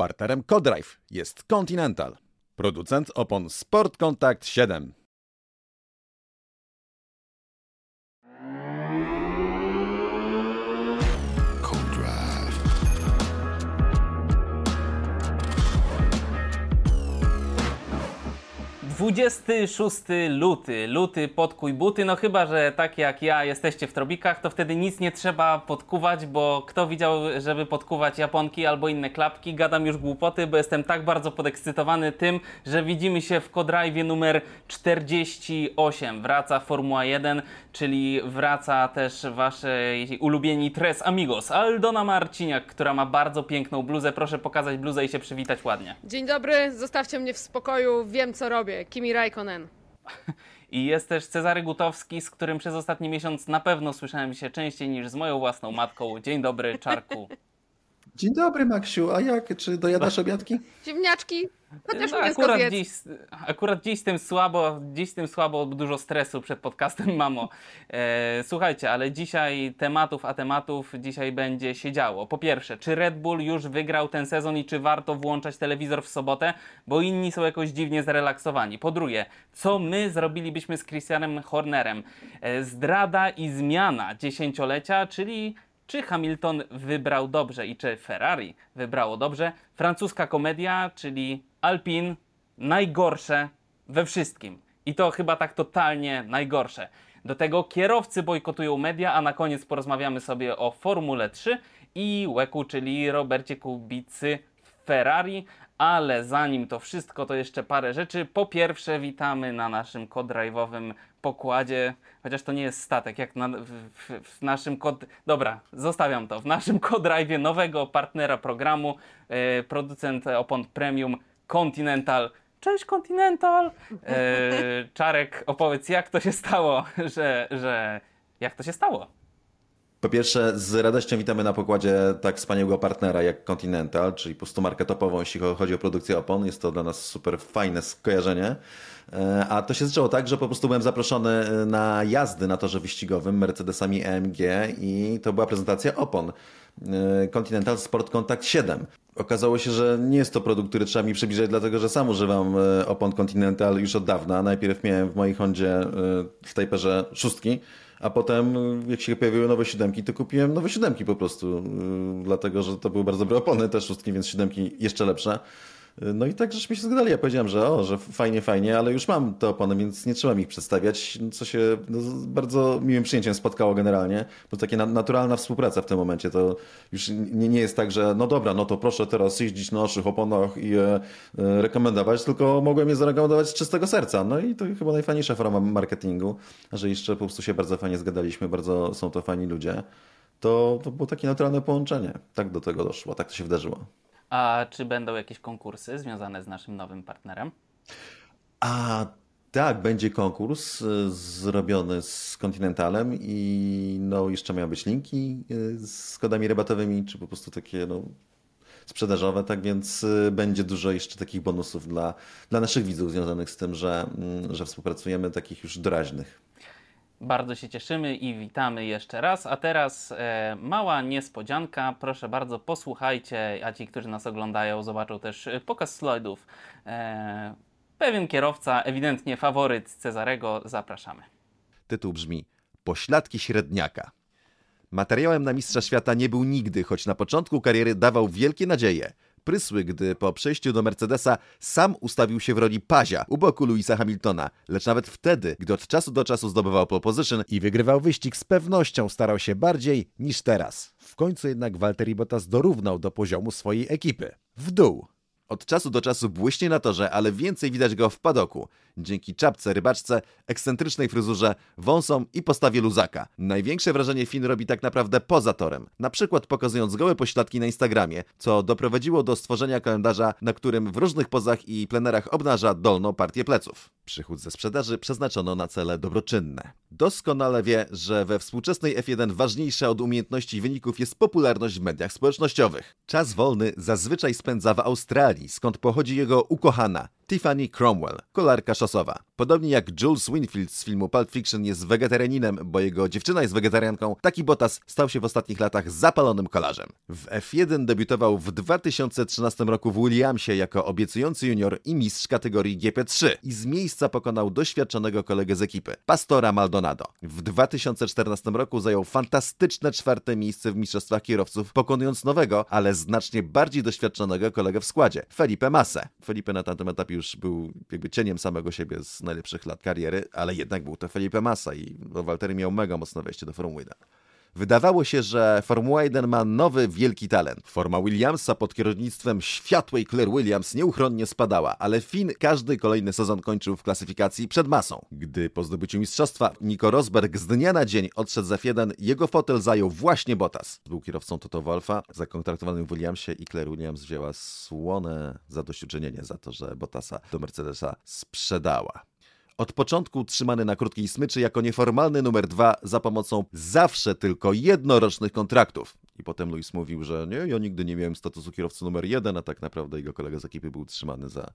Partnerem Codrive jest Continental, producent opon Sport Contact 7. 26 luty, luty podkuj buty, no chyba, że tak jak ja jesteście w tropikach, to wtedy nic nie trzeba podkuwać, bo kto widział, żeby podkuwać japonki albo inne klapki, gadam już głupoty, bo jestem tak bardzo podekscytowany tym, że widzimy się w Kodrive numer 48. Wraca Formuła 1, czyli wraca też waszej ulubieni Tres Amigos, Aldona Marciniak, która ma bardzo piękną bluzę, proszę pokazać bluzę i się przywitać ładnie. Dzień dobry, zostawcie mnie w spokoju, wiem co robię. Kimi Raikkonen. I jest też Cezary Gutowski, z którym przez ostatni miesiąc na pewno słyszałem się częściej niż z moją własną matką. Dzień dobry, Czarku. Dzień dobry, Maksiu. A jak? Czy dojadasz obiadki? Ziemniaczki? Chociaż No, akurat, zjedz. dziś, akurat dziś z tym słabo, dziś z tym słabo, dużo stresu przed podcastem, mamo. E, słuchajcie, ale dzisiaj tematów, a tematów dzisiaj będzie się działo. Po pierwsze, czy Red Bull już wygrał ten sezon i czy warto włączać telewizor w sobotę, bo inni są jakoś dziwnie zrelaksowani. Po drugie, co my zrobilibyśmy z Christianem Hornerem? E, zdrada i zmiana dziesięciolecia, czyli czy Hamilton wybrał dobrze i czy Ferrari wybrało dobrze? Francuska komedia, czyli Alpine, najgorsze we wszystkim. I to chyba tak totalnie najgorsze. Do tego kierowcy bojkotują media, a na koniec porozmawiamy sobie o Formule 3 i Łeku, czyli Robercie Kubicy Ferrari. Ale zanim to wszystko, to jeszcze parę rzeczy. Po pierwsze, witamy na naszym kodrive'owym pokładzie, chociaż to nie jest statek, jak na, w, w, w naszym kod... Dobra, zostawiam to. W naszym kodrive'ie nowego partnera programu, e, producent opon premium Continental. Cześć Continental! E, Czarek, opowiedz jak to się stało, że, że... Jak to się stało? Po pierwsze, z radością witamy na pokładzie tak wspaniałego partnera jak Continental, czyli po prostu markę topową, jeśli chodzi o produkcję opon. Jest to dla nas super fajne skojarzenie. E, A to się zaczęło tak, że po prostu byłem zaproszony e, na jazdy na torze wyścigowym Mercedesami EMG i to była prezentacja opon. e, Continental Sport Contact 7. Okazało się, że nie jest to produkt, który trzeba mi przybliżać, dlatego że sam używam opon Continental już od dawna. Najpierw miałem w mojej Hondzie w Tajperze szóstki, a potem jak się pojawiły nowe siódemki, to kupiłem nowe siódemki po prostu, dlatego że to były bardzo dobre opony, te szóstki, więc siódemki jeszcze lepsze. No i tak żeśmy się zgadali. Ja powiedziałem, że o, że fajnie, fajnie, ale już mam te opony, więc nie trzeba mi ich przedstawiać, co się no, bardzo miłym przyjęciem spotkało generalnie, bo takie na, naturalna współpraca w tym momencie. To już nie, nie jest tak, że no dobra, no to proszę teraz jeździć na naszych oponach i je e, rekomendować, tylko mogłem je zarekomendować z czystego serca. No i to chyba najfajniejsza forma marketingu, że jeszcze po prostu się bardzo fajnie zgadaliśmy, bardzo są to fajni ludzie. To, to było takie naturalne połączenie. Tak do tego doszło, tak to się wydarzyło. A czy będą jakieś konkursy związane z naszym nowym partnerem? A tak, będzie konkurs y, zrobiony z Continentalem i no jeszcze mają być linki y, z kodami rabatowymi, czy po prostu takie no, sprzedażowe, tak więc y, będzie dużo jeszcze takich bonusów dla, dla naszych widzów związanych z tym, że, mm, że współpracujemy takich już doraźnych. Bardzo się cieszymy i witamy jeszcze raz. A teraz e, mała niespodzianka. Proszę bardzo, posłuchajcie, a ci, którzy nas oglądają, zobaczą też e, pokaz slajdów. E, pewien kierowca, ewidentnie faworyt Cezarego, zapraszamy. Tytuł brzmi Pośladki średniaka. Materiałem na Mistrza Świata nie był nigdy, choć na początku kariery dawał wielkie nadzieje. Prysły, gdy po przejściu do Mercedesa sam ustawił się w roli pazia u boku Louisa Hamiltona, lecz nawet wtedy, gdy od czasu do czasu zdobywał pole position i wygrywał wyścig, z pewnością starał się bardziej niż teraz. W końcu jednak Valtteri Bottas dorównał do poziomu swojej ekipy. W dół. Od czasu do czasu błyśnie na torze, ale więcej widać go w padoku. Dzięki czapce, rybaczce, ekscentrycznej fryzurze, wąsom i postawie luzaka. Największe wrażenie Finn robi tak naprawdę poza torem. Na przykład pokazując gołe pośladki na Instagramie, co doprowadziło do stworzenia kalendarza, na którym w różnych pozach i plenerach obnaża dolną partię pleców. Przychód ze sprzedaży przeznaczono na cele dobroczynne. Doskonale wie, że we współczesnej F1 ważniejsza od umiejętności wyników jest popularność w mediach społecznościowych. Czas wolny zazwyczaj spędza w Australii, skąd pochodzi jego ukochana Tiffany Cromwell, kolarka szosowa. Podobnie jak Jules Winfield z filmu Pulp Fiction jest wegetarianinem, bo jego dziewczyna jest wegetarianką, taki Bottas stał się w ostatnich latach zapalonym kolarzem. W F1 debiutował w 2013 roku w Williamsie jako obiecujący junior i mistrz kategorii GP3 i z miejsca pokonał doświadczonego kolegę z ekipy, Pastora Maldonado. W 2014 roku zajął fantastyczne czwarte miejsce w mistrzostwach kierowców, pokonując nowego, ale znacznie bardziej doświadczonego kolegę w składzie, Felipe Masse. Felipe na tamtym etapie już był jakby cieniem samego siebie z najlepszych lat kariery, ale jednak był to Felipe Massa i Waltery miał mega mocne wejście do Formuły 1. Wydawało się, że Formuła 1 ma nowy, wielki talent. Forma Williamsa pod kierownictwem światłej Claire Williams nieuchronnie spadała, ale Finn każdy kolejny sezon kończył w klasyfikacji przed masą. Gdy po zdobyciu mistrzostwa Nico Rosberg z dnia na dzień odszedł za F1, jego fotel zajął właśnie Bottas. Był kierowcą Toto Wolfa, zakontraktowanym w Williamsie i Claire Williams wzięła słone zadośćuczynienie za to, że Bottasa do Mercedesa sprzedała. Od początku trzymany na krótkiej smyczy jako nieformalny numer dwa za pomocą zawsze tylko jednorocznych kontraktów. I potem Luis mówił, że nie, ja nigdy nie miałem statusu kierowcy numer jeden, a tak naprawdę jego kolega z ekipy był trzymany za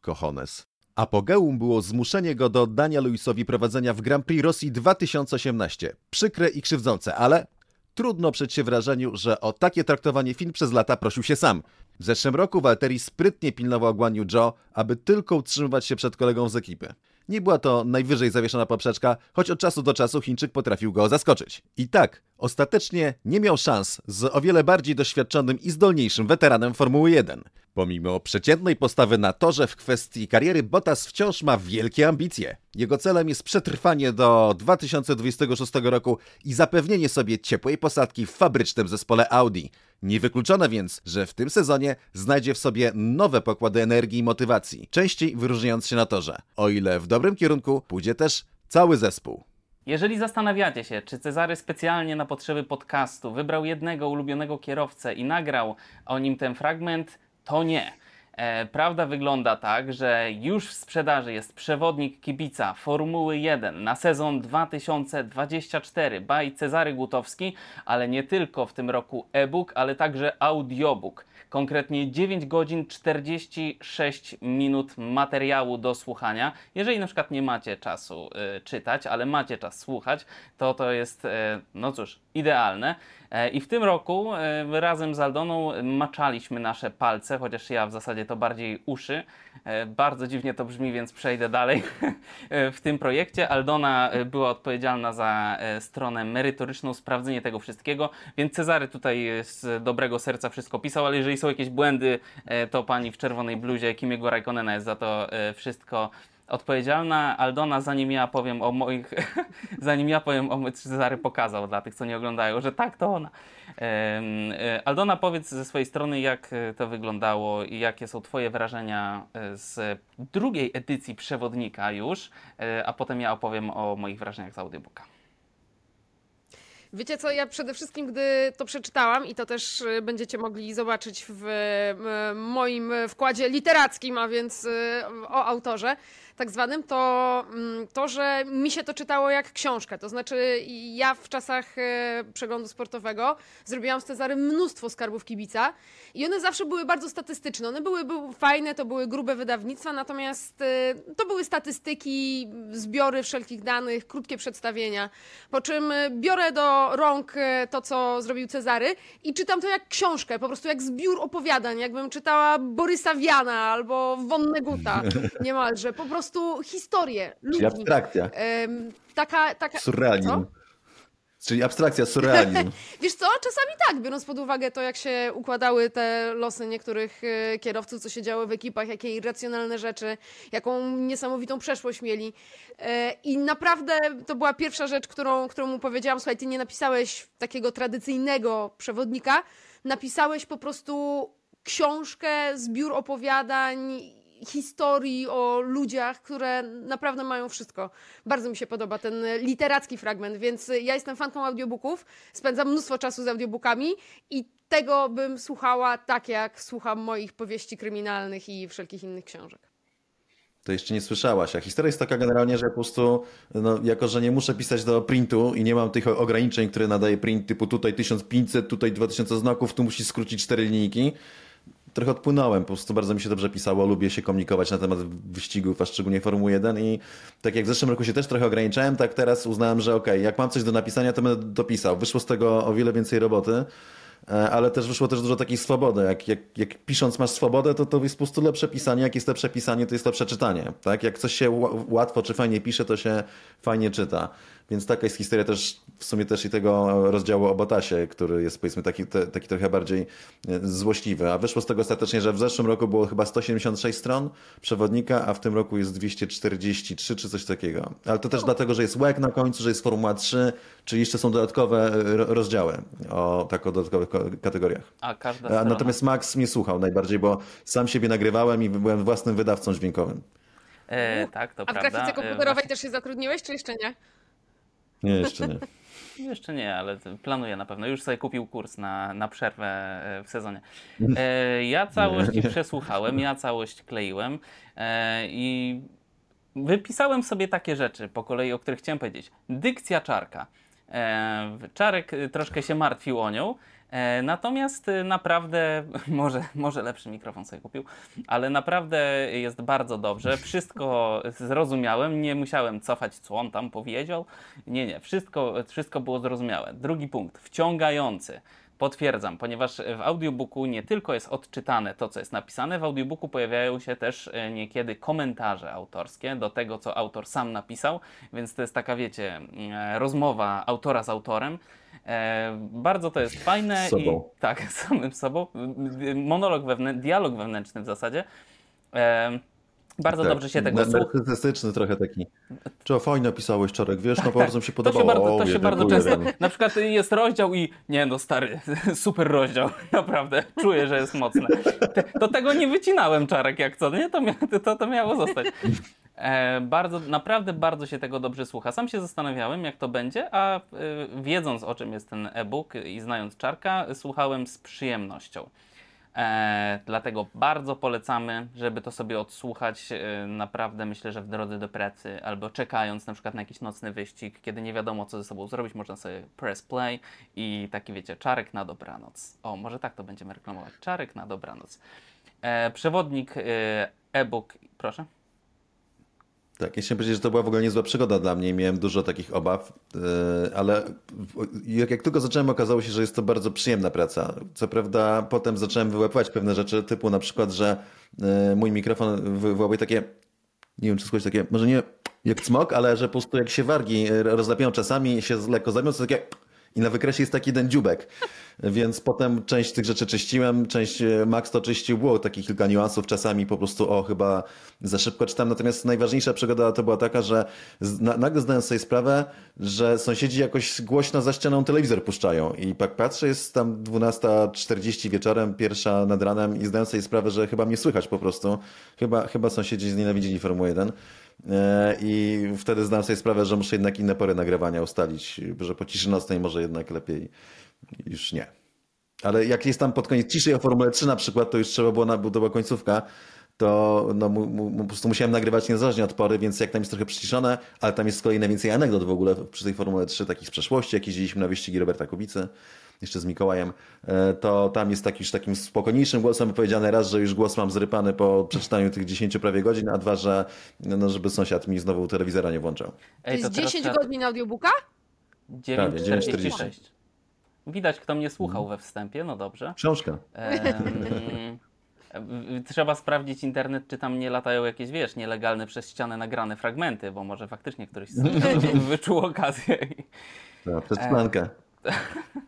cojones. Apogeum było zmuszenie go do oddania Luisowi prowadzenia w Grand Prix Rosji 2018. Przykre i krzywdzące, ale trudno przeć się wrażeniu, że o takie traktowanie film przez lata prosił się sam. W zeszłym roku Walteri sprytnie pilnował Guan Yu aby tylko utrzymywać się przed kolegą z ekipy. Nie była to najwyżej zawieszona poprzeczka, choć od czasu do czasu Chińczyk potrafił go zaskoczyć. I tak, ostatecznie nie miał szans z o wiele bardziej doświadczonym i zdolniejszym weteranem Formuły 1. Pomimo przeciętnej postawy na torze w kwestii kariery, Bottas wciąż ma wielkie ambicje. Jego celem jest przetrwanie do 2026 roku i zapewnienie sobie ciepłej posadki w fabrycznym zespole Audi. Niewykluczone więc, że w tym sezonie znajdzie w sobie nowe pokłady energii i motywacji, częściej wyróżniając się na torze. O ile w dobrym kierunku pójdzie też cały zespół. Jeżeli zastanawiacie się, czy Cezary specjalnie na potrzeby podcastu wybrał jednego ulubionego kierowcę i nagrał o nim ten fragment, to nie. E, prawda wygląda tak, że już w sprzedaży jest przewodnik kibica Formuły 1 na sezon 2024 by Cezary Gutowski, ale nie tylko w tym roku e-book, ale także audiobook. Konkretnie 9 godzin 46 minut materiału do słuchania. Jeżeli na przykład nie macie czasu y, czytać, ale macie czas słuchać, to to jest, y, no cóż, idealne. E, I w tym roku e, razem z Aldoną maczaliśmy nasze palce, chociaż ja w zasadzie to bardziej uszy. E, bardzo dziwnie to brzmi, więc przejdę dalej w tym projekcie. Aldona była odpowiedzialna za stronę merytoryczną, sprawdzenie tego wszystkiego, więc Cezary tutaj z dobrego serca wszystko pisał, ale jeżeli są jakieś błędy, to pani w czerwonej bluzie Kimiego Raikkonena jest za to wszystko odpowiedzialna. Aldona, zanim ja powiem o moich, zanim ja powiem o Cezary pokazał dla tych, co nie oglądają, że tak, to ona. E, Aldona, powiedz ze swojej strony, jak e, to wyglądało i jakie są Twoje wrażenia e, z drugiej edycji przewodnika już, a potem ja opowiem o moich wrażeniach z audiobooka. Wiecie co, ja przede wszystkim, gdy to przeczytałam i to też będziecie mogli zobaczyć w moim wkładzie literackim, a więc o autorze, tak zwanym, to mm, to, że mi się to czytało jak książkę. To znaczy, ja w czasach e, przeglądu sportowego zrobiłam z Cezary mnóstwo skarbów kibica i one zawsze były bardzo statystyczne. One były, były fajne, to były grube wydawnictwa, natomiast e, to były statystyki, zbiory wszelkich danych, krótkie przedstawienia. Po czym e, biorę do rąk to, co zrobił Cezary i czytam to jak książkę, po prostu jak zbiór opowiadań, jakbym czytała Borysa Wiana albo Vonneguta niemalże. Po prostu prostu historię ludzi. Czyli abstrakcja. taka, taka... Surrealizm. Co? Czyli abstrakcja, surrealizm. Wiesz co, czasami tak, biorąc pod uwagę to, jak się układały te losy niektórych e, kierowców, co się działo w ekipach, jakie irracjonalne rzeczy, jaką niesamowitą przeszłość mieli. E, I naprawdę to była pierwsza rzecz, którą, którą mu powiedziałam, słuchaj, ty nie napisałeś takiego tradycyjnego przewodnika, napisałeś po prostu książkę, zbiór opowiadań historii o ludziach, które naprawdę mają wszystko. Bardzo mi się podoba ten literacki fragment, więc ja jestem fanką audiobooków, spędzam mnóstwo czasu z audiobookami i tego bym słuchała tak, jak słucham moich powieści kryminalnych i wszelkich innych książek. To jeszcze nie słyszałaś. A historia jest taka generalnie, że po prostu, no, jako że nie muszę pisać do printu i nie mam tych ograniczeń, które nadaje print typu tutaj 1500, tutaj 2000 znaków, tu musi skrócić cztery linijki, trochę odpłynąłem, po prostu bardzo mi się dobrze pisało, lubię się komunikować na temat wyścigów, a szczególnie Formuły 1 i tak jak w zeszłym roku się też trochę ograniczałem, tak teraz uznałem, że okej, okay, jak mam coś do napisania, to będę dopisał. Wyszło z tego o wiele więcej roboty, e, ale też wyszło też dużo takiej swobody. Jak, jak, jak pisząc masz swobodę, to to jest po prostu lepsze pisanie. Jak jest lepsze pisanie, to jest lepsze czytanie. Tak? Jak coś się łatwo czy fajnie pisze, to się fajnie czyta. Więc taka jest historia też w sumie też i tego rozdziału o Botasie, który jest powiedzmy taki, te, taki trochę bardziej e, złośliwy. A wyszło z tego ostatecznie, że w zeszłym roku było chyba 176 stron przewodnika, a w tym roku jest 243 czy coś takiego. Ale to też dlatego, że jest łek na końcu, że jest Formuła 3, czyli jeszcze są dodatkowe e, rozdziały o tak o dodatkowych kategoriach. A każda strona... Natomiast Max mnie słuchał najbardziej, bo sam siebie nagrywałem i byłem własnym wydawcą dźwiękowym. E, tak, to A w prawda. grafice komputerowej Właśnie... też się zatrudniłeś, czy jeszcze nie? Nie, jeszcze nie. Jeszcze nie, ale planuję na pewno. Już sobie kupił kurs na, na przerwę e, w sezonie. E, ja całość nie, nie. przesłuchałem, ja całość kleiłem e, i wypisałem sobie takie rzeczy po kolei, o których chciałem powiedzieć. Dykcja czarka. Czarek troszkę się martwił o nią, natomiast y, naprawdę, może, może lepszy mikrofon sobie kupił, ale naprawdę jest bardzo dobrze. Wszystko zrozumiałem, nie musiałem cofać, co on tam powiedział. Nie, nie, wszystko, wszystko było zrozumiałe. Drugi punkt, wciągający. Potwierdzam, ponieważ w audiobooku nie tylko jest odczytane to, co jest napisane, w audiobooku pojawiają się też e, niekiedy komentarze autorskie do tego, co autor sam napisał, więc to jest taka, wiecie, mm, e, rozmowa autora z autorem. E, bardzo to jest fajne. Z sobą. I, tak, samym sobą. Monolog wewnętrzny, dialog wewnętrzny w zasadzie. Bardzo tak, dobrze się tego słucha. Narcystyczny trochę taki. Czy fajnie napisałeś, Czarek, wiesz, no bardzo mi się podobało. To się bardzo, to się bardzo często, na przykład jest rozdział i nie no stary, super rozdział, naprawdę, czuję, że jest mocne. To tego nie wycinałem, Czarek, jak co, nie? To, to, to miało zostać. E, bardzo, naprawdę bardzo się tego dobrze słucha. Sam się zastanawiałem, jak to będzie, a e, wiedząc o czym jest ten e-book i znając Czarka, słuchałem z przyjemnością. E, dlatego bardzo polecamy, żeby to sobie odsłuchać. E, naprawdę myślę, że w drodze do pracy albo czekając na przykład na jakiś nocny wyścig, kiedy nie wiadomo co ze sobą zrobić, można sobie press play i taki wiecie, czarek na dobranoc. O, może tak to będziemy reklamować. Czarek na dobranoc. E, przewodnik e, e-book, proszę. Tak, ja chciałem powiedzieć, że to była w ogóle niezła przygoda dla mnie. Miałem dużo takich obaw, e, ale jak, jak tylko zacząłem, okazało się, że jest to bardzo przyjemna praca. Co prawda, potem zacząłem wyłapywać pewne rzeczy, typu na przykład, że e, mój mikrofon wywołuje takie, nie wiem, czy słychać takie, może nie jak smok, ale że po prostu jak się wargi rozlepiają czasami, się lekko zamią, to takie i na wykresie jest taki jeden dziubek. Więc potem część tych rzeczy czyściłem, część e, Max to czyścił, było takich kilka niuansów, czasami po prostu o, chyba za szybko czytam. Natomiast najważniejsza przygoda to była taka, że nagle zdałem sobie sprawę, że sąsiedzi jakoś głośno za ścianą telewizor puszczają i patrzę, jest tam 12.40 wieczorem, pierwsza nad ranem i zdałem sobie sprawę, że chyba mnie słychać po prostu. Chyba, chyba sąsiedzi znienawidzili Formułę 1. E, I wtedy zdałem sobie sprawę, że muszę jednak inne pory nagrywania ustalić, że po ciszy nocnej może jednak lepiej już nie. Ale jak jest tam pod koniec ciszy o Formule 3 na przykład, to już trzeba było, na, to była końcówka, to no, mu, mu, po prostu musiałem nagrywać niezależnie od pory, więc jak tam jest trochę przyciszone, ale tam jest z kolei najwięcej anegdot w ogóle przy tej Formule 3, takich z przeszłości, jak jeździliśmy na wyścigi Roberta Kubicy, jeszcze z Mikołajem, e, to tam jest taki, już takim spokojniejszym głosem powiedziane raz, że już głos mam zrypany po przeczytaniu tych 10 prawie godzin, a dwa, że no, żeby sąsiad mi znowu telewizora nie włączał. Ej, to jest 10 teraz... godzin audiobooka? 9,46. Widać, kto mnie słuchał we wstępie, no dobrze. Książka. Trzeba sprawdzić internet, czy tam nie latają jakieś, wiesz, nielegalne przez ścianę nagrane fragmenty, bo może faktycznie któryś wyczuł okazję. No, przez szklankę. Mm,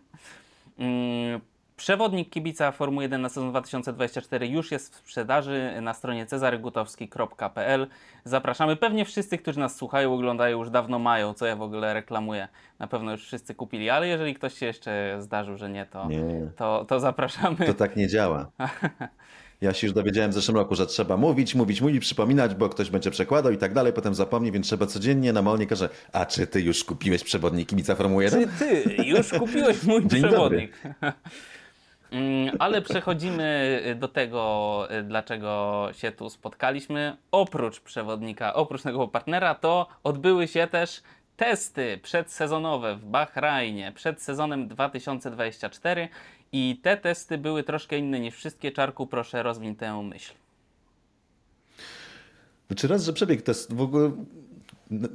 przewodnik kibica Formuły 1 na sezon 2024 już jest w sprzedaży na stronie cezarygutowski.pl. Zapraszamy. Pewnie wszyscy, którzy nas słuchają, oglądają, już dawno mają, co ja w ogóle reklamuję. Na pewno już wszyscy kupili, ale jeżeli ktoś się jeszcze zdarzył, że nie, to, nie. to, to zapraszamy. To tak nie działa. Ja się już dowiedziałem w zeszłym roku, że trzeba mówić, mówić, mówić, przypominać, bo ktoś będzie przekładał i tak dalej, potem zapomni, więc trzeba codziennie na molnie każe, a czy ty już kupiłeś przewodnik kibica Formuły 1? Czy ty już kupiłeś mój Dzień przewodnik? Mm, ale przechodzimy do tego, dlaczego się tu spotkaliśmy. Oprócz przewodnika, oprócz tego partnera, to odbyły się też testy przedsezonowe w Bahrajnie przed sezonem 2024 I te testy były troszkę inne niż wszystkie. Czarku, proszę rozwiń tę myśl. Znaczy raz, że przebieg test w ogóle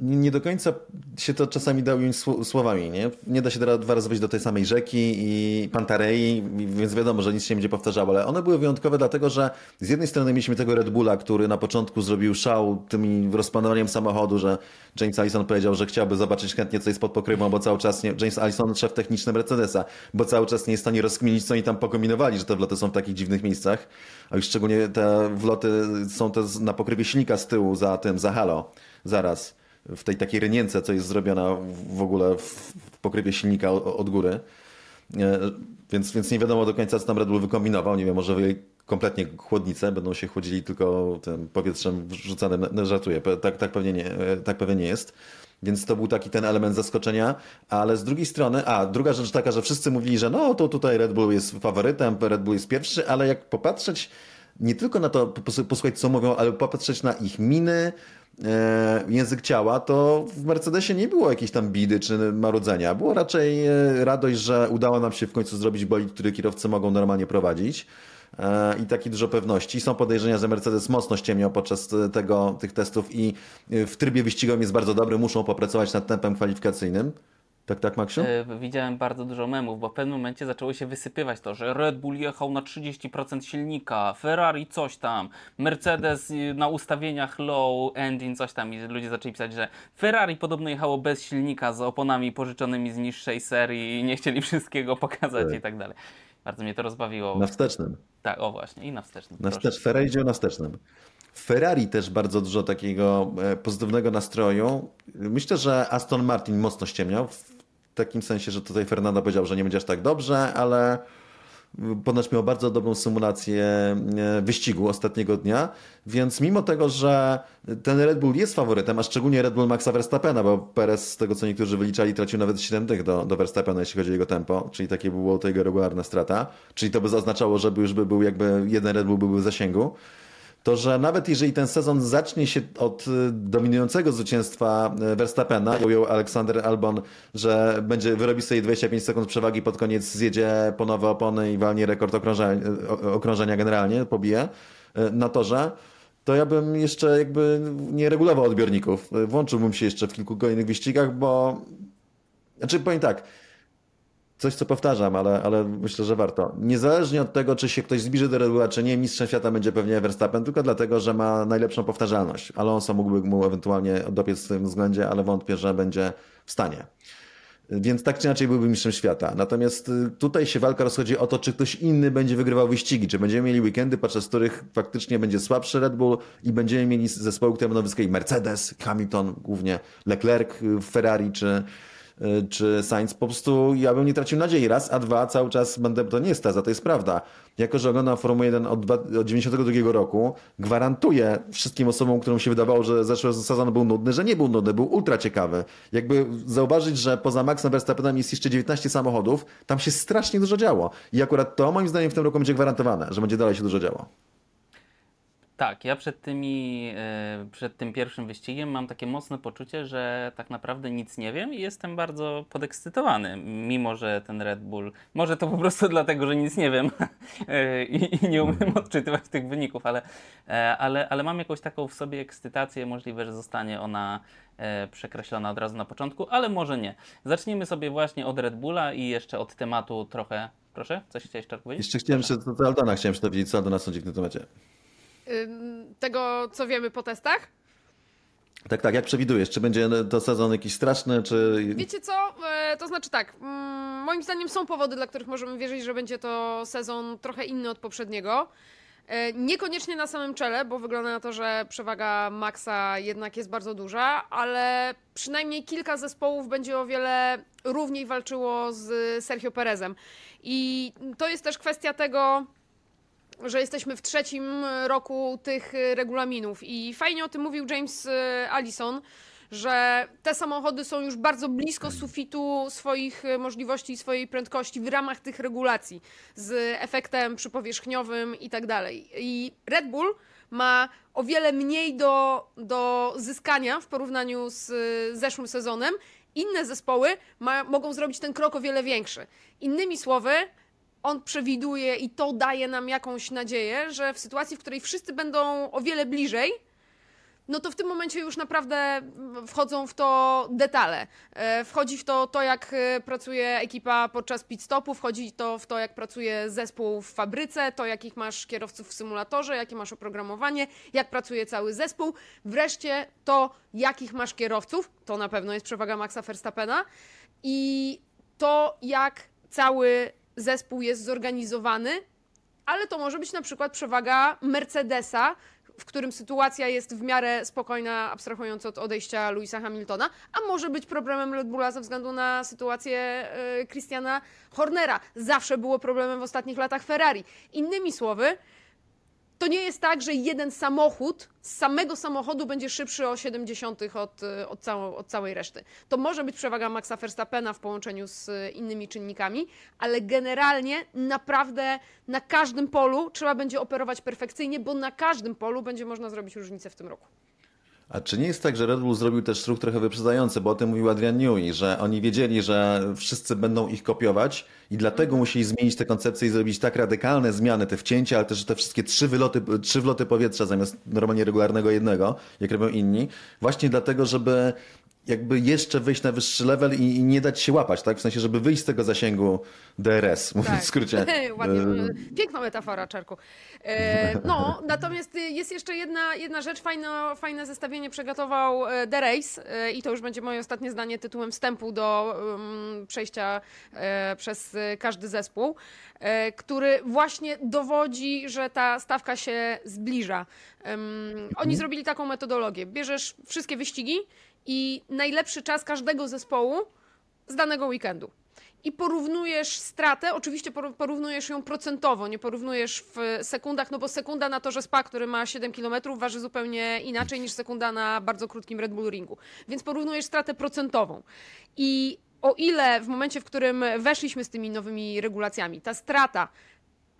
nie do końca się to czasami da ująć słowami, nie? Nie da się dwa razy wejść do tej samej rzeki i Pantarei, więc wiadomo, że nic się nie będzie powtarzało, ale one były wyjątkowe dlatego, że z jednej strony mieliśmy tego Red Bulla, który na początku zrobił szał tymi rozpanowaniem samochodu, że James Allison powiedział, że chciałby zobaczyć chętnie co jest pod pokrywą, bo cały czas nie, James Allison, szef techniczny Mercedesa, bo cały czas nie jest w stanie rozkminić, co oni tam pokombinowali, że te wloty są w takich dziwnych miejscach, a już szczególnie te wloty są te na pokrywie silnika z tyłu za tym, za halo, zaraz w tej takiej rynience, co jest zrobiona w ogóle w pokrywie silnika od góry. E, więc, więc nie wiadomo do końca, co tam Red Bull wykombinował. Nie wiem, może kompletnie chłodnicę, będą się chłodzili tylko tym powietrzem wrzucanym. No, żartuję, tak, tak, pewnie nie, e, tak pewnie nie jest. Więc to był taki ten element zaskoczenia, ale z drugiej strony, a druga rzecz taka, że wszyscy mówili, że no to tutaj Red Bull jest faworytem, Red Bull jest pierwszy, ale jak popatrzeć nie tylko na to, posłuchać co mówią, ale popatrzeć na ich miny, język ciała, to w Mercedesie nie było jakiejś tam bidy czy marudzenia. Było raczej e, radość, że udało nam się w końcu zrobić bolid, który kierowcy mogą normalnie prowadzić e, i taki dużo pewności. Są podejrzenia, że Mercedes mocno ściemniał podczas tego, tych testów i w trybie wyścigowym jest bardzo dobry, muszą popracować nad tempem kwalifikacyjnym. Tak, tak, Maksiu? E, widziałem bardzo dużo memów, bo w pewnym momencie zaczęło się wysypywać to, że Red Bull jechał na 30% silnika, Ferrari coś tam, Mercedes y, na ustawieniach low engine coś tam i ludzie zaczęli pisać, że Ferrari podobno jechało bez silnika z oponami pożyczonymi z niższej serii i nie chcieli wszystkiego pokazać tak. i tak dalej. Bardzo mnie to rozbawiło. Na wstecznym. Tak, o właśnie, i na wstecznym. Na wstecz, Ferrari idzie na wstecznym. Ferrari też bardzo dużo takiego e, pozytywnego nastroju. Myślę, że Aston Martin mocno ściemniał takim sensie, że tutaj Fernando powiedział, że nie będzie aż tak dobrze, ale ponoć miał bardzo dobrą symulację e, wyścigu ostatniego dnia, więc mimo tego, że ten Red Bull jest faworytem, a szczególnie Red Bull Maxa Verstappena, bo Perez z tego co niektórzy wyliczali tracił nawet 7 dych do, do Verstappena, jeśli chodzi o jego tempo, czyli takie było to jego regularna strata, czyli to by zaznaczało, że już by był jakby jeden Red Bull byłby w zasięgu, to że nawet jeżeli ten sezon zacznie się od y, dominującego zwycięstwa y, Verstappena, ujął Aleksander Albon, że będzie wyrobi sobie 25 sekund przewagi, pod koniec zjedzie po nowe opony i walnie rekord okrążenia, y, okrążenia generalnie, pobije na torze, to ja bym jeszcze jakby nie regulował odbiorników. Włączyłbym się jeszcze w kilku kolejnych wyścigach, bo znaczy powiem tak, coś, co powtarzam, ale, ale myślę, że warto. Niezależnie od tego, czy się ktoś zbliży do Red Bulla, czy nie, mistrzem świata będzie pewnie Verstappen, tylko dlatego, że ma najlepszą powtarzalność. Alonso mógłby mu ewentualnie dopiec w tym względzie, ale wątpię, że będzie w stanie. Więc tak czy inaczej byłby mistrzem świata. Natomiast y, tutaj się walka rozchodzi o to, czy ktoś inny będzie wygrywał wyścigi, czy będziemy mieli weekendy, podczas których faktycznie będzie słabszy Red Bull i będziemy mieli zespoły, które będą Mercedes, Hamilton, głównie Leclerc, Ferrari czy, Y, czy Sainz, po prostu ja bym nie tracił nadziei raz, a dwa cały czas będę, to nie jest teza, to jest prawda. Jako, że oglądam Formułę 1 od, 1992 roku, gwarantuję wszystkim osobom, którym się wydawało, że zeszły sezon był nudny, że nie był nudny, był ultra ciekawy. Jakby zauważyć, że poza Maxem Verstappenem jest jeszcze 19 samochodów, tam się strasznie dużo działo. I akurat to moim zdaniem w tym roku będzie gwarantowane, że będzie dalej się dużo działo. Tak, ja przed, tymi, e, przed tym pierwszym wyścigiem mam takie mocne poczucie, że tak naprawdę nic nie wiem i jestem bardzo podekscytowany, mimo że ten Red Bull, może to po prostu dlatego, że nic nie wiem e, i nie umiem odczytywać tych wyników, ale, e, ale, ale mam jakąś taką w sobie ekscytację, możliwe, że zostanie ona przekreślona od razu na początku, ale może nie. Zacznijmy sobie właśnie od Red Bulla i jeszcze od tematu trochę. Proszę, coś chciałeś tak powiedzieć? Jeszcze chciałem, że to Aldona chciałem się dowiedzieć, co Aldona sądzi w tym temacie tego, co wiemy po testach. Tak, tak, jak przewidujesz? Czy będzie to sezon jakiś straszny, czy... Wiecie co? E, to znaczy tak, mm, moim zdaniem są powody, dla których możemy wierzyć, że będzie to sezon trochę inny od poprzedniego. E, niekoniecznie na samym czele, bo wygląda na to, że przewaga Maxa jednak jest bardzo duża, ale przynajmniej kilka zespołów będzie o wiele równiej walczyło z Sergio Perezem. I to jest też kwestia tego, że jesteśmy w trzecim roku tych regulaminów. I fajnie o tym mówił James e, Allison, że te samochody są już bardzo blisko sufitu swoich możliwości i swojej prędkości w ramach tych regulacji z efektem przypowierzchniowym i tak dalej. I Red Bull ma o wiele mniej do, do zyskania w porównaniu z zeszłym sezonem. Inne zespoły ma, mogą zrobić ten krok o wiele większy. Innymi słowy, on przewiduje i to daje nam jakąś nadzieję, że w sytuacji, w której wszyscy będą o wiele bliżej, no to w tym momencie już naprawdę wchodzą w to detale. E, Wchodzi w to to, jak e, pracuje ekipa podczas pit stopu, wchodzi to w to, jak pracuje zespół w fabryce, to jakich masz kierowców w symulatorze, jakie masz oprogramowanie, jak pracuje cały zespół. Wreszcie to, jakich masz kierowców, to na pewno jest przewaga Maxa Verstappena i to, jak cały zespół jest zorganizowany, ale to może być na przykład przewaga Mercedesa, w którym sytuacja jest w miarę spokojna, abstrahując od odejścia Louisa Hamiltona, a może być problemem Red Bulla ze względu na sytuację y, Christiana Hornera. Zawsze było problemem w ostatnich latach Ferrari. Innymi słowy, to nie jest tak, że jeden samochód z samego samochodu będzie szybszy o 70 od, y, od, całą, od całej reszty. To może być przewaga Maxa Verstappena w połączeniu z y, innymi czynnikami, ale generalnie naprawdę na każdym polu trzeba będzie operować perfekcyjnie, bo na każdym polu będzie można zrobić różnicę w tym roku. A czy nie jest tak, że Red Bull zrobił też ruch trochę wyprzedzający, bo o tym mówił Adrian Newey, że oni wiedzieli, że wszyscy będą ich kopiować i dlatego musieli zmienić te koncepcje i zrobić tak radykalne zmiany, te wcięcia, ale też te wszystkie trzy wyloty, trzy wloty powietrza zamiast normalnie regularnego jednego, jak robią inni, właśnie dlatego, żeby jakby jeszcze wyjść na wyższy level i, i nie dać się łapać, tak? W sensie, żeby wyjść z tego zasięgu DRS, mówiąc w skrócie. Ładnie, Y, piękna metafora, Czarku. E, no, natomiast jest jeszcze jedna, jedna rzecz, fajne, fajne zestawienie przygotował e, The Race e, i to już będzie moje ostatnie zdanie tytułem wstępu do um, przejścia e, przez e, każdy zespół, e, który właśnie dowodzi, że ta stawka się zbliża. Oni zrobili taką metodologię. Bierzesz wszystkie wyścigi i najlepszy czas każdego zespołu z danego weekendu. I porównujesz stratę, oczywiście por- porównujesz ją procentowo, nie porównujesz w sekundach, no bo sekunda na torze SPA, który ma 7 km, waży zupełnie inaczej niż sekunda na bardzo krótkim Red Bull Ringu. Więc porównujesz stratę procentową. I o ile w momencie, w którym weszliśmy z tymi nowymi regulacjami, ta strata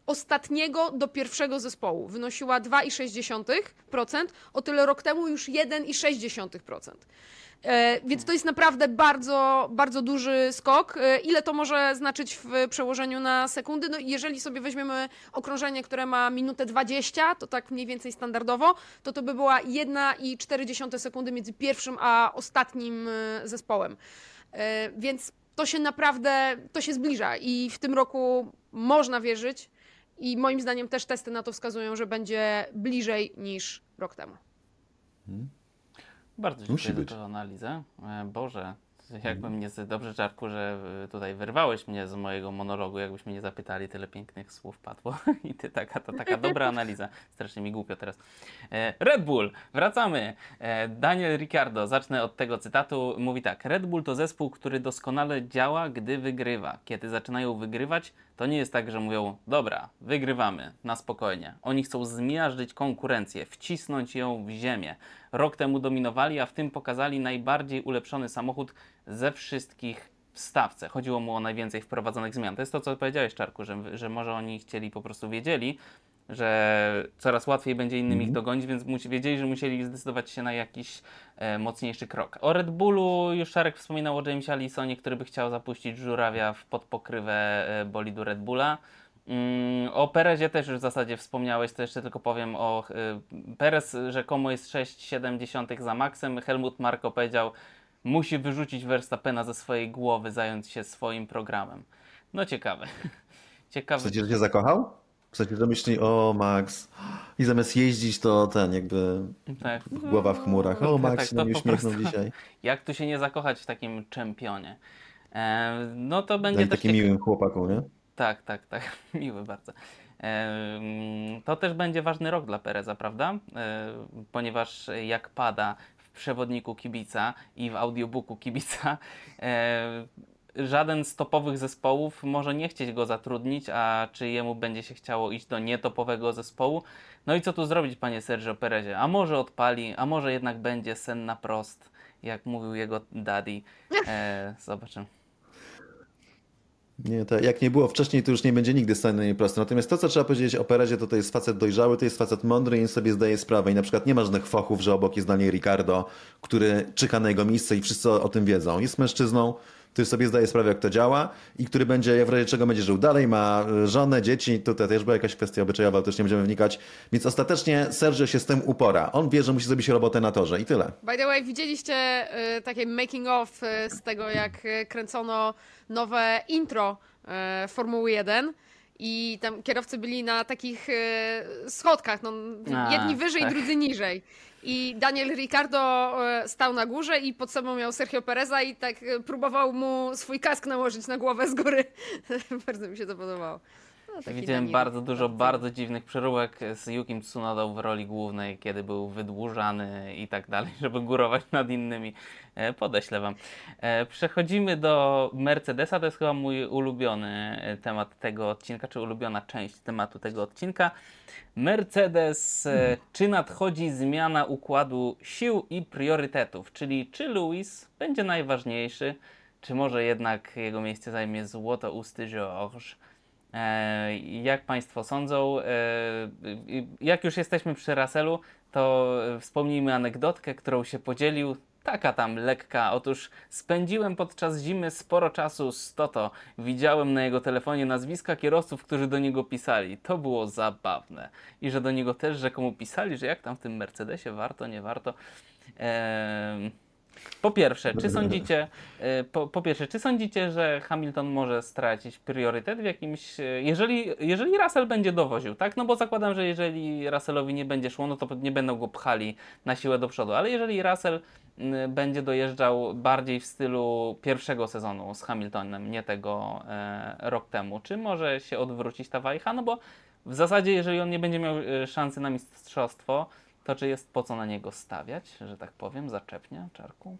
ostatniego do pierwszego zespołu wynosiła 2,6%, o tyle rok temu już 1,6%. E, Więc to jest naprawdę bardzo, bardzo duży skok. E, Ile to może znaczyć w przełożeniu na sekundy? No, jeżeli sobie weźmiemy okrążenie, które ma minutę 20, to tak mniej więcej standardowo, to to by była 1,4 sekundy między pierwszym a ostatnim e, zespołem. Więc to się naprawdę, to się zbliża i w tym roku można wierzyć i moim zdaniem też testy na to wskazują, że będzie bliżej niż rok temu. Bardzo Musi dziękuję być. za tę analizę. E, Boże, jakbym nie... Dobrze, Czarku, że e, tutaj wyrwałeś mnie z mojego monologu, jakbyś mnie nie zapytali, tyle pięknych słów padło. I ty taka, to taka dobra analiza. Strasznie mi głupio teraz. E, Red Bull, wracamy. Daniel Ricciardo, zacznę od tego cytatu, mówi tak. Red Bull to zespół, który doskonale działa, gdy wygrywa. Kiedy zaczynają wygrywać, to nie jest tak, że mówią, dobra, wygrywamy, na spokojnie. Oni chcą zmiażdżyć konkurencję, wcisnąć ją w ziemię. Rok temu dominowali, a w tym pokazali najbardziej ulepszony samochód ze wszystkich w stawce. Chodziło mu o najwięcej wprowadzonych zmian. To jest to, co powiedziałeś, Czarku, że, że może oni chcieli, po prostu wiedzieli, że coraz łatwiej będzie innym ich dogonić, więc musi, wiedzieli, że musieli zdecydować się na jakiś e, mocniejszy krok. O Red Bullu już Szarek wspominał o Jamesie Allisonie, który by chciał zapuścić żurawia w podpokrywę e, bolidu Red Bulla. Mm, o Perezie też już w zasadzie wspomniałeś, to jeszcze tylko powiem o y, Perez rzekomo jest 6,7 za maksem. Helmut Marko powiedział, musi wyrzucić Verstappena ze swojej głowy, zająć się swoim programem. No ciekawe. Ciekawe. Chcecie, że się zakochał? Że myśli, o Max, i zamiast jeździć, to ten jakby Tak. głowa w chmurach. O, Max Tak, się to na mnie po uśmiechnął dzisiaj. Jak tu się nie zakochać w takim czempionie? E, no to będzie też takim cieka- miłym chłopaku, nie? Tak, tak, tak. Miły bardzo. Em, To też będzie ważny rok dla Pereza, prawda? E, Ponieważ jak pada w przewodniku kibica i w audiobooku kibica, e, żaden z topowych zespołów może nie chcieć go zatrudnić, a czy jemu będzie się chciało iść do nietopowego zespołu? No i co tu zrobić, panie Sergio Perezie? A może odpali, a może jednak będzie sen na prost, jak mówił jego daddy. E, zobaczymy. Nie, to jak nie było wcześniej, to już nie będzie nigdy stanie proste. Natomiast to, co trzeba powiedzieć o Perezie, to to jest facet dojrzały, to jest facet mądry i sobie zdaje sprawę. I na przykład nie ma żadnych fochów, że obok jest Daniel Ricardo, który czyha na jego miejsce i wszyscy o tym wiedzą. Jest mężczyzną, który sobie zdaje sprawę, jak to działa i który będzie, w razie czego będzie żył dalej, ma e, żonę, dzieci, tutaj też była jakaś kwestia obyczajowa, też nie będziemy wnikać. Więc ostatecznie Sergio się z tym upora. On wie, że musi zrobić robotę na torze i tyle. By the way, widzieliście y, takie making of y, z tego, jak kręcono nowe intro y, Formuły 1 i tam kierowcy byli na takich schodkach, no, A, jedni wyżej, tak. drudzy niżej. I Daniel Ricardo y, stał na górze i pod sobą miał Sergio Pereza i tak y, próbował mu swój kask nałożyć na głowę z góry. Bardzo mi się to podobało. No, Widziałem Daniel. bardzo dużo bardzo dziwnych przeróbek z Yukim Tsunodą w roli głównej, kiedy był wydłużany i tak dalej, żeby górować nad innymi. E, Podeślę wam. E, Przechodzimy do Mercedesa. To jest chyba mój ulubiony e, temat tego odcinka, czy ulubiona część tematu tego odcinka. Mercedes, czy nadchodzi zmiana układu sił i priorytetów, czyli czy Lewis będzie najważniejszy, czy może jednak jego miejsce zajmie złotousty Georges. E, Jak Państwo sądzą, e, jak już jesteśmy przy Russellu, to wspomnijmy anegdotkę, którą się podzielił. Taka tam lekka. Otóż spędziłem podczas zimy sporo czasu z Toto. Widziałem na jego telefonie nazwiska kierowców, którzy do niego pisali. To było zabawne. I że do niego też rzekomo pisali, że jak tam w tym Mercedesie warto, nie warto. Ehm, po pierwsze, czy sądzicie, e, po, po pierwsze, czy sądzicie, że Hamilton może stracić priorytet w jakimś, e, jeżeli, jeżeli Russell będzie dowoził, tak? No bo zakładam, że jeżeli Russellowi nie będzie szło, no to nie będą go pchali na siłę do przodu, ale jeżeli Russell będzie dojeżdżał bardziej w stylu pierwszego sezonu z Hamiltonem, nie tego e, rok temu, czy może się odwrócić ta wajcha? No bo w zasadzie, jeżeli on nie będzie miał e, szansy na mistrzostwo, to czy jest po co na niego stawiać, że tak powiem, zaczepnie, czarku?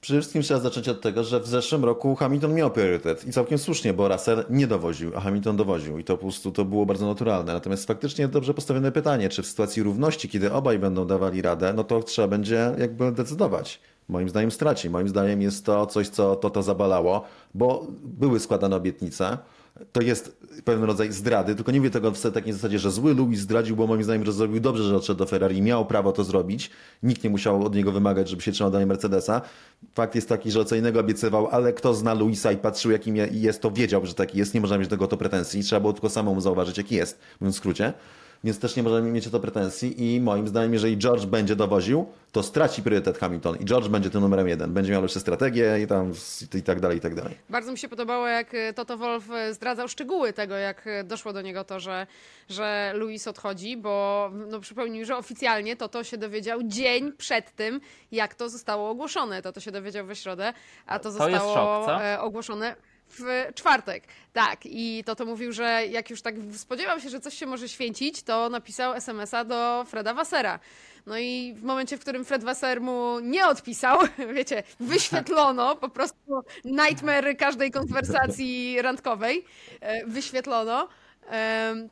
Przede wszystkim trzeba zacząć od tego, że w zeszłym roku Hamilton miał priorytet i całkiem słusznie, bo Russell nie dowoził, a Hamilton dowoził i to po prostu to było bardzo naturalne. Natomiast faktycznie dobrze postawione pytanie, czy w sytuacji równości, kiedy obaj będą dawali radę, no to trzeba będzie jakby decydować. Moim zdaniem straci. Moim zdaniem jest to coś, co to to zabalało, bo były składane obietnice. To jest pewien rodzaj zdrady, tylko nie mówię tego w takiej zasadzie, że zły Louis zdradził, bo moim zdaniem, zrobił dobrze, że odszedł do Ferrari i miał prawo to zrobić. Nikt nie musiał od niego wymagać, żeby się trzymał dalej Mercedesa. Fakt jest taki, że co innego obiecywał, ale kto zna Luisa i patrzył, jakim je- jest, to wiedział, że taki jest. Nie można mieć do tego to pretensji. Trzeba było tylko samemu zauważyć, jaki jest, mówiąc w skrócie. Więc też nie możemy mieć o to pretensji i moim zdaniem, jeżeli George będzie dowoził, to straci priorytet Hamilton i George będzie tym numerem jeden. Będzie miał lepsze strategie i tam i tak dalej, i tak dalej. Bardzo mi się podobało, jak y, Toto Wolf y, zdradzał szczegóły tego, jak y, doszło do niego to, że, że Luis odchodzi, bo no, przypomnij, że oficjalnie Toto się dowiedział dzień przed tym, jak to zostało ogłoszone. Toto się dowiedział we środę, a to, To zostało szok, e, ogłoszone w czwartek. Tak, i Toto mówił, że jak już tak spodziewał się, że coś się może święcić, to napisał SMS-a do Freda Wassera. No i w momencie, w którym Fred Wasser mu nie odpisał, wiecie, wyświetlono po prostu nightmare każdej konwersacji randkowej, e, wyświetlono,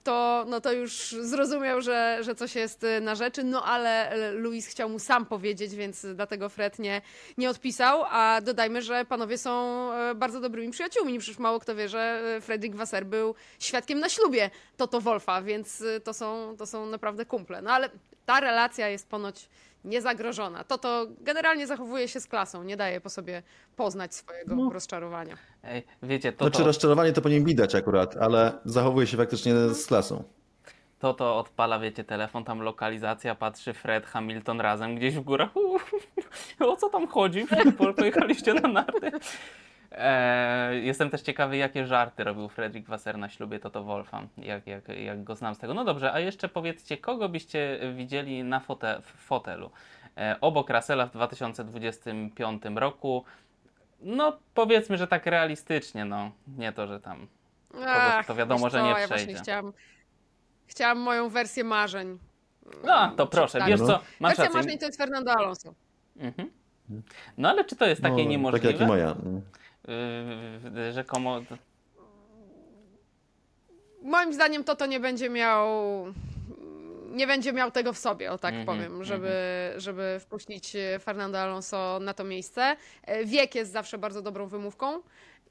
to, no to już zrozumiał, że, że coś jest e, na rzeczy, no ale e, Louis chciał mu sam powiedzieć, więc dlatego Fred nie, nie odpisał, a dodajmy, że panowie są e, bardzo dobrymi przyjaciółmi, przecież mało kto wie, że e, Fredrik Wasser był świadkiem na ślubie Toto Wolfa, więc e, to są, to są naprawdę kumple. No ale ta relacja jest ponoć niezagrożona. Toto generalnie zachowuje się z klasą, nie daje po sobie poznać swojego rozczarowania. Ej, wiecie, to, Znaczy to, rozczarowanie to po nim widać akurat, ale zachowuje się faktycznie z klasą. to, to odpala, wiecie, telefon, tam lokalizacja, patrzy Fred, Hamilton razem gdzieś w górach. Uuu, o co tam chodzi? Po- Pojechaliście na narty. E, jestem też ciekawy, jakie żarty robił Fredrik Wasser na ślubie Toto Wolfa, jak, jak, jak go znam z tego. No dobrze, a jeszcze powiedzcie, kogo byście widzieli na fote, w fotelu? E, obok Russella w 2025 roku. No, powiedzmy, że tak realistycznie, no. Nie to, że tam Ach, to wiadomo, że nie ja właśnie przejdzie. chciałam, chciałam moją wersję marzeń. No, to proszę, przeczytać. wiesz co, masz Wersja rację. marzeń to jest Fernando Alonso. Mhm. No ale czy to jest takie No, niemożliwe? Tak jak i moja. Mm. Yy, rzekomo. Moim zdaniem Toto nie będzie miał nie będzie miał tego w sobie, o tak Mhm, powiem, żeby, żeby wpuścić Fernando Alonso na to miejsce. E, Wiek jest zawsze bardzo dobrą wymówką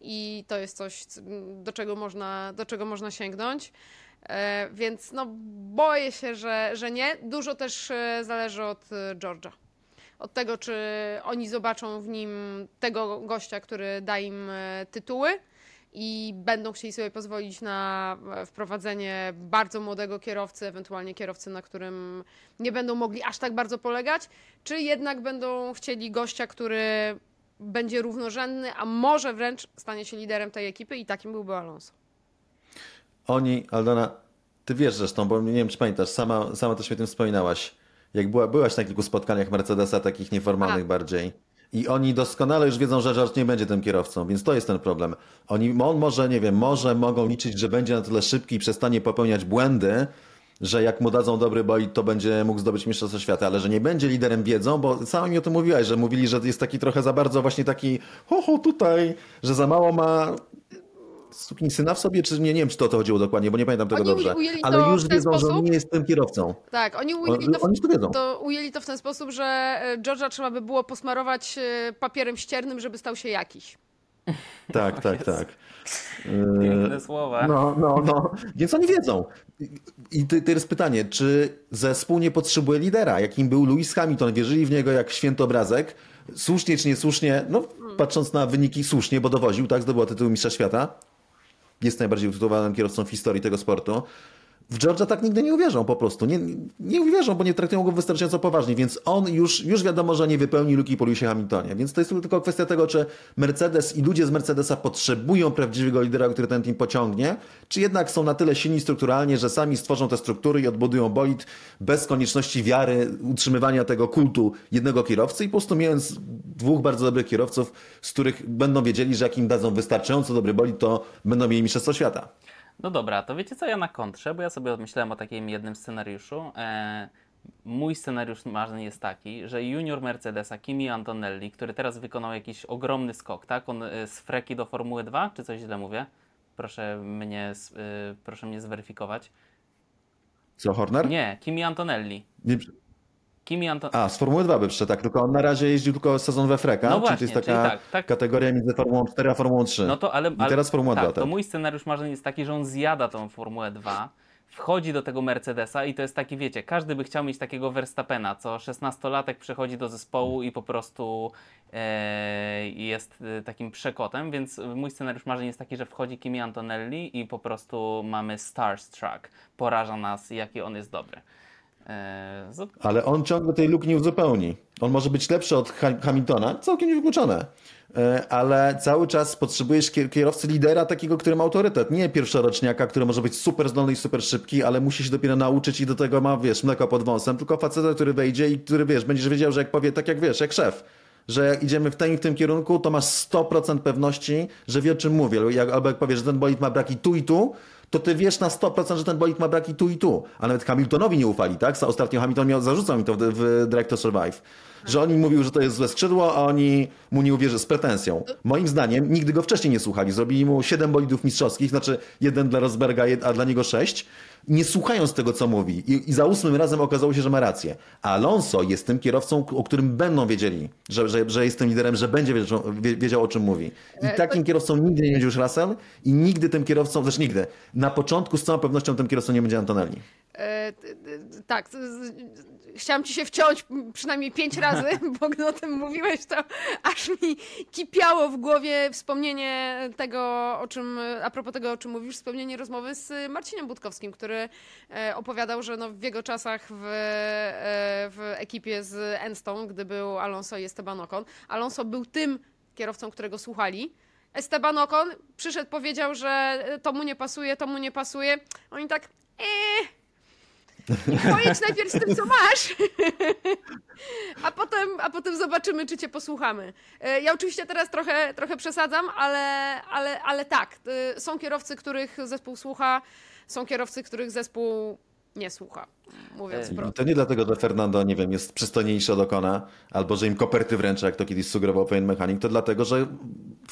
i to jest coś, do czego można, do czego można sięgnąć. E, Więc no, boję się, że, że nie. Dużo też e, zależy od e, George'a. Od tego, czy oni zobaczą w nim tego gościa, który da im e, tytuły i będą chcieli sobie pozwolić na e, wprowadzenie bardzo młodego kierowcy, ewentualnie kierowcy, na którym nie będą mogli aż tak bardzo polegać, czy jednak będą chcieli gościa, który będzie równorzędny, a może wręcz stanie się liderem tej ekipy i takim byłby Alonso. Oni, Aldona, ty wiesz zresztą, bo nie wiem, czy pamiętasz, sama, sama też mi o tym wspominałaś. Jak była, byłaś na kilku spotkaniach Mercedesa, takich nieformalnych A. bardziej. I oni doskonale już wiedzą, że George nie będzie tym kierowcą, więc to jest ten problem. Oni, on może, nie wiem, może mogą liczyć, że będzie na tyle szybki i przestanie popełniać błędy, że jak mu dadzą dobry bolid, to będzie mógł zdobyć Mistrzostwo Świata, ale że nie będzie liderem wiedzą, bo sama mi o tym mówiłaś, że mówili, że jest taki trochę za bardzo właśnie taki ho, ho tutaj, że za mało ma syna w sobie, czy nie, nie wiem, czy to o to chodziło dokładnie, bo nie pamiętam tego Oni dobrze. Ale już w wiedzą, że on sposób? nie jest tym kierowcą. Tak, oni On, ujęli to, oni już to wiedzą. to, ujęli to w ten sposób, że e, George'a trzeba by było posmarować e, papierem ściernym, żeby stał się jakiś. Tak, tak, tak. Piękne słowa. No, no, no. Więc oni wiedzą. I jest pytanie, czy zespół nie potrzebuje lidera, jakim był Lewis Hamilton? Wierzyli w niego jak święty obrazek. Słusznie czy niesłusznie? No, patrząc na wyniki, słusznie, bo dowoził, tak, zdobyła tytuł mistrza świata. Jest najbardziej utytułowanym kierowcą w historii tego sportu. W Georgia tak nigdy nie uwierzą po prostu. Nie, nie uwierzą, bo nie traktują go wystarczająco poważnie, więc on już, już wiadomo, że nie wypełni luki po Lewisie Hamiltonie. Więc to jest tylko kwestia tego, czy Mercedes i ludzie z Mercedesa potrzebują prawdziwego lidera, który ten team pociągnie, czy jednak są na tyle silni strukturalnie, że sami stworzą te struktury i odbudują bolid bez konieczności wiary, utrzymywania tego kultu jednego kierowcy i po prostu mając dwóch bardzo dobrych kierowców, z których będą wiedzieli, że jak im dadzą wystarczająco dobry bolid, to będą mieli mistrzostwo świata. No dobra, to wiecie co ja na kontrze, bo ja sobie myślałem o takim jednym scenariuszu. E, mój scenariusz marzeń jest taki, że junior Mercedesa Kimi Antonelli, który teraz wykonał jakiś ogromny skok, tak? On e, z Freki do Formuły 2, czy coś źle mówię? Proszę mnie, e, proszę mnie zweryfikować. Co, Horner? Nie, Kimi Antonelli. Nie. Kimi Anton... A, z Formuły 2 by przyszedł, tak, tylko on na razie jeździł tylko sezon we Freka, No czyli to jest taka tak, tak. kategoria między Formułą 4 a Formułą 3. No to ale, I teraz Formuła tak, 2, to tak. mój scenariusz marzeń jest taki, że on zjada tą Formułę 2, wchodzi do tego Mercedesa i to jest taki, wiecie, każdy by chciał mieć takiego Verstappena, co 16-latek przychodzi do zespołu i po prostu e, jest e, takim przekotem, więc mój scenariusz marzeń jest taki, że wchodzi Kimi Antonelli i po prostu mamy starstruck, poraża nas, jaki on jest dobry. E, Ale on ciągle tej luki nie uzupełni. On może być lepszy od Ha- Hamiltona, całkiem niewykluczone. E, Ale cały czas potrzebujesz kier- kierowcy lidera, takiego, który ma autorytet. Nie pierwszoroczniaka, który może być super zdolny i super szybki, ale musi się dopiero nauczyć i do tego ma, wiesz, mleko pod wąsem, tylko faceta, który wejdzie i który, wiesz, będziesz wiedział, że jak powie, tak jak wiesz, jak szef, że jak idziemy w tym i w tym kierunku, to masz 100% pewności, że wie o czym mówię. Albo jak powiesz, że ten bolid ma braki tu i tu, to ty wiesz na 100%, że ten bolid ma braki tu i tu. A nawet Hamiltonowi nie ufali, tak? Ostatnio Hamilton miał, zarzucał mi to w, w Drive to Survive. Że on im mówił, że to jest złe skrzydło, a oni mu nie uwierzy z pretensją. Moim zdaniem nigdy go wcześniej nie słuchali. Zrobili mu 7 bolidów mistrzowskich, znaczy jeden dla Rosberga, a dla niego 6. Nie słuchając tego, co mówi. I, I za ósmym razem okazało się, że ma rację. A Alonso jest tym kierowcą, o którym będą wiedzieli, że, że, że jest tym liderem, że będzie wiedział, wie- wiedział o czym mówi. I E, takim kierowcą nigdy nie będzie już Russell i nigdy tym kierowcą, też nigdy. Na początku z całą pewnością tym kierowcą nie będzie Antonelli. E, tak, chciałam ci się wciąć przynajmniej pięć razy, bo gdy o tym mówiłeś, to aż mi kipiało w głowie wspomnienie tego, o czym, a propos tego, o czym mówisz, wspomnienie rozmowy z Marcinem Budkowskim, który e, opowiadał, że no w jego czasach w, e, w ekipie z Enstone, gdy był Alonso i Esteban Ocon, Alonso był tym kierowcą, którego słuchali. Esteban Ocon przyszedł, powiedział, że e, to mu nie pasuje, to mu nie pasuje. Oni tak, eee, Pojedź najpierw z tym, co masz, a potem, a potem zobaczymy, czy cię posłuchamy. E, Ja oczywiście teraz trochę, trochę przesadzam, ale, ale, ale tak, e, są kierowcy, których zespół słucha, są kierowcy, których zespół nie słucha, mówiąc E, wprost. to nie dlatego, że Fernando, nie wiem, jest przystojniejszy od Okona, albo że im koperty wręcza, jak to kiedyś sugerował pewien mechanik, to dlatego, że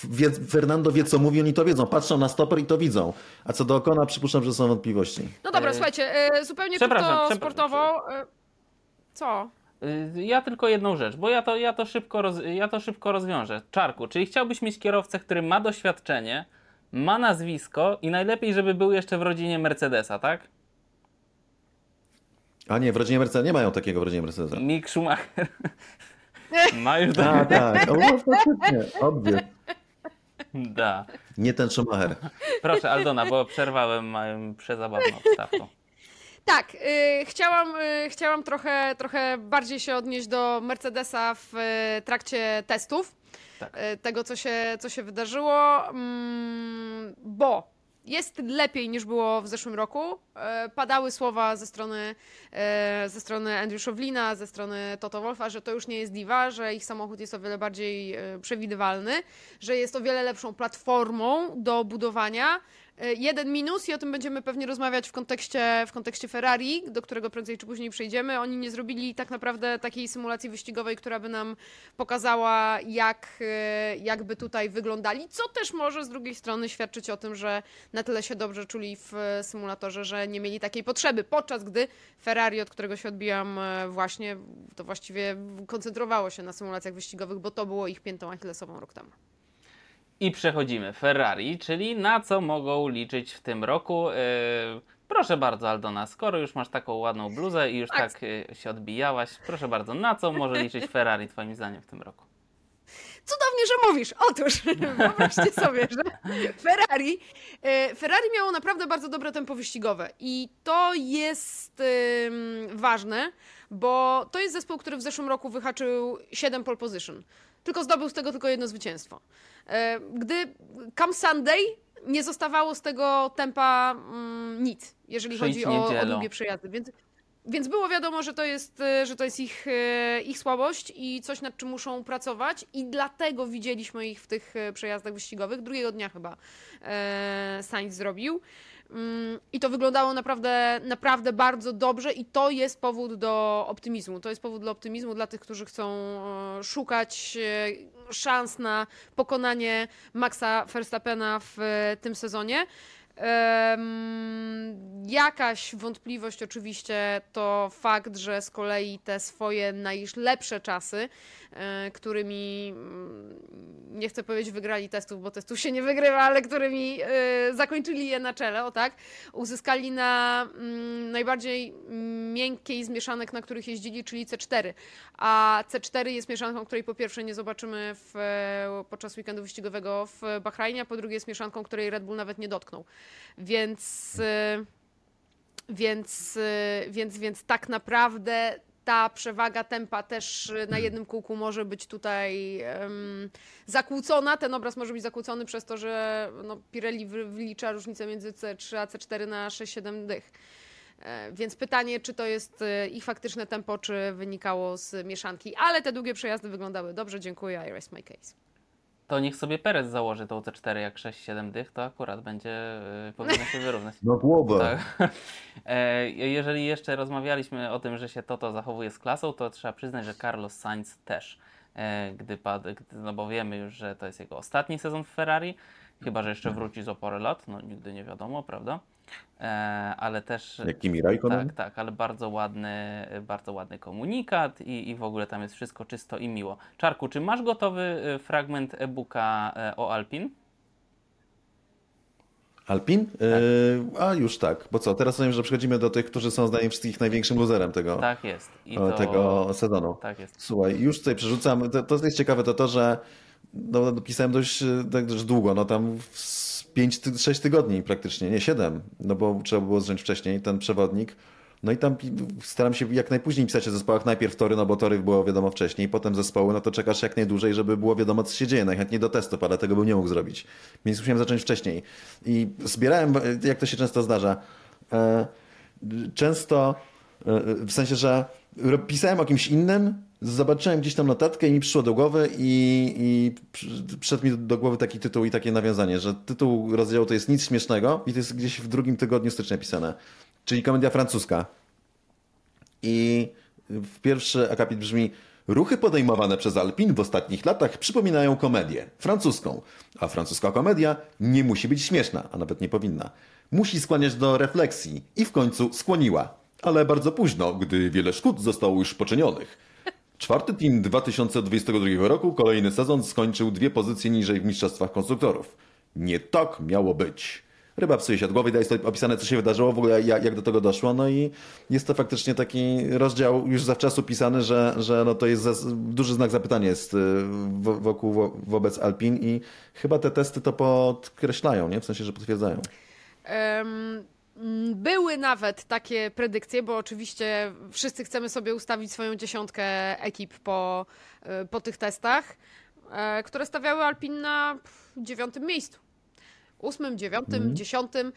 wie, Fernando wie, co mówi, oni to wiedzą. Patrzą na stoper i to widzą. A co do Okona, przypuszczam, że są wątpliwości. No dobra, E, słuchajcie, e, zupełnie przepra- sportowo. e, Co? Ja tylko jedną rzecz, bo ja to, ja, to szybko roz, ja to szybko rozwiążę. Czarku, czyli chciałbyś mieć kierowcę, który ma doświadczenie, ma nazwisko i najlepiej, żeby był jeszcze w rodzinie Mercedesa, tak? A nie, w rodzinie Mercedesa nie mają takiego w rodzinie Mercedesa. Mick Schumacher. Ma już A, do... tak, o, faktycznie. Da. Nie ten Schumacher. Proszę, Aldona, bo przerwałem moją przezabawną wstawką. Tak, y, chciałam, y, chciałam trochę, trochę bardziej się odnieść do Mercedesa w y, trakcie testów. Tak. y, Tego, co się, co się wydarzyło, mm, bo jest lepiej niż było w zeszłym roku. E, Padały słowa ze strony, e, ze strony Andrew Szowlina, ze strony Toto Wolfa, że to już nie jest diwa, że ich samochód jest o wiele bardziej e, przewidywalny, że jest o wiele lepszą platformą do budowania. E, Jeden minus i o tym będziemy pewnie rozmawiać w kontekście, w kontekście Ferrari, do którego prędzej czy później przejdziemy. Oni nie zrobili tak naprawdę takiej symulacji wyścigowej, która by nam pokazała, jak, e, jakby tutaj wyglądali, co też może z drugiej strony świadczyć o tym, że na tyle się dobrze czuli w symulatorze, że nie mieli takiej potrzeby, podczas gdy Ferrari, od którego się odbijam e, właśnie, to właściwie koncentrowało się na symulacjach wyścigowych, bo to było ich piętą achillesową rok temu. I przechodzimy. Ferrari, czyli na co mogą liczyć w tym roku. Yy, proszę bardzo, Aldona, skoro już masz taką ładną bluzę i już Tak. tak yy, się odbijałaś, proszę bardzo, na co może liczyć Ferrari, Twoim zdaniem, w tym roku? Cudownie, że mówisz. Otóż, wyobraźcie sobie, że Ferrari, e, Ferrari miało naprawdę bardzo dobre tempo wyścigowe i to jest ważne, bo to jest zespół, który w zeszłym roku wyhaczył 7 pole position. Tylko zdobył z tego tylko jedno zwycięstwo. E, Gdy come Sunday, nie zostawało z tego tempa mm, nic, jeżeli Przyjdź chodzi o, o długie przejazdy. Więc więc było wiadomo, że to jest, e, że to jest ich, e, ich słabość i coś, nad czym muszą pracować, i dlatego widzieliśmy ich w tych przejazdach wyścigowych. Drugiego dnia chyba e, Sainz zrobił. Mm, I to wyglądało naprawdę, naprawdę bardzo dobrze, i to jest powód do optymizmu. To jest powód do optymizmu dla tych, którzy chcą e, szukać e, szans na pokonanie Maxa Verstappena w e, tym sezonie. Jakaś wątpliwość oczywiście to fakt, że z kolei te swoje najlepsze czasy, którymi mm, nie chcę powiedzieć wygrali testów, bo testów się nie wygrywa, ale którymi e, zakończyli je na czele, o tak, uzyskali na mm, najbardziej miękkiej z mieszanek, na których jeździli, czyli C4. A C4 jest mieszanką, której po pierwsze nie zobaczymy w, e, podczas weekendu wyścigowego w Bahrajnie, a po drugie jest mieszanką, której Red Bull nawet nie dotknął. Więc, y, więc, więc, więc tak naprawdę ta przewaga tempa też y, na jednym kółku może być tutaj em, zakłócona. Ten obraz może być zakłócony przez to, że no, Pirelli wy- wlicza różnicę między C3 a C4 na 6-7 dych. E, Więc pytanie, czy to jest y, ich faktyczne tempo, czy wynikało z mieszanki. Ale te długie przejazdy wyglądały dobrze. Dziękuję. I rest my case. To niech sobie Perez założy tą C4 jak 6-7 dych, to akurat będzie, yy, powinno się wyrównać. No głowę. Tak. E, Jeżeli jeszcze rozmawialiśmy o tym, że się Toto zachowuje z klasą, to trzeba przyznać, że Carlos Sainz też, e, gdy padł, gdy, no bo wiemy już, że to jest jego ostatni sezon w Ferrari, chyba, że jeszcze wróci za parę lat, no nigdy nie wiadomo, prawda? E, Ale też... Jak Kimi Raikkonen? Tak, tak, ale bardzo ładny, bardzo ładny komunikat i, i w ogóle tam jest wszystko czysto i miło. Czarku, czy masz gotowy y, fragment e-booka e, o Alpin? Alpin? Yy, a już tak, bo co, teraz rozumiem, że przechodzimy do tych, którzy są zdaniem wszystkich największym luzerem tego, Tak jest. To, tego sezonu. Tak jest. Słuchaj, już tutaj przerzucam. To, to jest ciekawe, to to, że no, pisałem dość, e, tak dość długo, no tam 5-6 tygodni praktycznie, nie 7, no bo trzeba było zrzeć wcześniej ten przewodnik. No i tam staram się jak najpóźniej pisać o zespołach. Najpierw tory, no bo tory było wiadomo wcześniej, potem zespoły, no to czekasz jak najdłużej, żeby było wiadomo, co się dzieje. Najchętniej do testów, ale tego bym nie mógł zrobić. Więc musiałem zacząć wcześniej. I zbierałem, e, jak to się często zdarza, e, często e, w sensie, że pisałem o kimś innym, zobaczyłem gdzieś tam notatkę i mi przyszło do głowy i, i przy- przyszedł mi do głowy taki tytuł i takie nawiązanie, że tytuł rozdziału to jest nic śmiesznego i to jest gdzieś w drugim tygodniu stycznia pisane, czyli komedia francuska. I w pierwszy akapit brzmi Ruchy podejmowane przez Alpin w ostatnich latach przypominają komedię francuską, a francuska komedia nie musi być śmieszna, a nawet nie powinna. Musi skłaniać do refleksji i w końcu skłoniła, ale bardzo późno, gdy wiele szkód zostało już poczynionych. Czwarty team 2022 roku, kolejny sezon skończył dwie pozycje niżej w mistrzostwach konstruktorów. Nie tak miało być. ryba psuje się od głowy, jest opisane, co się wydarzyło, w ogóle jak, jak do tego doszło, no i jest to faktycznie taki rozdział już zawczasu pisany, że, że no to jest za, duży znak zapytania jest y, wo- wokół, wo, wobec Alpin i chyba te testy to podkreślają, nie? W sensie, że potwierdzają. Mm, Były nawet takie predykcje, bo oczywiście wszyscy chcemy sobie ustawić swoją dziesiątkę ekip po, e, po tych testach, e, które stawiały Alpin na dziewiątym miejscu. Ósmym, dziewiątym, dziesiątym.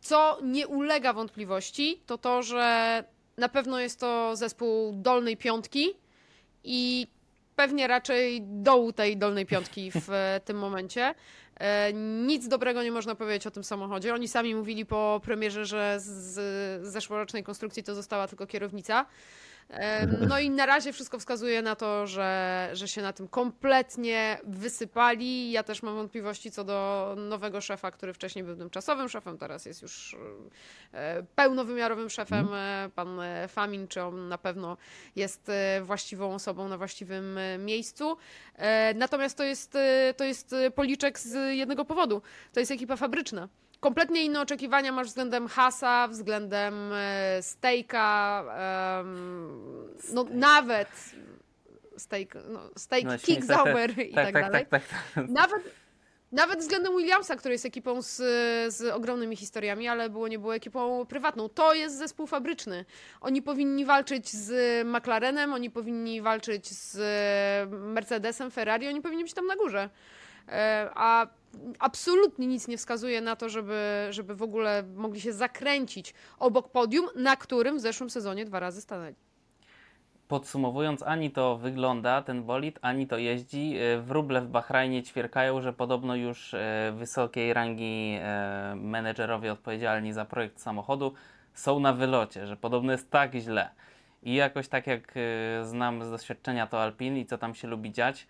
Co nie ulega wątpliwości, to to, że na pewno jest to zespół dolnej piątki i pewnie raczej dołu tej dolnej piątki w e, tym momencie. E, Nic dobrego nie można powiedzieć o tym samochodzie. Oni sami mówili po premierze, że z z zeszłorocznej konstrukcji to została tylko kierownica. No i na razie wszystko wskazuje na to, że, że się na tym kompletnie wysypali. Ja też mam wątpliwości co do nowego szefa, który wcześniej był tymczasowym szefem, teraz jest już e, pełnowymiarowym szefem. E, Pan e, Famin, czy on na pewno jest właściwą osobą na właściwym miejscu. Natomiast to jest, to jest policzek z jednego powodu. To jest ekipa fabryczna. Kompletnie inne oczekiwania masz względem Hasa, względem e, Stejka, em, no nawet Steak, no, Steak No, Kick tak, Zauber i tak, tak, tak, dalej. tak, tak, tak. Nawet, nawet względem Williamsa, który jest ekipą z, z ogromnymi historiami, ale było nie było ekipą prywatną. To jest zespół fabryczny. Oni powinni walczyć z McLarenem, oni powinni walczyć z Mercedesem, Ferrari, oni powinni być tam na górze. E, A absolutnie nic nie wskazuje na to, żeby, żeby w ogóle mogli się zakręcić obok podium, na którym w zeszłym sezonie dwa razy stanęli. Podsumowując, ani to wygląda ten bolid, ani to jeździ. E, Wróble w Bahrajnie ćwierkają, że podobno już e, wysokiej rangi menedżerowie odpowiedzialni za projekt samochodu są na wylocie, że podobno jest tak źle. I jakoś tak jak znam z doświadczenia to Alpin i co tam się lubi dziać,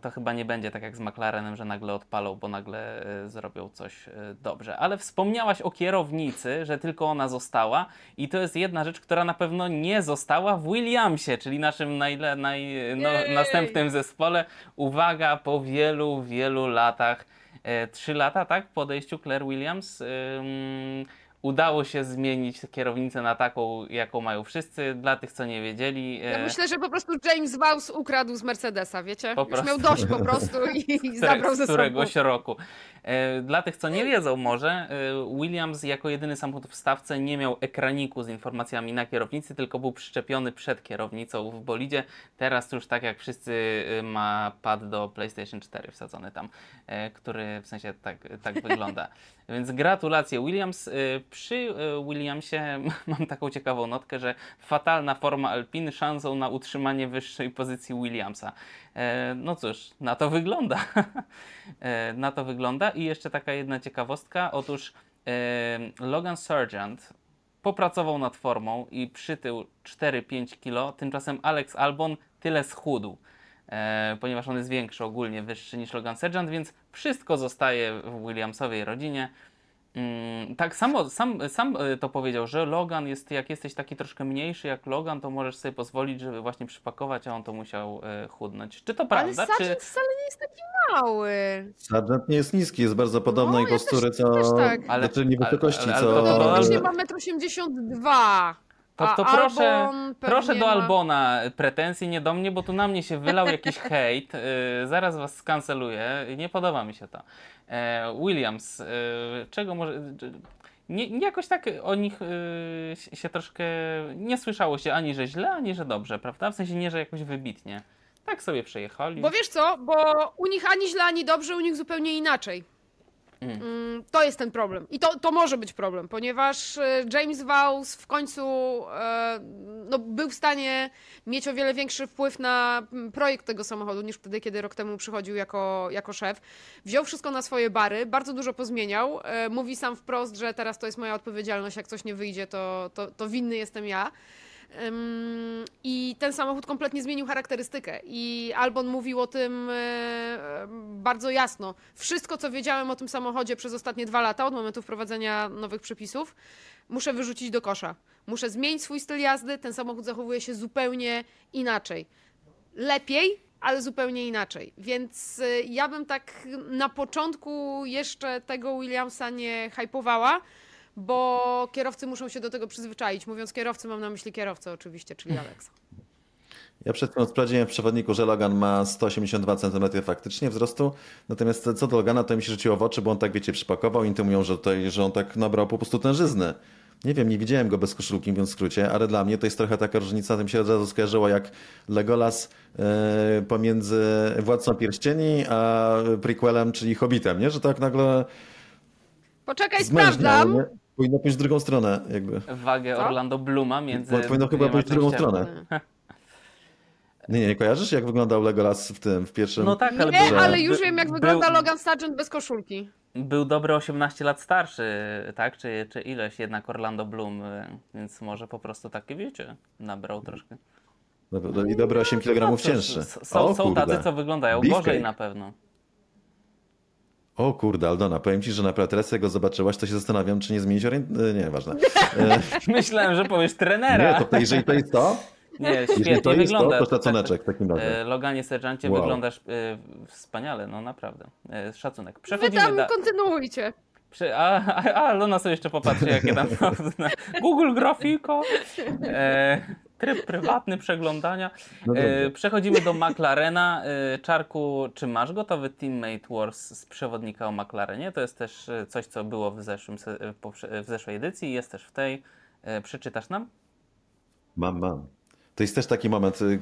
to chyba nie będzie tak jak z McLarenem, że nagle odpalą, bo nagle e, zrobią coś e, dobrze. Ale wspomniałaś o kierownicy, że tylko ona została i to jest jedna rzecz, która na pewno nie została w Williamsie, czyli naszym najle, naj, no, następnym zespole. Uwaga, po wielu, wielu latach, e, trzy lata, tak, po odejściu Claire Williams, ym, udało się zmienić kierownicę na taką, jaką mają wszyscy. Dla tych, co nie wiedzieli. Ja e, myślę, że po prostu James Vowles ukradł z Mercedesa, wiecie? Po Już prostu. miał dość po prostu i, i zabrał z ze sobą. któregoś roku. E, Dla tych, co nie wiedzą może, e, Williams jako jedyny samochód w stawce nie miał ekraniku z informacjami na kierownicy, tylko był przyczepiony przed kierownicą w bolidzie. Teraz już tak jak wszyscy ma pad do PlayStation 4 wsadzony tam, który w sensie tak, tak wygląda. Więc gratulacje Williams. Przy e, Williamsie mam taką ciekawą notkę, że fatalna forma Alpiny szansą na utrzymanie wyższej pozycji Williamsa. E, No cóż, na to wygląda. E, Na to wygląda. I jeszcze taka jedna ciekawostka. Otóż Logan Sargent popracował nad formą i przytył 4-5 kg. Tymczasem Alex Albon tyle schudł. E, ponieważ on jest większy, ogólnie wyższy niż Logan Sargent, więc wszystko zostaje w Williamsowej rodzinie. Mm, tak samo sam, sam e, to powiedział, że Logan jest, jak jesteś taki troszkę mniejszy jak Logan, to możesz sobie pozwolić, żeby właśnie przypakować, a on to musiał e, chudnąć. Czy to Ale prawda? Czy... Sargent wcale nie jest taki mały. Sargent nie jest niski, jest bardzo podobnej No, ja postury, też- co... też tak. Ale- znaczy nie wysokości, ale- ale co... to- to- to- Faktycznie ma 1,82 m. To, to a proszę, Albon proszę do ma- Albona pretensji, nie do mnie, bo tu na mnie się wylał jakiś hejt. Yy, zaraz was skanceluję. Nie podoba mi się to. E, Williams, yy, czego może. Nie, jakoś tak o nich się- się troszkę. Nie słyszało się ani że źle, ani że dobrze, prawda? W sensie nie, że jakoś wybitnie. Tak sobie przejechali. Bo wiesz co, bo u nich ani źle, ani dobrze, u nich zupełnie inaczej. Mm. Mm, To jest ten problem. I to, to może być problem, ponieważ e, James Vowles w końcu e, no, był w stanie mieć o wiele większy wpływ na mm, projekt tego samochodu niż wtedy, kiedy rok temu przychodził jako, jako szef. Wziął wszystko na swoje bary, bardzo dużo pozmieniał. E, Mówi sam wprost, że teraz to jest moja odpowiedzialność, jak coś nie wyjdzie, to, to, to winny jestem ja. I ten samochód kompletnie zmienił charakterystykę. I Albon mówił o tym e, e, bardzo jasno. Wszystko, co wiedziałem o tym samochodzie przez ostatnie dwa lata, od momentu wprowadzenia nowych przepisów, muszę wyrzucić do kosza. Muszę zmienić swój styl jazdy. Ten samochód zachowuje się zupełnie inaczej. Lepiej, ale zupełnie inaczej. Więc y, ja bym tak na początku jeszcze tego Williamsa nie hypowała, bo kierowcy muszą się do tego przyzwyczaić. Mówiąc kierowcy, mam na myśli kierowcę oczywiście, czyli Alexa. Ja przed chwilą sprawdziłem w przewodniku, że Logan ma 182 cm faktycznie wzrostu, natomiast co do Logana to mi się rzuciło w oczy, bo on tak, wiecie, przypakował i mówią, że, tutaj, że on tak nabrał po prostu tężyzny. Nie wiem, nie widziałem go bez koszulki, mówiąc w skrócie, ale dla mnie to jest trochę taka różnica, tym się od razu skojarzyło jak Legolas e, pomiędzy Władcą Pierścieni a prequelem, czyli Hobbitem, nie? Że tak nagle Poczekaj, zmężniał, sprawdzam. nie? Powinno pójść w drugą stronę, jakby. Wagę Co? Orlando Bluma między. Bo powinno chyba pójść w drugą stronę. Nie, nie, nie kojarzysz, jak wyglądał Legolas w tym, w pierwszym... No tak, ale, Nie, był, ale już by- wiem, jak był- wygląda Logan Sargent bez koszulki. Był dobre 18 lat starszy, tak? Czy, czy ileś jednak Orlando Bloom, więc może po prostu takie wiecie, nabrał troszkę. I dobre 8 kg cięższy. s- Są, O są kurde. tacy, co wyglądają Beefcake. gorzej na pewno. O kurde, Aldona, powiem ci, że naprawdę teraz jak go zobaczyłaś, to się zastanawiam, czy nie zmienić orient... e, Nie, ważne. Myślałem, że powiesz trenera. Nie, to jeżeli to jest to, Nie, świetnie to jest to, wygląda. to szacuneczek w takim E, razie. Loganie Sergeancie Wow. wyglądasz e, wspaniale, no naprawdę. E, szacunek. Wy Przechodzimy tam da- kontynuujcie. Przy, a, a, a Luna sobie jeszcze popatrzy, jakie tam na Google Grafiko, e, tryb prywatny przeglądania. No E, przechodzimy do McLarena. E, Czarku, czy masz gotowy Teammate Wars z przewodnika o McLarenie? To jest też e, coś, co było w, zeszłym, w, zeszłej edycji, jest też w tej. Przeczytasz nam? Mam, mam. To jest też taki moment. y,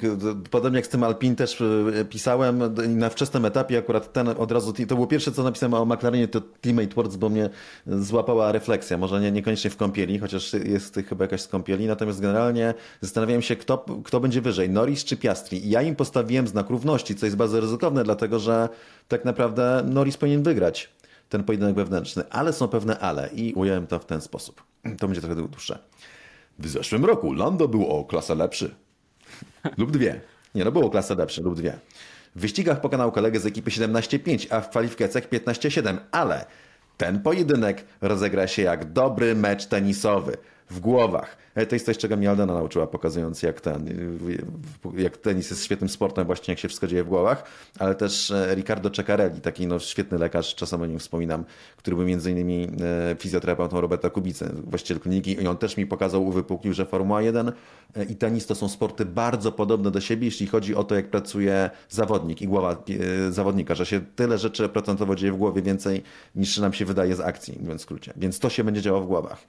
Podobnie jak z tym Alpin też y, pisałem na wczesnym etapie akurat ten od razu, to było pierwsze co napisałem o McLarenie to Teammate Words, bo mnie złapała refleksja. Może nie, niekoniecznie w kąpieli, chociaż jest chyba jakaś z kąpieli, natomiast generalnie zastanawiałem się kto, kto będzie wyżej, Norris czy Piastri. Ja im postawiłem znak równości, co jest bardzo ryzykowne, dlatego że tak naprawdę Norris powinien wygrać ten pojedynek wewnętrzny, ale są pewne ale i ująłem to w ten sposób. To będzie trochę dłuższe. W zeszłym roku Lando był o klasę lepszy. lub dwie. Nie, no było klasę lepszy lub dwie. W wyścigach pokonał kolegę z ekipy 17.5, a w kwalifikacjach 15.7, ale ten pojedynek rozegra się jak dobry mecz tenisowy. W głowach. E, To jest coś, czego mnie Aldona nauczyła, pokazując jak ten, y, jak tenis jest świetnym sportem, właśnie jak się wszystko dzieje w głowach, ale też e, Riccardo Ceccarelli, taki no, świetny lekarz, czasem o nim wspominam, który był między innymi e, fizjoterapeutą Roberta Kubicy, właściciel kliniki i on też mi pokazał, uwypuklił, że Formuła 1 e, i tenis to są sporty bardzo podobne do siebie, jeśli chodzi o to, jak pracuje zawodnik i głowa zawodnika, że się tyle rzeczy procentowo dzieje w głowie więcej niż nam się wydaje z akcji, mówiąc w skrócie. Więc to się będzie działo w głowach.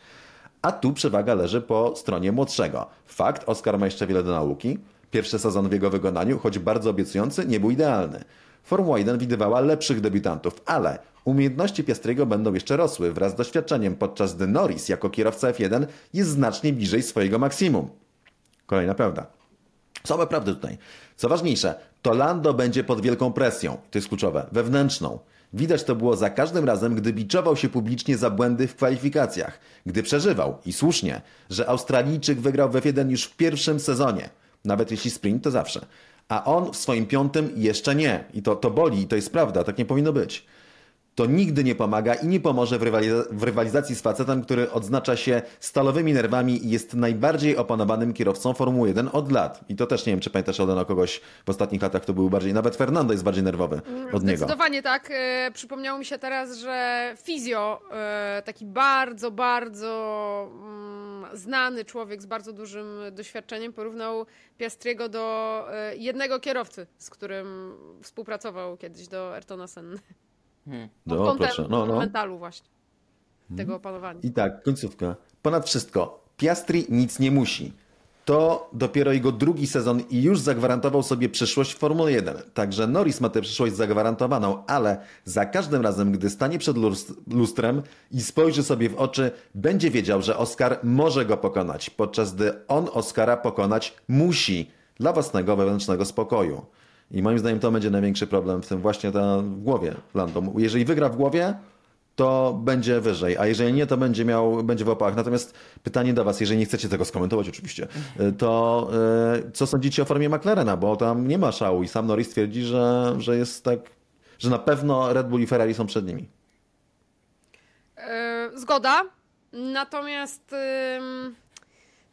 A tu przewaga leży po stronie młodszego. Fakt, Oskar ma jeszcze wiele do nauki. Pierwszy sezon w jego wykonaniu, choć bardzo obiecujący, nie był idealny. Formuła 1 widywała lepszych debiutantów, ale umiejętności Piastriego będą jeszcze rosły wraz z doświadczeniem, podczas gdy Norris jako kierowca F1 jest znacznie bliżej swojego maksimum. Kolejna prawda. Same prawdy tutaj. Co ważniejsze, to Lando będzie pod wielką presją, to jest kluczowe, wewnętrzną. Widać to było za każdym razem, gdy biczował się publicznie za błędy w kwalifikacjach, gdy przeżywał, i słusznie, że Australijczyk wygrał w F1 już w pierwszym sezonie. Nawet jeśli sprint, to zawsze. A on w swoim piątym jeszcze nie. I to, to boli, i to jest prawda, tak nie powinno być to nigdy nie pomaga i nie pomoże w, rywaliza- w rywalizacji z facetem, który odznacza się stalowymi nerwami i jest najbardziej opanowanym kierowcą Formuły 1 od lat. I to też nie wiem, czy pamiętasz Odena kogoś w ostatnich latach, kto był bardziej, nawet Fernando jest bardziej nerwowy od niego. Zdecydowanie tak. E, przypomniało mi się teraz, że Fizio, e, taki bardzo, bardzo mm, znany człowiek z bardzo dużym doświadczeniem, porównał Piastriego do e, jednego kierowcy, z którym współpracował kiedyś do Ayrtona Senny. Pod No, proszę, no, no. mentalu właśnie. Tego opanowania. I tak, końcówka. Ponad wszystko, Piastri nic nie musi. To dopiero jego drugi sezon i już zagwarantował sobie przyszłość w Formule 1. Także Norris ma tę przyszłość zagwarantowaną, ale za każdym razem, gdy stanie przed lust- lustrem i spojrzy sobie w oczy, będzie wiedział, że Oscar może go pokonać, podczas gdy on Oscara pokonać musi dla własnego wewnętrznego spokoju. I moim zdaniem to będzie największy problem w tym właśnie ta w głowie Lando. Jeżeli wygra w głowie, to będzie wyżej, a jeżeli nie, to będzie miał, będzie w opałach. Natomiast pytanie do Was, jeżeli nie chcecie tego skomentować oczywiście, to e, co sądzicie o formie McLarena, bo tam nie ma szału i sam Norris twierdzi, że, że jest tak, że na pewno Red Bull i Ferrari są przed nimi. E, Zgoda. Natomiast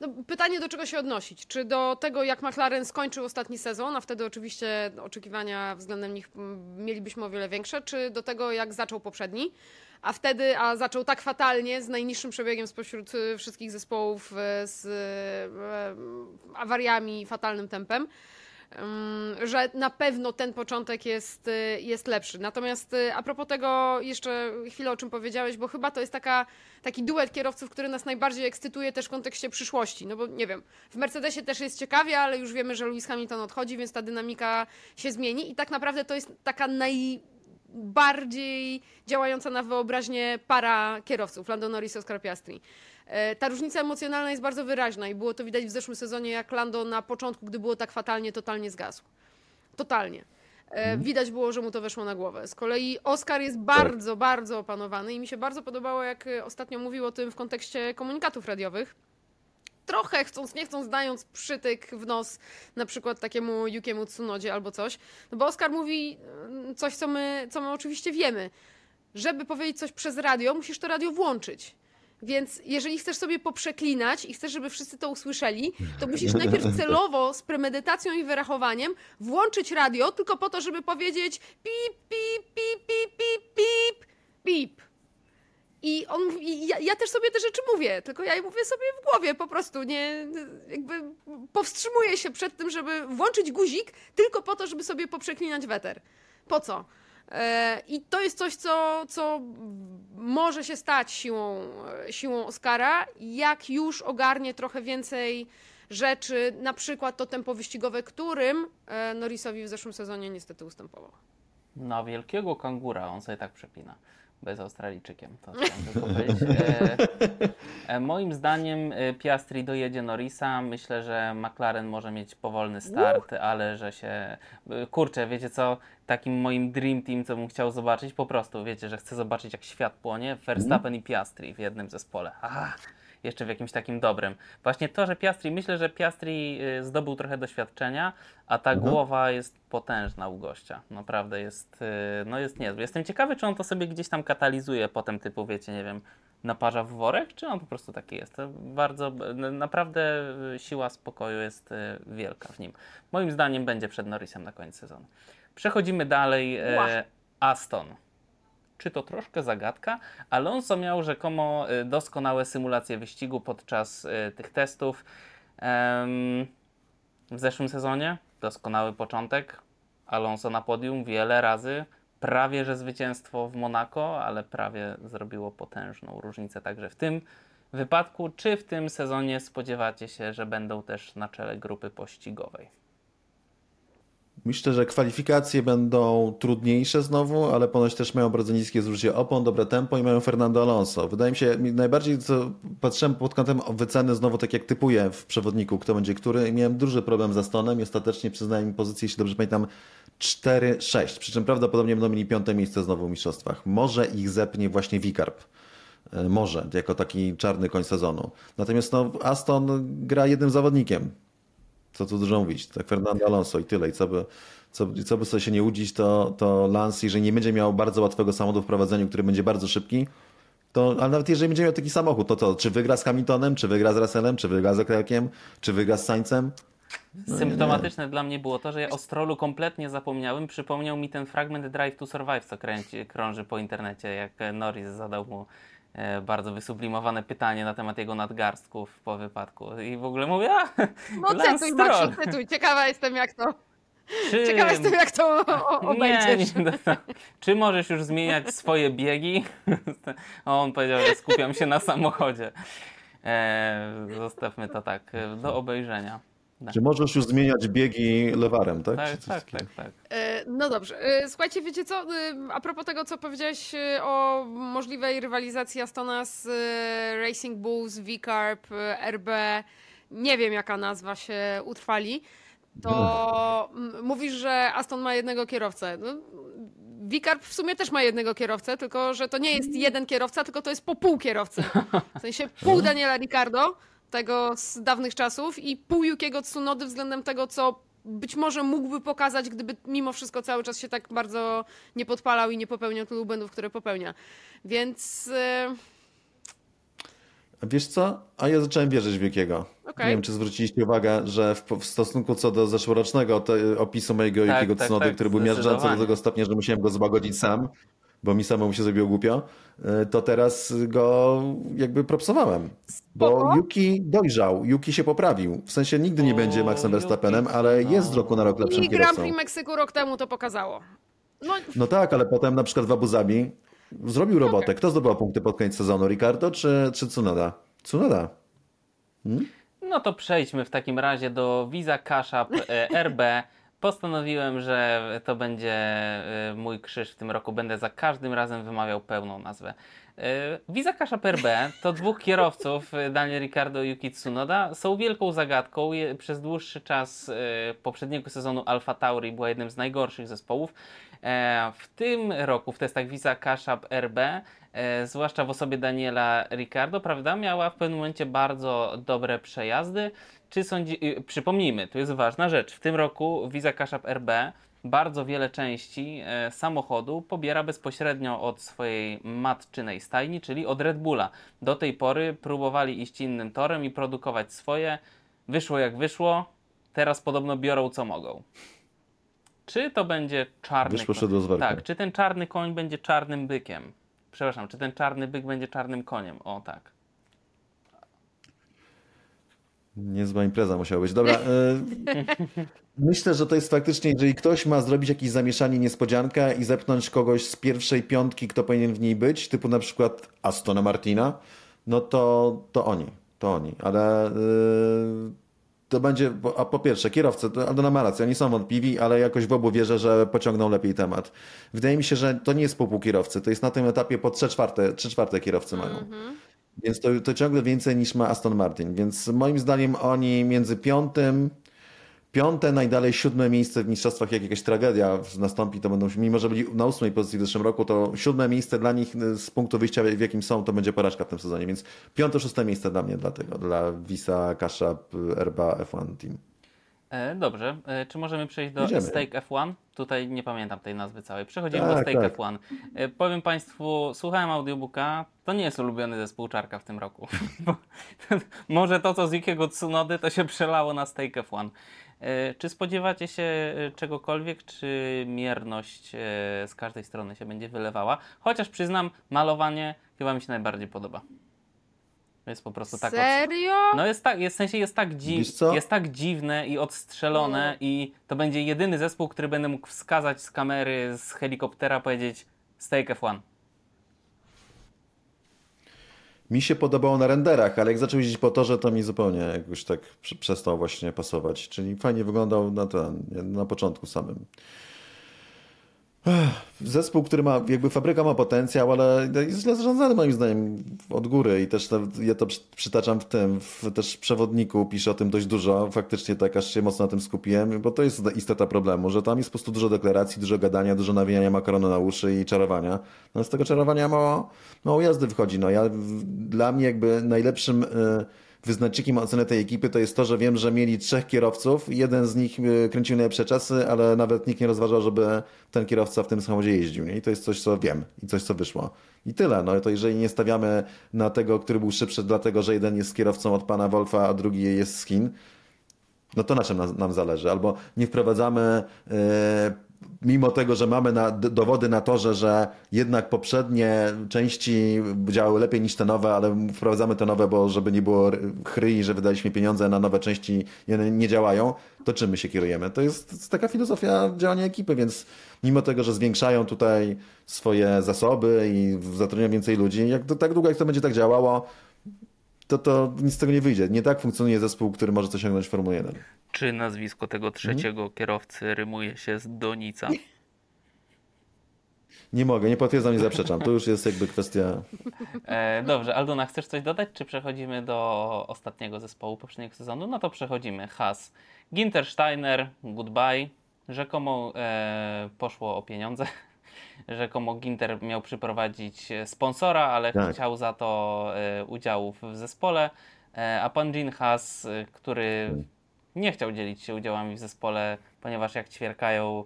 No, pytanie do czego się odnosić? Czy do tego, jak McLaren skończył ostatni sezon, a wtedy oczywiście oczekiwania względem nich mm, mielibyśmy o wiele większe, czy do tego, jak zaczął poprzedni? A wtedy, a zaczął tak fatalnie, z najniższym przebiegiem spośród y, wszystkich zespołów, y, z y, awariami, fatalnym tempem. Że na pewno ten początek jest, y, jest lepszy. Natomiast y, a propos tego jeszcze chwilę o czym powiedziałeś, bo chyba to jest taka, taki duet kierowców, który nas najbardziej ekscytuje też w kontekście przyszłości. No bo nie wiem, w Mercedesie też jest ciekawie, ale już wiemy, że Lewis Hamilton odchodzi, więc ta dynamika się zmieni i tak naprawdę to jest taka najbardziej działająca na wyobraźnię para kierowców, Lando Norris i Oscar Piastri. E, Ta różnica emocjonalna jest bardzo wyraźna i było to widać w zeszłym sezonie, jak Lando na początku, gdy było tak fatalnie, totalnie zgasł. Totalnie. E, Widać było, że mu to weszło na głowę. Z kolei Oscar jest bardzo, bardzo opanowany i mi się bardzo podobało, jak e, ostatnio mówił o tym w kontekście komunikatów radiowych. Trochę chcąc, nie chcąc, dając przytyk w nos na przykład takiemu Yukiemu Tsunodzie albo coś. No bo Oscar mówi mm, coś, co my, co my oczywiście wiemy. Żeby powiedzieć coś przez radio, musisz to radio włączyć. Więc jeżeli chcesz sobie poprzeklinać i chcesz, żeby wszyscy to usłyszeli, to musisz najpierw celowo, z premedytacją i wyrachowaniem włączyć radio tylko po to, żeby powiedzieć pip, pip, pip, pip, pip, pip, pip. I on, i ja, ja też sobie te rzeczy mówię, tylko ja je mówię sobie w głowie po prostu, nie, jakby powstrzymuję się przed tym, żeby włączyć guzik tylko po to, żeby sobie poprzeklinać weter. Po co? E, I to jest coś, co, co może się stać siłą, siłą Oscara, jak już ogarnie trochę więcej rzeczy, na przykład to tempo wyścigowe, którym e, Norrisowi w zeszłym sezonie niestety ustępował. Na wielkiego kangura on sobie tak przepina. Bez Australijczykiem, to. E, e, moim zdaniem e, Piastri dojedzie Norrisa. Myślę, że McLaren może mieć powolny start, ale że się. e, Kurczę, wiecie co? Takim moim dream team, co bym chciał zobaczyć, po prostu wiecie, że chcę zobaczyć, jak świat płonie. Verstappen i Piastri w jednym zespole. Aha, jeszcze w jakimś takim dobrym. Właśnie to, że Piastri, myślę, że Piastri y, zdobył trochę doświadczenia, a ta głowa jest potężna u gościa. Naprawdę jest, y, no jest niezły. Jestem ciekawy, czy on to sobie gdzieś tam katalizuje potem, typu, wiecie, nie wiem, naparza w worek, czy on po prostu taki jest. To bardzo, naprawdę y, siła spokoju jest wielka w nim. Moim zdaniem będzie przed Norrisem na koniec sezonu. Przechodzimy dalej. Ła. Aston. Czy to troszkę zagadka? Alonso miał rzekomo y, doskonałe symulacje wyścigu podczas y, tych testów. W zeszłym sezonie doskonały początek. Alonso na podium wiele razy. Prawie że zwycięstwo w Monako, ale prawie zrobiło potężną różnicę także w tym wypadku. Czy w tym sezonie spodziewacie się, że będą też na czele grupy pościgowej? Myślę, że kwalifikacje będą trudniejsze znowu, ale ponoć też mają bardzo niskie zużycie opon, dobre tempo i mają Fernando Alonso. Wydaje mi się, najbardziej co patrzyłem pod kątem wyceny znowu tak jak typuję w przewodniku, kto będzie który i miałem duży problem z Astonem i ostatecznie przyznałem pozycję, jeśli dobrze pamiętam, 4-6, przy czym prawdopodobnie będą mieli piąte miejsce znowu w mistrzostwach. Może ich zepnie właśnie Wikarp. E, Może, jako taki czarny koń sezonu. Natomiast no, Aston gra jednym zawodnikiem. Co tu dużo mówić, tak Fernando Alonso i tyle. I co by, co, co by sobie się nie łudzić, to, to Lance, jeżeli nie będzie miał bardzo łatwego samochodu w prowadzeniu, który będzie bardzo szybki, to, ale nawet jeżeli będzie miał taki samochód, to, to czy wygra z Hamiltonem, czy wygra z Russellem, czy wygra z Leclerciem, czy wygra z Sainzem? No Symptomatyczne dla mnie było to, że ja o Strollu kompletnie zapomniałem. Przypomniał mi ten fragment Drive to Survive, co kręci, krąży po internecie, jak Norris zadał mu bardzo wysublimowane pytanie na temat jego nadgarstków po wypadku. I w ogóle mówię, a, No cytuj. Maksiu, cytuj. Ciekawa jestem, jak to, Czy... ciekawa jestem, jak to o- Nie, obejdziesz. nie, no. Czy możesz już zmieniać swoje biegi? On powiedział, że skupiam się na samochodzie. E, zostawmy to tak, e, do obejrzenia. Czy możesz już zmieniać biegi lewarem, tak? Tak, tak, tak, tak. E, No dobrze. E, Słuchajcie, wiecie co? E, A propos tego, co powiedziałeś o możliwej rywalizacji Astona z Racing Bulls, V-Carb, RB, nie wiem jaka nazwa się utrwali, to m, mówisz, że Aston ma jednego kierowcę. No, V-Carb w sumie też ma jednego kierowcę, tylko że to nie jest jeden kierowca, tylko to jest po pół kierowcy. W sensie pół Daniela Ricardo, tego z dawnych czasów i pół Yukiego Tsunody względem tego, co być może mógłby pokazać, gdyby mimo wszystko cały czas się tak bardzo nie podpalał i nie popełniał tylu błędów, które popełnia. Więc e, A Wiesz co? A ja zacząłem wierzyć w Wielkiego. okej, Okej. Nie wiem, czy zwróciliście uwagę, że w, w stosunku co do zeszłorocznego te, opisu mojego Tak, Yukiego tak, Tsunody, tak, który był miażdżący do tego stopnia, że musiałem go złagodzić sam, bo mi samemu się zrobiło głupio, y, to teraz go jakby propsowałem. Bo. Yuki dojrzał, Yuki się poprawił. W sensie nigdy nie będzie Maxem Verstappenem, ale jest z roku na rok lepszym I Grand. Prix Meksyku rok temu to pokazało. No, No tak, ale potem na przykład w Abu Zabi zrobił robotę. Kto zdobył punkty pod koniec sezonu? Ricardo czy, czy Tsunoda? Tsunoda. No to przejdźmy w takim razie do Visa Cash App e, RB. Postanowiłem, że to będzie e, mój krzyż w tym roku. Będę za każdym razem wymawiał pełną nazwę. E, Visa Cash App RB to dwóch kierowców, e, Daniel Ricciardo i Yuki Tsunoda. Są wielką zagadką. Przez dłuższy czas poprzedniego sezonu Alfa Tauri była jednym z najgorszych zespołów. E, W tym roku w testach Visa App RB, e, zwłaszcza w osobie Daniela Ricardo, prawda, miała w pewnym momencie bardzo dobre przejazdy. Czy sądzi... y, Przypomnijmy, tu jest ważna rzecz. W tym roku Visa Cash App RB bardzo wiele części e, samochodu pobiera bezpośrednio od swojej matczynej stajni, czyli od Red Bulla. Do tej pory próbowali iść innym torem i produkować swoje. Wyszło jak wyszło. Teraz podobno biorą co mogą. Czy to będzie czarny Wyszło koń? z. Tak, czy ten czarny koń będzie czarnym bykiem? Przepraszam, czy ten czarny byk będzie czarnym koniem? O tak. Niezła impreza musiała być. Dobra. e, Myślę, że to jest faktycznie, jeżeli ktoś ma zrobić jakieś zamieszanie, niespodziankę i zepchnąć kogoś z pierwszej piątki, kto powinien w niej być, typu na przykład Astona Martina, no to, to oni. To oni. Ale e, to będzie, a po pierwsze, kierowcy, Aldona ma rację, oni są wątpliwi, ale jakoś w obu wierzę, że pociągną lepiej temat. Wydaje mi się, że to nie jest pół kierowcy, to jest na tym etapie po 3 czwarte, 3 czwarte kierowcy mają. Więc to, to ciągle więcej niż ma Aston Martin. Więc moim zdaniem oni między piątym, piąte, najdalej siódme miejsce w mistrzostwach, jak jakaś tragedia nastąpi, to będą, mimo że byli na ósmej pozycji w zeszłym roku, to siódme miejsce dla nich y, z punktu wyjścia, w jakim są, to będzie porażka w tym sezonie. Więc piąte, szóste miejsce dla mnie, dlatego, dla Visa, Kasza, RBA, F1 Team. E, dobrze, e, czy możemy przejść do Jedziemy. Stake F1? Tutaj nie pamiętam tej nazwy całej. Przechodzimy Tak, do Stake tak. F1. E, powiem Państwu, słuchałem audiobooka, to nie jest ulubiony zespół Czarka w tym roku. Może to, co z Yukiego Tsunody, to się przelało na Stake F1. E, Czy spodziewacie się czegokolwiek, czy mierność z każdej strony się będzie wylewała? Chociaż przyznam, malowanie chyba mi się najbardziej podoba. To jest po prostu tak... od- serio? no jest tak, jest, w sensie jest tak, co? jest tak dziwne i odstrzelone No. i to będzie jedyny zespół, który będę mógł wskazać z kamery, z helikoptera, powiedzieć Stake F1. Mi się podobało na renderach, ale jak zaczął jeździć po torze, to mi zupełnie jakoś tak prze- przestał właśnie pasować. Czyli fajnie wyglądał na ten, na początku samym. Zespół, który ma, jakby fabryka ma potencjał, ale jest źle zarządzany moim zdaniem od góry i też to, ja to przy- przytaczam w tym, w też przewodniku piszę o tym dość dużo, faktycznie tak aż się mocno na tym skupiłem, bo to jest istota problemu, że tam jest po prostu dużo deklaracji, dużo gadania, dużo nawijania makaronu na uszy i czarowania. No z tego czarowania mało, mało jazdy wychodzi. No ja, dla mnie jakby najlepszym y, wyznacznikiem oceny tej ekipy to jest to, że wiem, że mieli trzech kierowców, jeden z nich y, kręcił najlepsze czasy, ale nawet nikt nie rozważał, żeby ten kierowca w tym samochodzie jeździł. Nie? I to jest coś, co wiem i coś, co wyszło. I tyle. No to jeżeli nie stawiamy na tego, który był szybszy, dlatego że jeden jest kierowcą od pana Wolfa, a drugi jest z Chin, no to na czym nam, zależy? Albo nie wprowadzamy, e, mimo tego, że mamy na, dowody na to, że, że jednak poprzednie części działały lepiej niż te nowe, ale wprowadzamy te nowe, bo żeby nie było r- chry i że wydaliśmy pieniądze na nowe części i one nie działają, to czym my się kierujemy? To jest, to jest taka filozofia działania ekipy, więc mimo tego, że zwiększają tutaj swoje zasoby i zatrudniają więcej ludzi, jak to, tak długo jak to będzie tak działało, to, to nic z tego nie wyjdzie. Nie tak funkcjonuje zespół, który może coś osiągnąć w Formule 1. Czy nazwisko tego trzeciego kierowcy rymuje się z Donica? Nie mogę, nie potwierdzam, nie zaprzeczam. To już jest jakby kwestia. E, dobrze, Aldona, chcesz coś dodać, czy przechodzimy do ostatniego zespołu poprzedniego sezonu? No to przechodzimy. Has. Ginter Steiner, goodbye. Rzekomo e, poszło o pieniądze. Rzekomo Ginter miał przyprowadzić e, sponsora, ale Tak. chciał za to e, udziałów w zespole. E, a pan e, który nie chciał dzielić się udziałami w zespole, ponieważ jak ćwierkają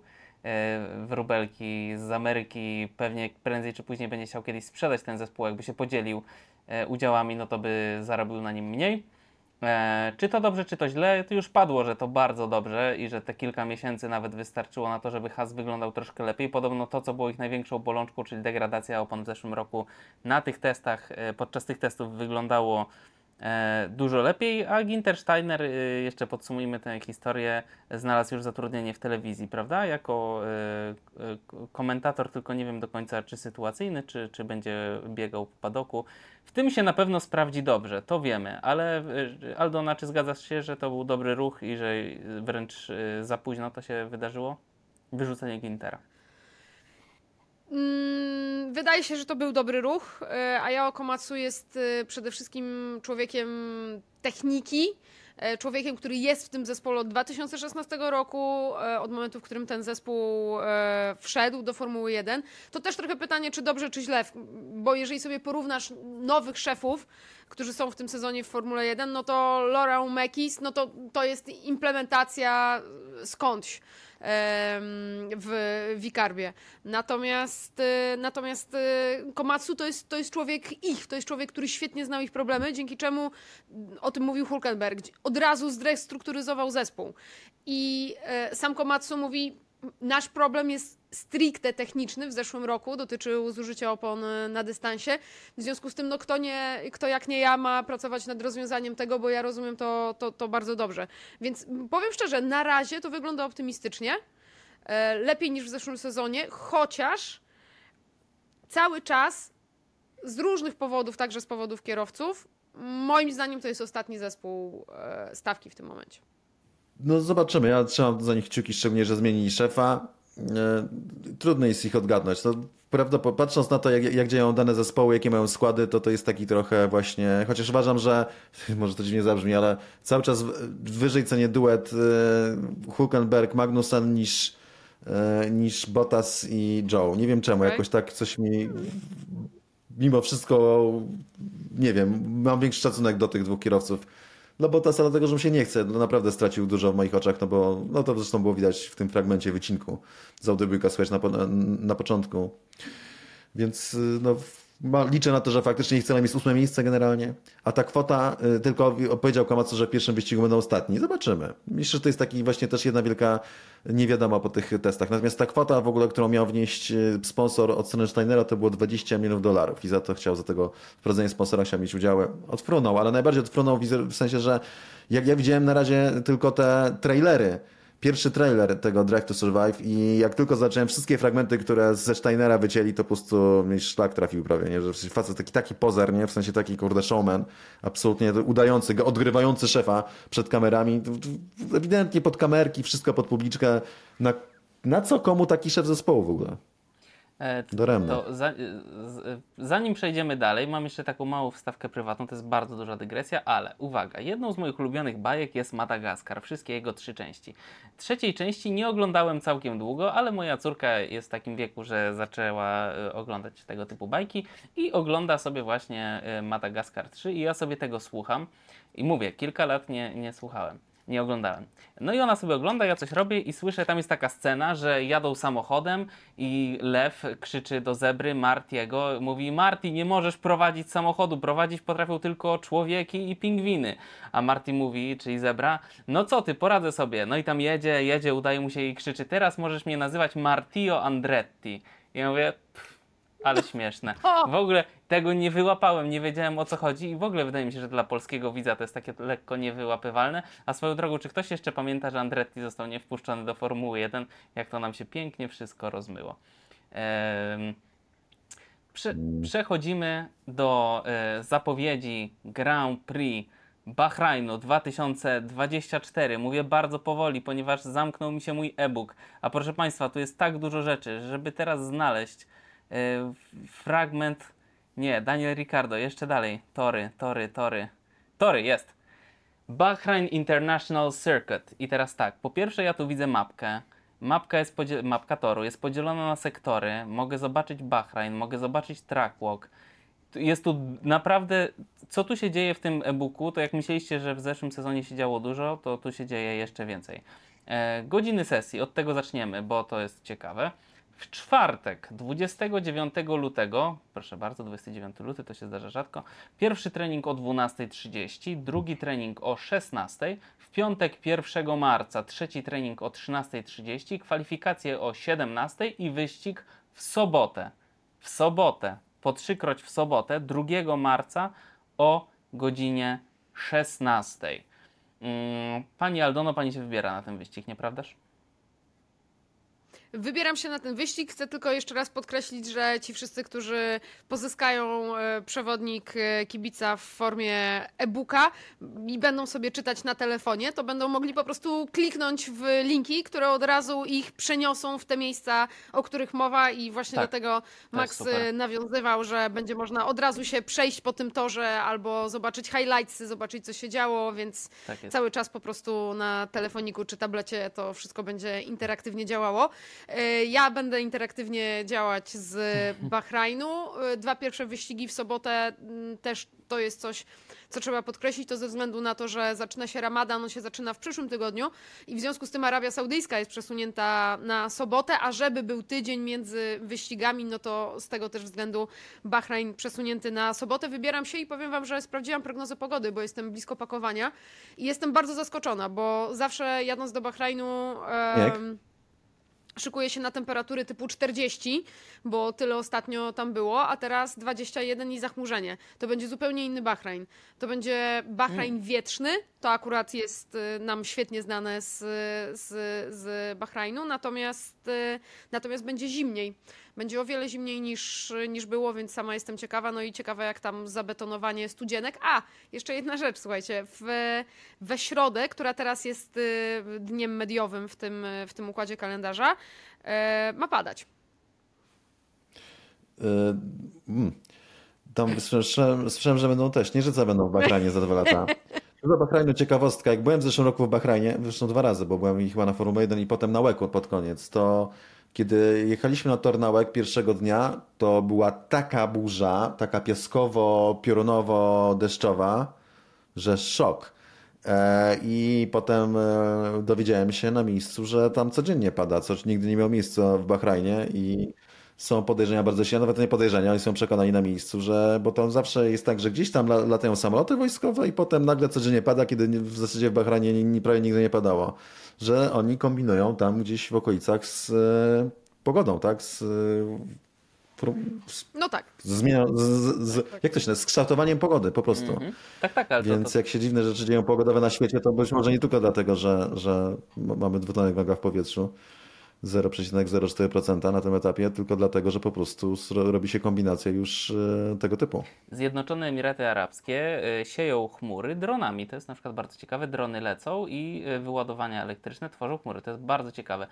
wróbelki z Ameryki, pewnie prędzej czy później będzie chciał kiedyś sprzedać ten zespół, jakby się podzielił udziałami, no to by zarobił na nim mniej. E, czy to dobrze, czy to źle? To już padło, że to bardzo dobrze i że te kilka miesięcy nawet wystarczyło na to, żeby Has wyglądał troszkę lepiej. Podobno to, co było ich największą bolączką, czyli degradacja opon w zeszłym roku, na tych testach, e, podczas tych testów wyglądało dużo lepiej, a Ginter Steiner, e, jeszcze podsumujmy tę historię, znalazł już zatrudnienie w telewizji, prawda? Jako e, e, komentator, tylko nie wiem do końca, czy sytuacyjny, czy, czy będzie biegał po padoku. W tym się na pewno sprawdzi dobrze, to wiemy, ale y, Aldona, czy zgadzasz się, że to był dobry ruch i że y, wręcz y, za późno to się wydarzyło? Wyrzucenie Gintera. Mm, Wydaje się, że to był dobry ruch, e, a Yao Komatsu jest e, przede wszystkim człowiekiem techniki, e, człowiekiem, który jest w tym zespole od 2016 roku, e, od momentu, w którym ten zespół wszedł do Formuły 1. To też trochę pytanie, czy dobrze, czy źle, bo jeżeli sobie porównasz nowych szefów, którzy są w tym sezonie w Formule 1, no to Laura Mekis, no to, to jest implementacja skądś w Wikarbie. Natomiast, y, natomiast y, Komatsu to jest, to jest człowiek ich, to jest człowiek, który świetnie znał ich problemy, dzięki czemu, mm, o tym mówił Hulkenberg, od razu zrestrukturyzował zespół. I e, sam Komatsu mówi, nasz problem jest stricte techniczny w zeszłym roku, dotyczył zużycia opon e, na dystansie. W związku z tym, no kto, nie, kto jak nie ja ma pracować nad rozwiązaniem tego, bo ja rozumiem to, to, to bardzo dobrze. Więc powiem szczerze, na razie to wygląda optymistycznie. E, Lepiej niż w zeszłym sezonie, chociaż cały czas z różnych powodów, także z powodów kierowców, moim zdaniem to jest ostatni zespół e, stawki w tym momencie. No zobaczymy. Ja trzymam za nich kciuki, szczególnie, że zmienili szefa. E, Trudno jest ich odgadnąć. To prawda, patrząc na to, jak, jak działają dane zespoły, jakie mają składy, to to jest taki trochę właśnie, chociaż uważam, że może to dziwnie zabrzmi, ale cały czas wyżej cenię duet e, Hulkenberg, Magnussen niż, e, niż Bottas i Joe. Nie wiem czemu, jakoś tak coś mi mimo wszystko, nie wiem, mam większy szacunek do tych dwóch kierowców. Dla Bottasa dlatego, że mu się nie chce. No, naprawdę stracił dużo w moich oczach, no bo no to zresztą było widać w tym fragmencie wycinku z audioboka słychać na, na, na początku. Więc y, no, liczę na to, że faktycznie ich celem jest ósme miejsce generalnie. A ta kwota, y, tylko powiedział Kamatsu, że w pierwszym wyścigu będą ostatni. Zobaczymy. Myślę, że to jest taki właśnie też jedna wielka niewiadoma po tych testach. Natomiast ta kwota w ogóle, którą miał wnieść y, sponsor od strony Steinera, to było 20 milionów dolarów i za to chciał, za tego wprowadzenie sponsora chciał mieć udziały. Odfrunął, ale najbardziej odfrunął w sensie, że jak ja widziałem na razie tylko te trailery, pierwszy trailer tego Drive to Survive i jak tylko zacząłem wszystkie fragmenty, które ze Steinera wycięli, to po prostu mi szlak trafił prawie, nie? że facet taki, taki pozer, nie? w sensie taki kurde showman, absolutnie udający, odgrywający szefa przed kamerami, ewidentnie pod kamerki, wszystko pod publiczkę, na, na co komu taki szef zespołu w ogóle? E, Daremne. To za, z, zanim przejdziemy dalej, mam jeszcze taką małą wstawkę prywatną, to jest bardzo duża dygresja, ale uwaga, jedną z moich ulubionych bajek jest Madagaskar, wszystkie jego trzy części. Trzeciej części nie oglądałem całkiem długo, ale moja córka jest w takim wieku, że zaczęła e, oglądać tego typu bajki i ogląda sobie właśnie e, Madagaskar 3 i ja sobie tego słucham i mówię, kilka lat nie, nie słuchałem. Nie oglądałem. No i ona sobie ogląda, ja coś robię i słyszę, tam jest taka scena, że jadą samochodem i lew krzyczy do zebry Martiego, mówi Marty, nie możesz prowadzić samochodu, prowadzić potrafią tylko człowieki i pingwiny. A Marty mówi, czyli zebra, no co ty, poradzę sobie. No i tam jedzie, jedzie, udaje mu się i krzyczy, teraz możesz mnie nazywać Martio Andretti. I ja mówię, pff, ale śmieszne. W ogóle tego nie wyłapałem, nie wiedziałem o co chodzi i w ogóle wydaje mi się, że dla polskiego widza to jest takie lekko niewyłapywalne. A swoją drogą, czy ktoś jeszcze pamięta, że Andretti został nie wpuszczony do Formuły 1? Jak to nam się pięknie wszystko rozmyło. Em, Prze przechodzimy do e, zapowiedzi Grand Prix Bahrainu 2024. Mówię bardzo powoli, ponieważ zamknął mi się mój e-book. A proszę Państwa, tu jest tak dużo rzeczy, żeby teraz znaleźć fragment. Nie, Daniel Ricardo, jeszcze dalej. Tory, tory, tory. Tory, jest. Bahrain International Circuit. I teraz tak, po pierwsze ja tu widzę mapkę. Mapka, jest mapka toru jest podzielona na sektory. Mogę zobaczyć Bahrain, mogę zobaczyć trackwalk. Jest tu naprawdę, co tu się dzieje w tym e-booku, to jak myśleliście, że w zeszłym sezonie się działo dużo, to tu się dzieje jeszcze więcej. E, godziny sesji, od tego zaczniemy, bo to jest ciekawe. W czwartek, 29 lutego, proszę bardzo, 29 luty to się zdarza rzadko, pierwszy trening o 12.30, drugi trening o 16.00, w piątek 1 marca trzeci trening o 13.30, kwalifikacje o 17.00 i wyścig w sobotę. W sobotę, po trzykroć w sobotę, 2 marca o godzinie 16.00. Mm, Pani Aldono, pani się wybiera na ten wyścig, nieprawdaż? Wybieram się na ten wyścig. Chcę tylko jeszcze raz podkreślić, że ci wszyscy, którzy pozyskają e, przewodnik e, kibica w formie e-booka i będą sobie czytać na telefonie, to będą mogli po prostu kliknąć w linki, które od razu ich przeniosą w te miejsca, o których mowa i właśnie Tak, do tego Max e, nawiązywał, że będzie można od razu się przejść po tym torze albo zobaczyć highlightsy, zobaczyć co się działo, więc Tak cały czas po prostu na telefoniku czy tablecie to wszystko będzie interaktywnie działało. E, Ja będę interaktywnie działać z Bahrajnu. E, Dwa pierwsze wyścigi w sobotę mm, też to jest coś, co trzeba podkreślić, to ze względu na to, że zaczyna się Ramadan, on się zaczyna w przyszłym tygodniu i w związku z tym Arabia Saudyjska jest przesunięta na sobotę, a żeby był tydzień między wyścigami, no to z tego też względu Bahrajn przesunięty na sobotę. Wybieram się i powiem wam, że sprawdziłam prognozę pogody, bo jestem blisko pakowania i jestem bardzo zaskoczona, bo zawsze jadąc do Bahrajnu... Jak? Szykuje się na temperatury typu 40, bo tyle ostatnio tam było, a teraz 21 i zachmurzenie. To będzie zupełnie inny Bahrajn. To będzie Bahrajn wietrzny, to akurat jest y, nam świetnie znane z, z, z Bahrajnu, natomiast, y, natomiast będzie zimniej. Będzie o wiele zimniej niż, niż było, więc sama jestem ciekawa. No i ciekawa, jak tam zabetonowanie studzienek. A, jeszcze jedna rzecz, słuchajcie. W, we środę, która teraz jest y, dniem mediowym w tym, w tym układzie kalendarza, e, ma padać. Yy, mm. Tam słyszałem, słyszałem, że będą też Śnieżyce będą w Bahrajnie za dwa lata. Do Bahrajnu ciekawostka, jak byłem w zeszłym roku w Bahrajnie, zresztą dwa razy, bo byłem chyba na Forum 1 i potem na Łeku pod koniec, to kiedy jechaliśmy na tor na Łek pierwszego dnia, to była taka burza, taka piaskowo-piorunowo-deszczowa, że szok. E, I potem e, dowiedziałem się na miejscu, że tam codziennie pada, coś nigdy nie miało miejsca w Bahrajnie i są podejrzenia bardzo silne, nawet nie podejrzenia, oni są przekonani na miejscu, że, bo tam zawsze jest tak, że gdzieś tam la- latają samoloty wojskowe i potem nagle codziennie pada, kiedy w zasadzie w Bahrajnie ni- ni- prawie nigdy nie padało, że oni kombinują tam gdzieś w okolicach z e, pogodą, tak, z, e, z, No tak. z, z, z, z, jak to się nazywa, z kształtowaniem pogody po prostu. Mhm. Tak, tak, ale to, Więc to, jak się dziwne rzeczy dzieją pogodowe na świecie, to być może nie tylko dlatego, że, że mamy dwutlenek węgla w powietrzu, 0,04% na tym etapie, tylko dlatego, że po prostu robi się kombinacja już e, tego typu. Zjednoczone Emiraty Arabskie y, sieją chmury dronami. To jest na przykład bardzo ciekawe. Drony lecą i y, wyładowania elektryczne tworzą chmury. To jest bardzo ciekawe.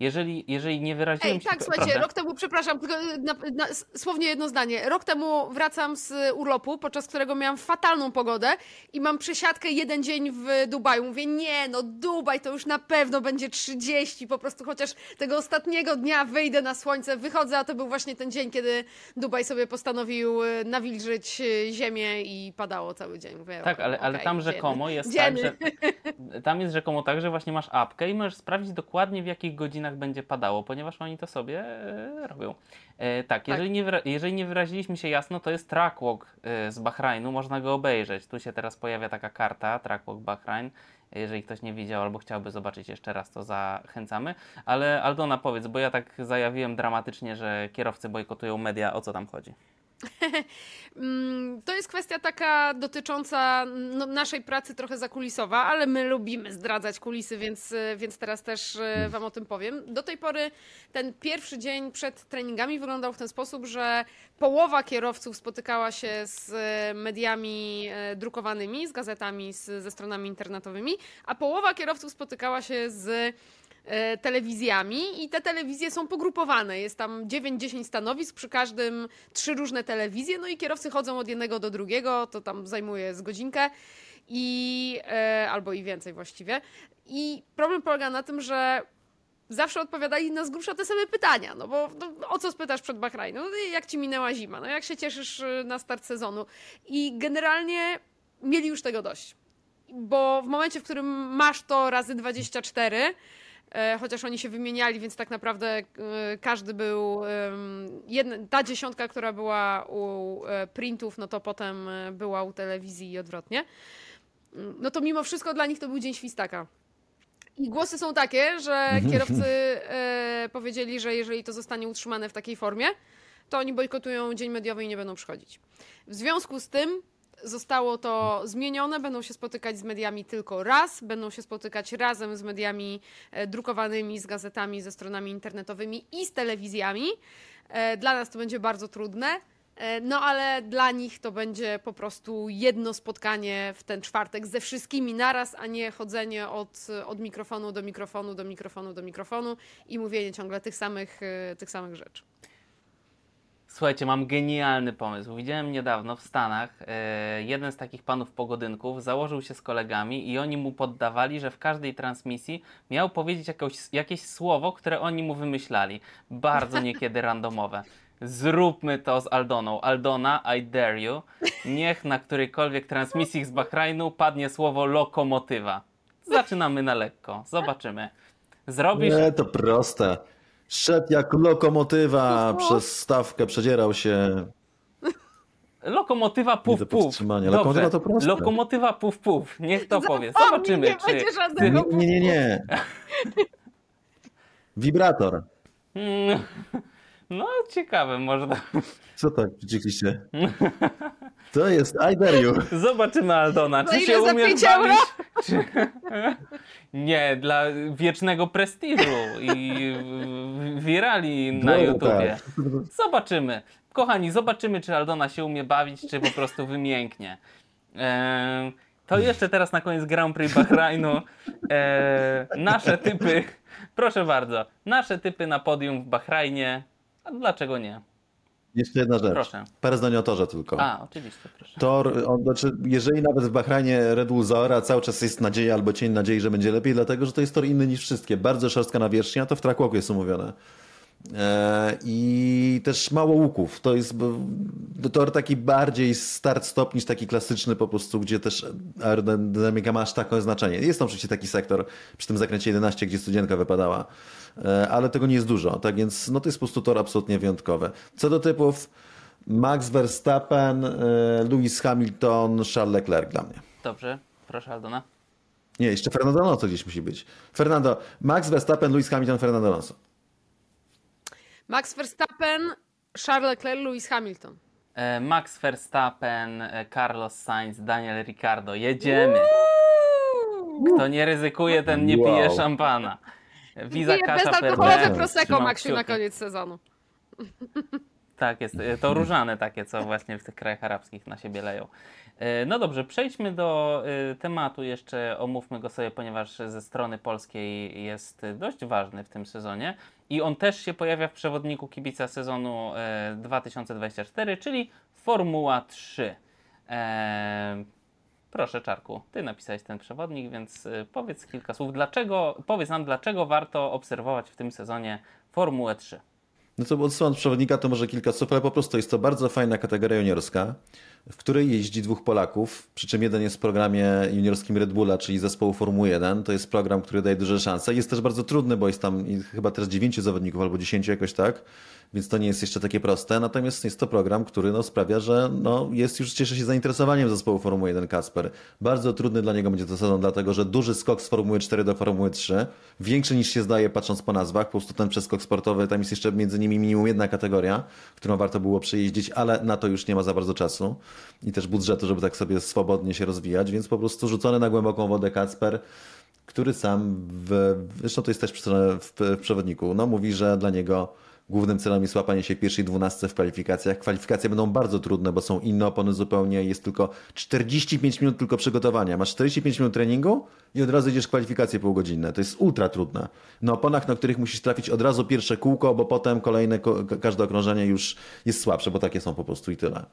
Jeżeli, jeżeli nie wyraziłem Ej, się... tak, słuchajcie, proszę. rok temu, przepraszam, tylko na, na, słownie jedno zdanie. Rok temu wracam z urlopu, podczas którego miałam fatalną pogodę i mam przesiadkę jeden dzień w Dubaju. Mówię, nie, no Dubaj to już na pewno będzie 30, po prostu chociaż tego ostatniego dnia wyjdę na słońce, wychodzę, a to był właśnie ten dzień, kiedy Dubaj sobie postanowił y, nawilżyć y, ziemię i padało cały dzień. Mówię, Tak, ale, ale okej, tam rzekomo jest Idziemy. tak, że tam jest rzekomo tak, że właśnie masz apkę i możesz sprawdzić dokładnie w jakich godzinach będzie padało, ponieważ oni to sobie e, robią. E, tak, jeżeli, Nie wyra- jeżeli nie wyraziliśmy się jasno, to jest trackwalk e, z Bahrajnu, można go obejrzeć. Tu się teraz pojawia taka karta, trackwalk Bahrain. Jeżeli ktoś nie widział albo chciałby zobaczyć jeszcze raz, to zachęcamy. Ale Aldona, powiedz, bo ja tak zajawiłem dramatycznie, że kierowcy bojkotują media, o co tam chodzi? Mm, To jest kwestia taka dotycząca no, naszej pracy trochę zakulisowa, ale my lubimy zdradzać kulisy, więc, y, więc teraz też y, Wam o tym powiem. Do tej pory ten pierwszy dzień przed treningami wyglądał w ten sposób, że połowa kierowców spotykała się z y, mediami drukowanymi, z gazetami, z, ze stronami internetowymi, a połowa kierowców spotykała się z telewizjami i te telewizje są pogrupowane. Jest tam 9-10 stanowisk, przy każdym trzy różne telewizje, no i kierowcy chodzą od jednego do drugiego, to tam zajmuje z godzinkę i e, albo i więcej właściwie. I problem polega na tym, że zawsze odpowiadali na z te same pytania, no bo no, o co spytasz przed Bahrajnu? No, jak ci minęła zima? No jak się cieszysz y, na start sezonu? I generalnie mieli już tego dość. Bo w momencie, w którym masz to razy 24, e, chociaż oni się wymieniali, więc tak naprawdę e, każdy był, jedna, ta dziesiątka, która była u e, printów, no to potem e, była u telewizji i odwrotnie. Mm, No to mimo wszystko dla nich to był dzień świstaka. I głosy są takie, że kierowcy e, powiedzieli, że jeżeli to zostanie utrzymane w takiej formie, to oni bojkotują dzień mediowy i nie będą przychodzić. W związku z tym zostało to zmienione, będą się spotykać z mediami tylko raz, będą się spotykać razem z mediami e, drukowanymi, z gazetami, ze stronami internetowymi i z telewizjami. E, Dla nas to będzie bardzo trudne. E, No ale dla nich to będzie po prostu jedno spotkanie w ten czwartek ze wszystkimi naraz, a nie chodzenie od, od mikrofonu do mikrofonu, do mikrofonu, do mikrofonu i mówienie ciągle tych samych, tych samych rzeczy. Słuchajcie, mam genialny pomysł. Widziałem niedawno w Stanach e, jeden z takich panów pogodynków założył się z kolegami i oni mu poddawali, że w każdej transmisji miał powiedzieć jakoś, jakieś słowo, które oni mu wymyślali. Bardzo niekiedy randomowe. Zróbmy to z Aldoną. Aldona, I dare you. Niech na którejkolwiek transmisji z Bahrajnu padnie słowo lokomotywa. Zaczynamy na lekko. Zobaczymy. Zrobisz Nie, to proste. Szedł jak lokomotywa przez stawkę, przedzierał się. Lokomotywa puf puf. Lokomotywa to proste. Lokomotywa puf puf. Niech to powie. Zobaczymy, nie czy. ty... Nie, nie, nie, nie. Wibrator. No, ciekawe, może. to- Co tak przyciekliście? To jest I dare you. Zobaczymy, Aldona. Czy się Za umiesz bawić? Czy... Nie, dla wiecznego prestiżu i w- wirali na No, YouTubie. tak. Zobaczymy. Kochani, zobaczymy, czy Aldona się umie bawić, czy po prostu wymięknie. Eee, to jeszcze teraz na koniec Grand Prix Bahrajnu. Eee, nasze typy, proszę bardzo, nasze typy na podium w Bahrajnie. A dlaczego nie? Jeszcze jedna rzecz. Proszę. Parę zdań o torze tylko. A, oczywiście, proszę. Tor, on, znaczy, jeżeli nawet w Bahrajnie Red Bull zaora, cały czas jest nadzieja albo cień nadziei, że będzie lepiej, dlatego że to jest tor inny niż wszystkie. Bardzo szorstka nawierzchnia, to w trackwaku jest umówione. E, I też mało łuków. To jest tor taki bardziej start-stop niż taki klasyczny po prostu, gdzie też aerodynamika ma aż takie znaczenie. Jest tam oczywiście taki sektor przy tym zakręcie 11, gdzie studzienka wypadała, ale tego nie jest dużo. Tak więc no, to jest po prostu tor absolutnie wyjątkowy. Co do typów, Max Verstappen, e, Lewis Hamilton, Charles Leclerc dla mnie. Dobrze, proszę Aldona. Nie, jeszcze Fernando Alonso gdzieś musi być. Fernando, Max Verstappen, Lewis Hamilton, Fernando Alonso. Max Verstappen, Charles Leclerc, Lewis Hamilton. E, Max Verstappen, e, Carlos Sainz, Daniel Ricciardo. Jedziemy. Kto nie ryzykuje, ten nie Wow. pije szampana. Wiza Piję Kasza bezalkoholowe Perde. Prosecco, Trzymam Maksiu, na kciuki. koniec sezonu. Tak jest. E, To różane takie, co właśnie w tych krajach arabskich na siebie leją. E, No dobrze, przejdźmy do e, tematu jeszcze, omówmy go sobie, ponieważ ze strony polskiej jest dość ważny w tym sezonie i on też się pojawia w przewodniku kibica sezonu e, 2024, czyli Formuła 3. E, Proszę Czarku, ty napisałeś ten przewodnik, więc e, powiedz kilka słów. Dlaczego, powiedz nam, dlaczego warto obserwować w tym sezonie Formułę 3? No to odsyłam od przewodnika, to może kilka słów, ale po prostu jest to bardzo fajna kategoria juniorska, w której jeździ dwóch Polaków, przy czym jeden jest w programie juniorskim Red Bulla, czyli zespołu Formuły 1. To jest program, który daje duże szanse. Jest też bardzo trudny, bo jest tam chyba teraz dziewięciu zawodników albo dziesięciu jakoś tak, więc to nie jest jeszcze takie proste. Natomiast jest to program, który no, sprawia, że no, jest już cieszy się zainteresowaniem zespołu Formuły 1 Kasper. Bardzo trudny dla niego będzie to sezon, dlatego że duży skok z Formuły 4 do Formuły 3, większy niż się zdaje patrząc po nazwach, po prostu ten przeskok sportowy, tam jest jeszcze między nimi minimum jedna kategoria, którą warto było przejeździć, ale na to już nie ma za bardzo czasu i też budżetu, żeby tak sobie swobodnie się rozwijać, więc po prostu rzucony na głęboką wodę Kacper, który sam, w, zresztą to jest też w, w przewodniku, no mówi, że dla niego głównym celem jest łapanie się pierwszej dwunastce w kwalifikacjach. Kwalifikacje będą bardzo trudne, bo są inne opony zupełnie, jest tylko 45 minut tylko przygotowania. Masz 45 minut treningu i od razu idziesz kwalifikacje półgodzinne. To jest ultra trudne. Na oponach, na których musisz trafić od razu pierwsze kółko, bo potem kolejne, ko- każde okrążenie już jest słabsze, bo takie są po prostu i tyle.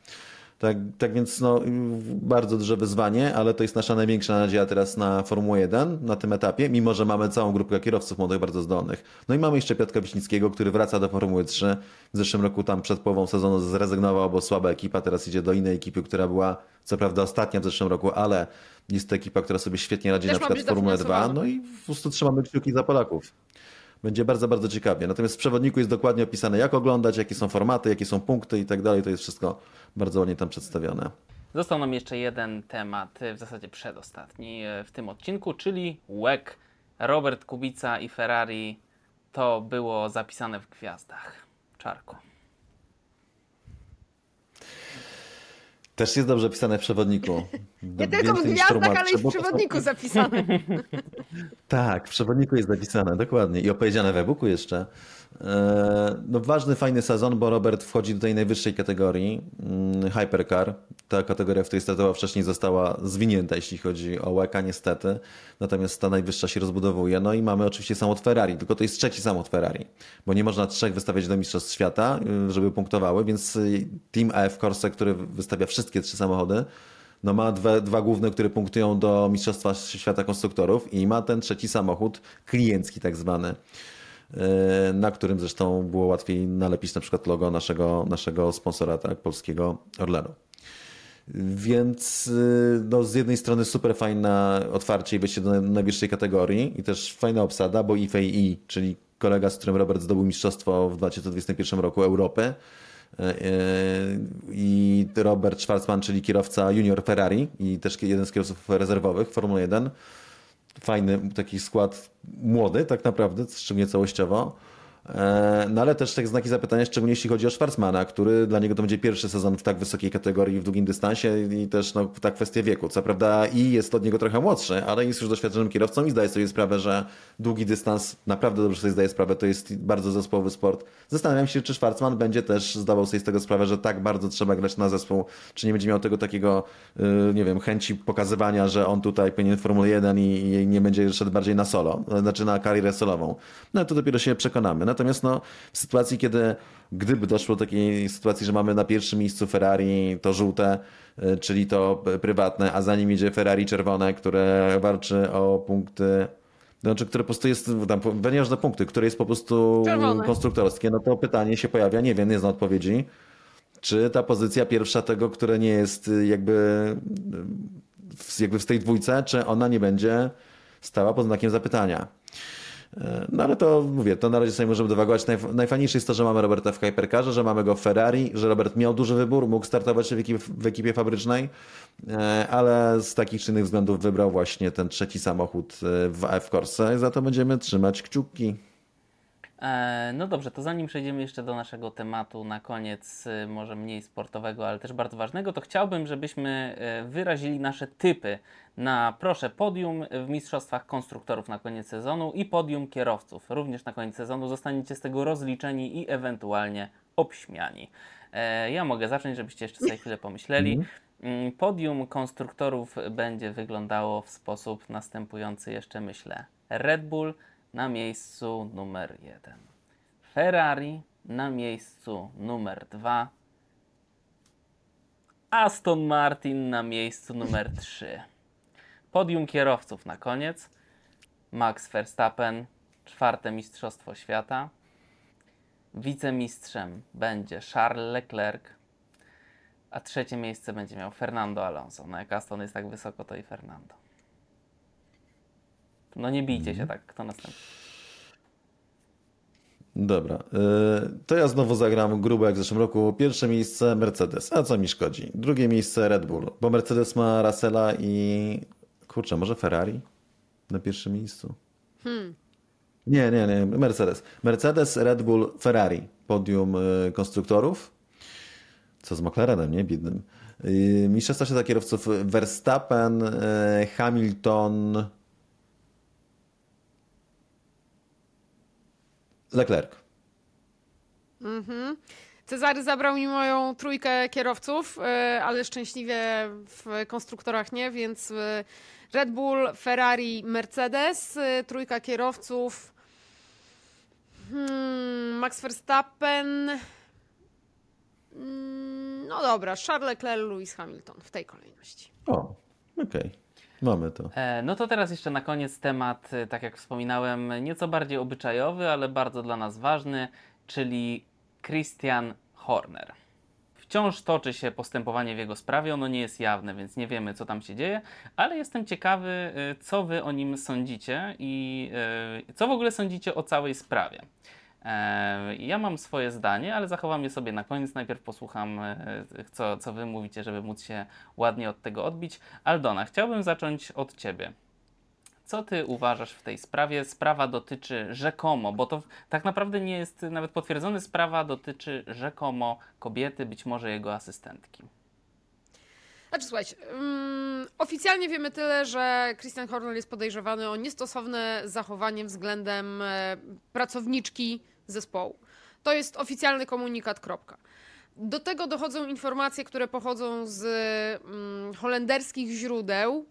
Tak, tak więc no, bardzo duże wyzwanie, ale to jest nasza największa nadzieja teraz na Formułę 1 na tym etapie, mimo że mamy całą grupkę kierowców młodych, bardzo zdolnych. No i mamy jeszcze Piotra Wiśnickiego, który wraca do Formuły 3. W zeszłym roku tam przed połową sezonu zrezygnował, bo słaba ekipa, teraz idzie do innej ekipy, która była co prawda ostatnia w zeszłym roku, ale jest to ekipa, która sobie świetnie radzi Też na przykład w Formule 2. dofinansowana. No i po prostu trzymamy kciuki za Polaków. Będzie bardzo, bardzo ciekawie. Natomiast w przewodniku jest dokładnie opisane, jak oglądać, jakie są formaty, jakie są punkty i tak dalej. To jest wszystko bardzo ładnie tam przedstawione. Został nam jeszcze jeden temat, w zasadzie przedostatni y, w tym odcinku, czyli WEC. Robert Kubica i Ferrari to było zapisane w gwiazdach. Czarku. Też jest dobrze pisane w przewodniku. Nie tylko w gwiazdach, ale i w przewodniku zapisane. Tak, w przewodniku jest zapisane, dokładnie. I opowiedziane w e-booku jeszcze. E, No, ważny, fajny sezon, bo Robert wchodzi do tej najwyższej kategorii, mm, Hypercar. Ta kategoria, w której startował wcześniej, została zwinięta, jeśli chodzi o łeka, niestety. Natomiast ta najwyższa się rozbudowuje. No i mamy oczywiście samochód Ferrari, tylko to jest trzeci samochód Ferrari, bo nie można trzech wystawiać do Mistrzostw Świata, y, żeby punktowały, więc Team AF Corse, który wystawia wszystkie trzy samochody, no ma dwa, dwa główne, które punktują do Mistrzostwa Świata Konstruktorów i ma ten trzeci samochód, kliencki tak zwany, na którym zresztą było łatwiej nalepić na przykład logo naszego, naszego sponsora, tak, polskiego Orlenu. Więc yy, no, z jednej strony super fajne otwarcie i wejście do najwyższej kategorii i też fajna obsada, bo IFAI, czyli kolega, z którym Robert zdobył mistrzostwo w 2021 roku Europy, yy, i Robert Schwarzman, czyli kierowca junior Ferrari i też jeden z kierowców rezerwowych w Formule 1. Fajny taki skład, młody tak naprawdę, szczególnie całościowo. E, No ale też tak znaki zapytania, szczególnie jeśli chodzi o Schwarzmana, który dla niego to będzie pierwszy sezon w tak wysokiej kategorii w długim dystansie i też no, ta kwestia wieku. Co prawda i jest od niego trochę młodszy, ale jest już doświadczonym kierowcą i zdaje sobie sprawę, że długi dystans, naprawdę dobrze sobie zdaje sprawę, to jest bardzo zespołowy sport. Zastanawiam się, czy Schwarzman będzie też zdawał sobie z tego sprawę, że tak bardzo trzeba grać na zespół, czy nie będzie miał tego takiego, y, nie wiem, chęci pokazywania, że on tutaj powinien Formule 1 i, nie będzie szedł bardziej na solo, znaczy na karierę solową. No to dopiero się przekonamy. Natomiast no, w sytuacji, kiedy gdyby doszło do takiej sytuacji, że mamy na pierwszym miejscu Ferrari to żółte, y, czyli to prywatne, a za nim idzie Ferrari czerwone, które walczy o punkty znaczy, które po prostu jest, tam, ponieważ na punkty, które jest po prostu Czerwone. konstruktorskie, no to pytanie się pojawia, nie wiem, nie znam odpowiedzi, czy ta pozycja pierwsza tego, które nie jest y, jakby, y, w- jakby w tej dwójce, czy ona nie będzie stała pod znakiem zapytania. E, No ale to mówię, to na razie sobie możemy dywagować. Najf- Najfajniejsze jest to, że mamy Roberta w Hypercarze, że mamy go w Ferrari, że Robert miał duży wybór, mógł startować w ekipie, w ekipie fabrycznej, e, ale z takich czy innych względów wybrał właśnie ten trzeci samochód e, w AF Corse. Za to będziemy trzymać kciuki. No dobrze, to zanim przejdziemy jeszcze do naszego tematu na koniec, może mniej sportowego, ale też bardzo ważnego, to chciałbym, żebyśmy wyrazili nasze typy na, proszę, podium w Mistrzostwach Konstruktorów na koniec sezonu i podium kierowców również na koniec sezonu. Zostaniecie z tego rozliczeni i ewentualnie obśmiani. E, ja mogę zacząć, żebyście jeszcze sobie chwilę pomyśleli. Mm, Podium konstruktorów będzie wyglądało w sposób następujący, jeszcze myślę. Red Bull na miejscu numer jeden. Ferrari na miejscu numer dwa. Aston Martin na miejscu numer 3. Podium kierowców na koniec. Max Verstappen, czwarte Mistrzostwo Świata. Wicemistrzem będzie Charles Leclerc, a trzecie miejsce będzie miał Fernando Alonso. No jak Aston jest tak wysoko, to i Fernando. No nie bijcie się tak, kto następny. Dobra, e, to ja znowu zagram grubo jak w zeszłym roku. Pierwsze miejsce Mercedes, a co mi szkodzi? Drugie miejsce Red Bull, bo Mercedes ma Russella i kurczę, może Ferrari na pierwszym miejscu? Nie, nie, nie, Mercedes. Mercedes, Red Bull, Ferrari. Podium e, konstruktorów. Co z McLarenem, nie? Biednym. E, Mistrzostwa świata kierowców Verstappen, e, Hamilton, Leclerc. Cezary zabrał mi moją trójkę kierowców, ale szczęśliwie w konstruktorach nie, więc Red Bull, Ferrari, Mercedes, e, trójka kierowców, hmm, Max Verstappen, mm, No dobra, Charles Leclerc, Lewis Hamilton w tej kolejności. O, okej. Mamy to. E, No to teraz jeszcze na koniec temat, e, tak jak wspominałem, nieco bardziej obyczajowy, ale bardzo dla nas ważny, czyli Christian Horner. Wciąż toczy się postępowanie w jego sprawie, ono nie jest jawne, więc nie wiemy, co tam się dzieje, ale jestem ciekawy, e, co wy o nim sądzicie i e, co w ogóle sądzicie o całej sprawie. E, Ja mam swoje zdanie, ale zachowam je sobie na koniec. Najpierw posłucham, e, co, co wy mówicie, żeby móc się ładnie od tego odbić. Aldona, chciałbym zacząć od ciebie. Co ty uważasz w tej sprawie? Sprawa dotyczy rzekomo, bo to tak naprawdę nie jest nawet potwierdzone, sprawa dotyczy rzekomo kobiety, być może jego asystentki. Znaczy, słuchajcie, mm, oficjalnie wiemy tyle, że Christian Horner jest podejrzewany o niestosowne zachowanie względem e, pracowniczki zespołu. To jest oficjalny komunikat, kropka. Do tego dochodzą informacje, które pochodzą z mm, holenderskich źródeł,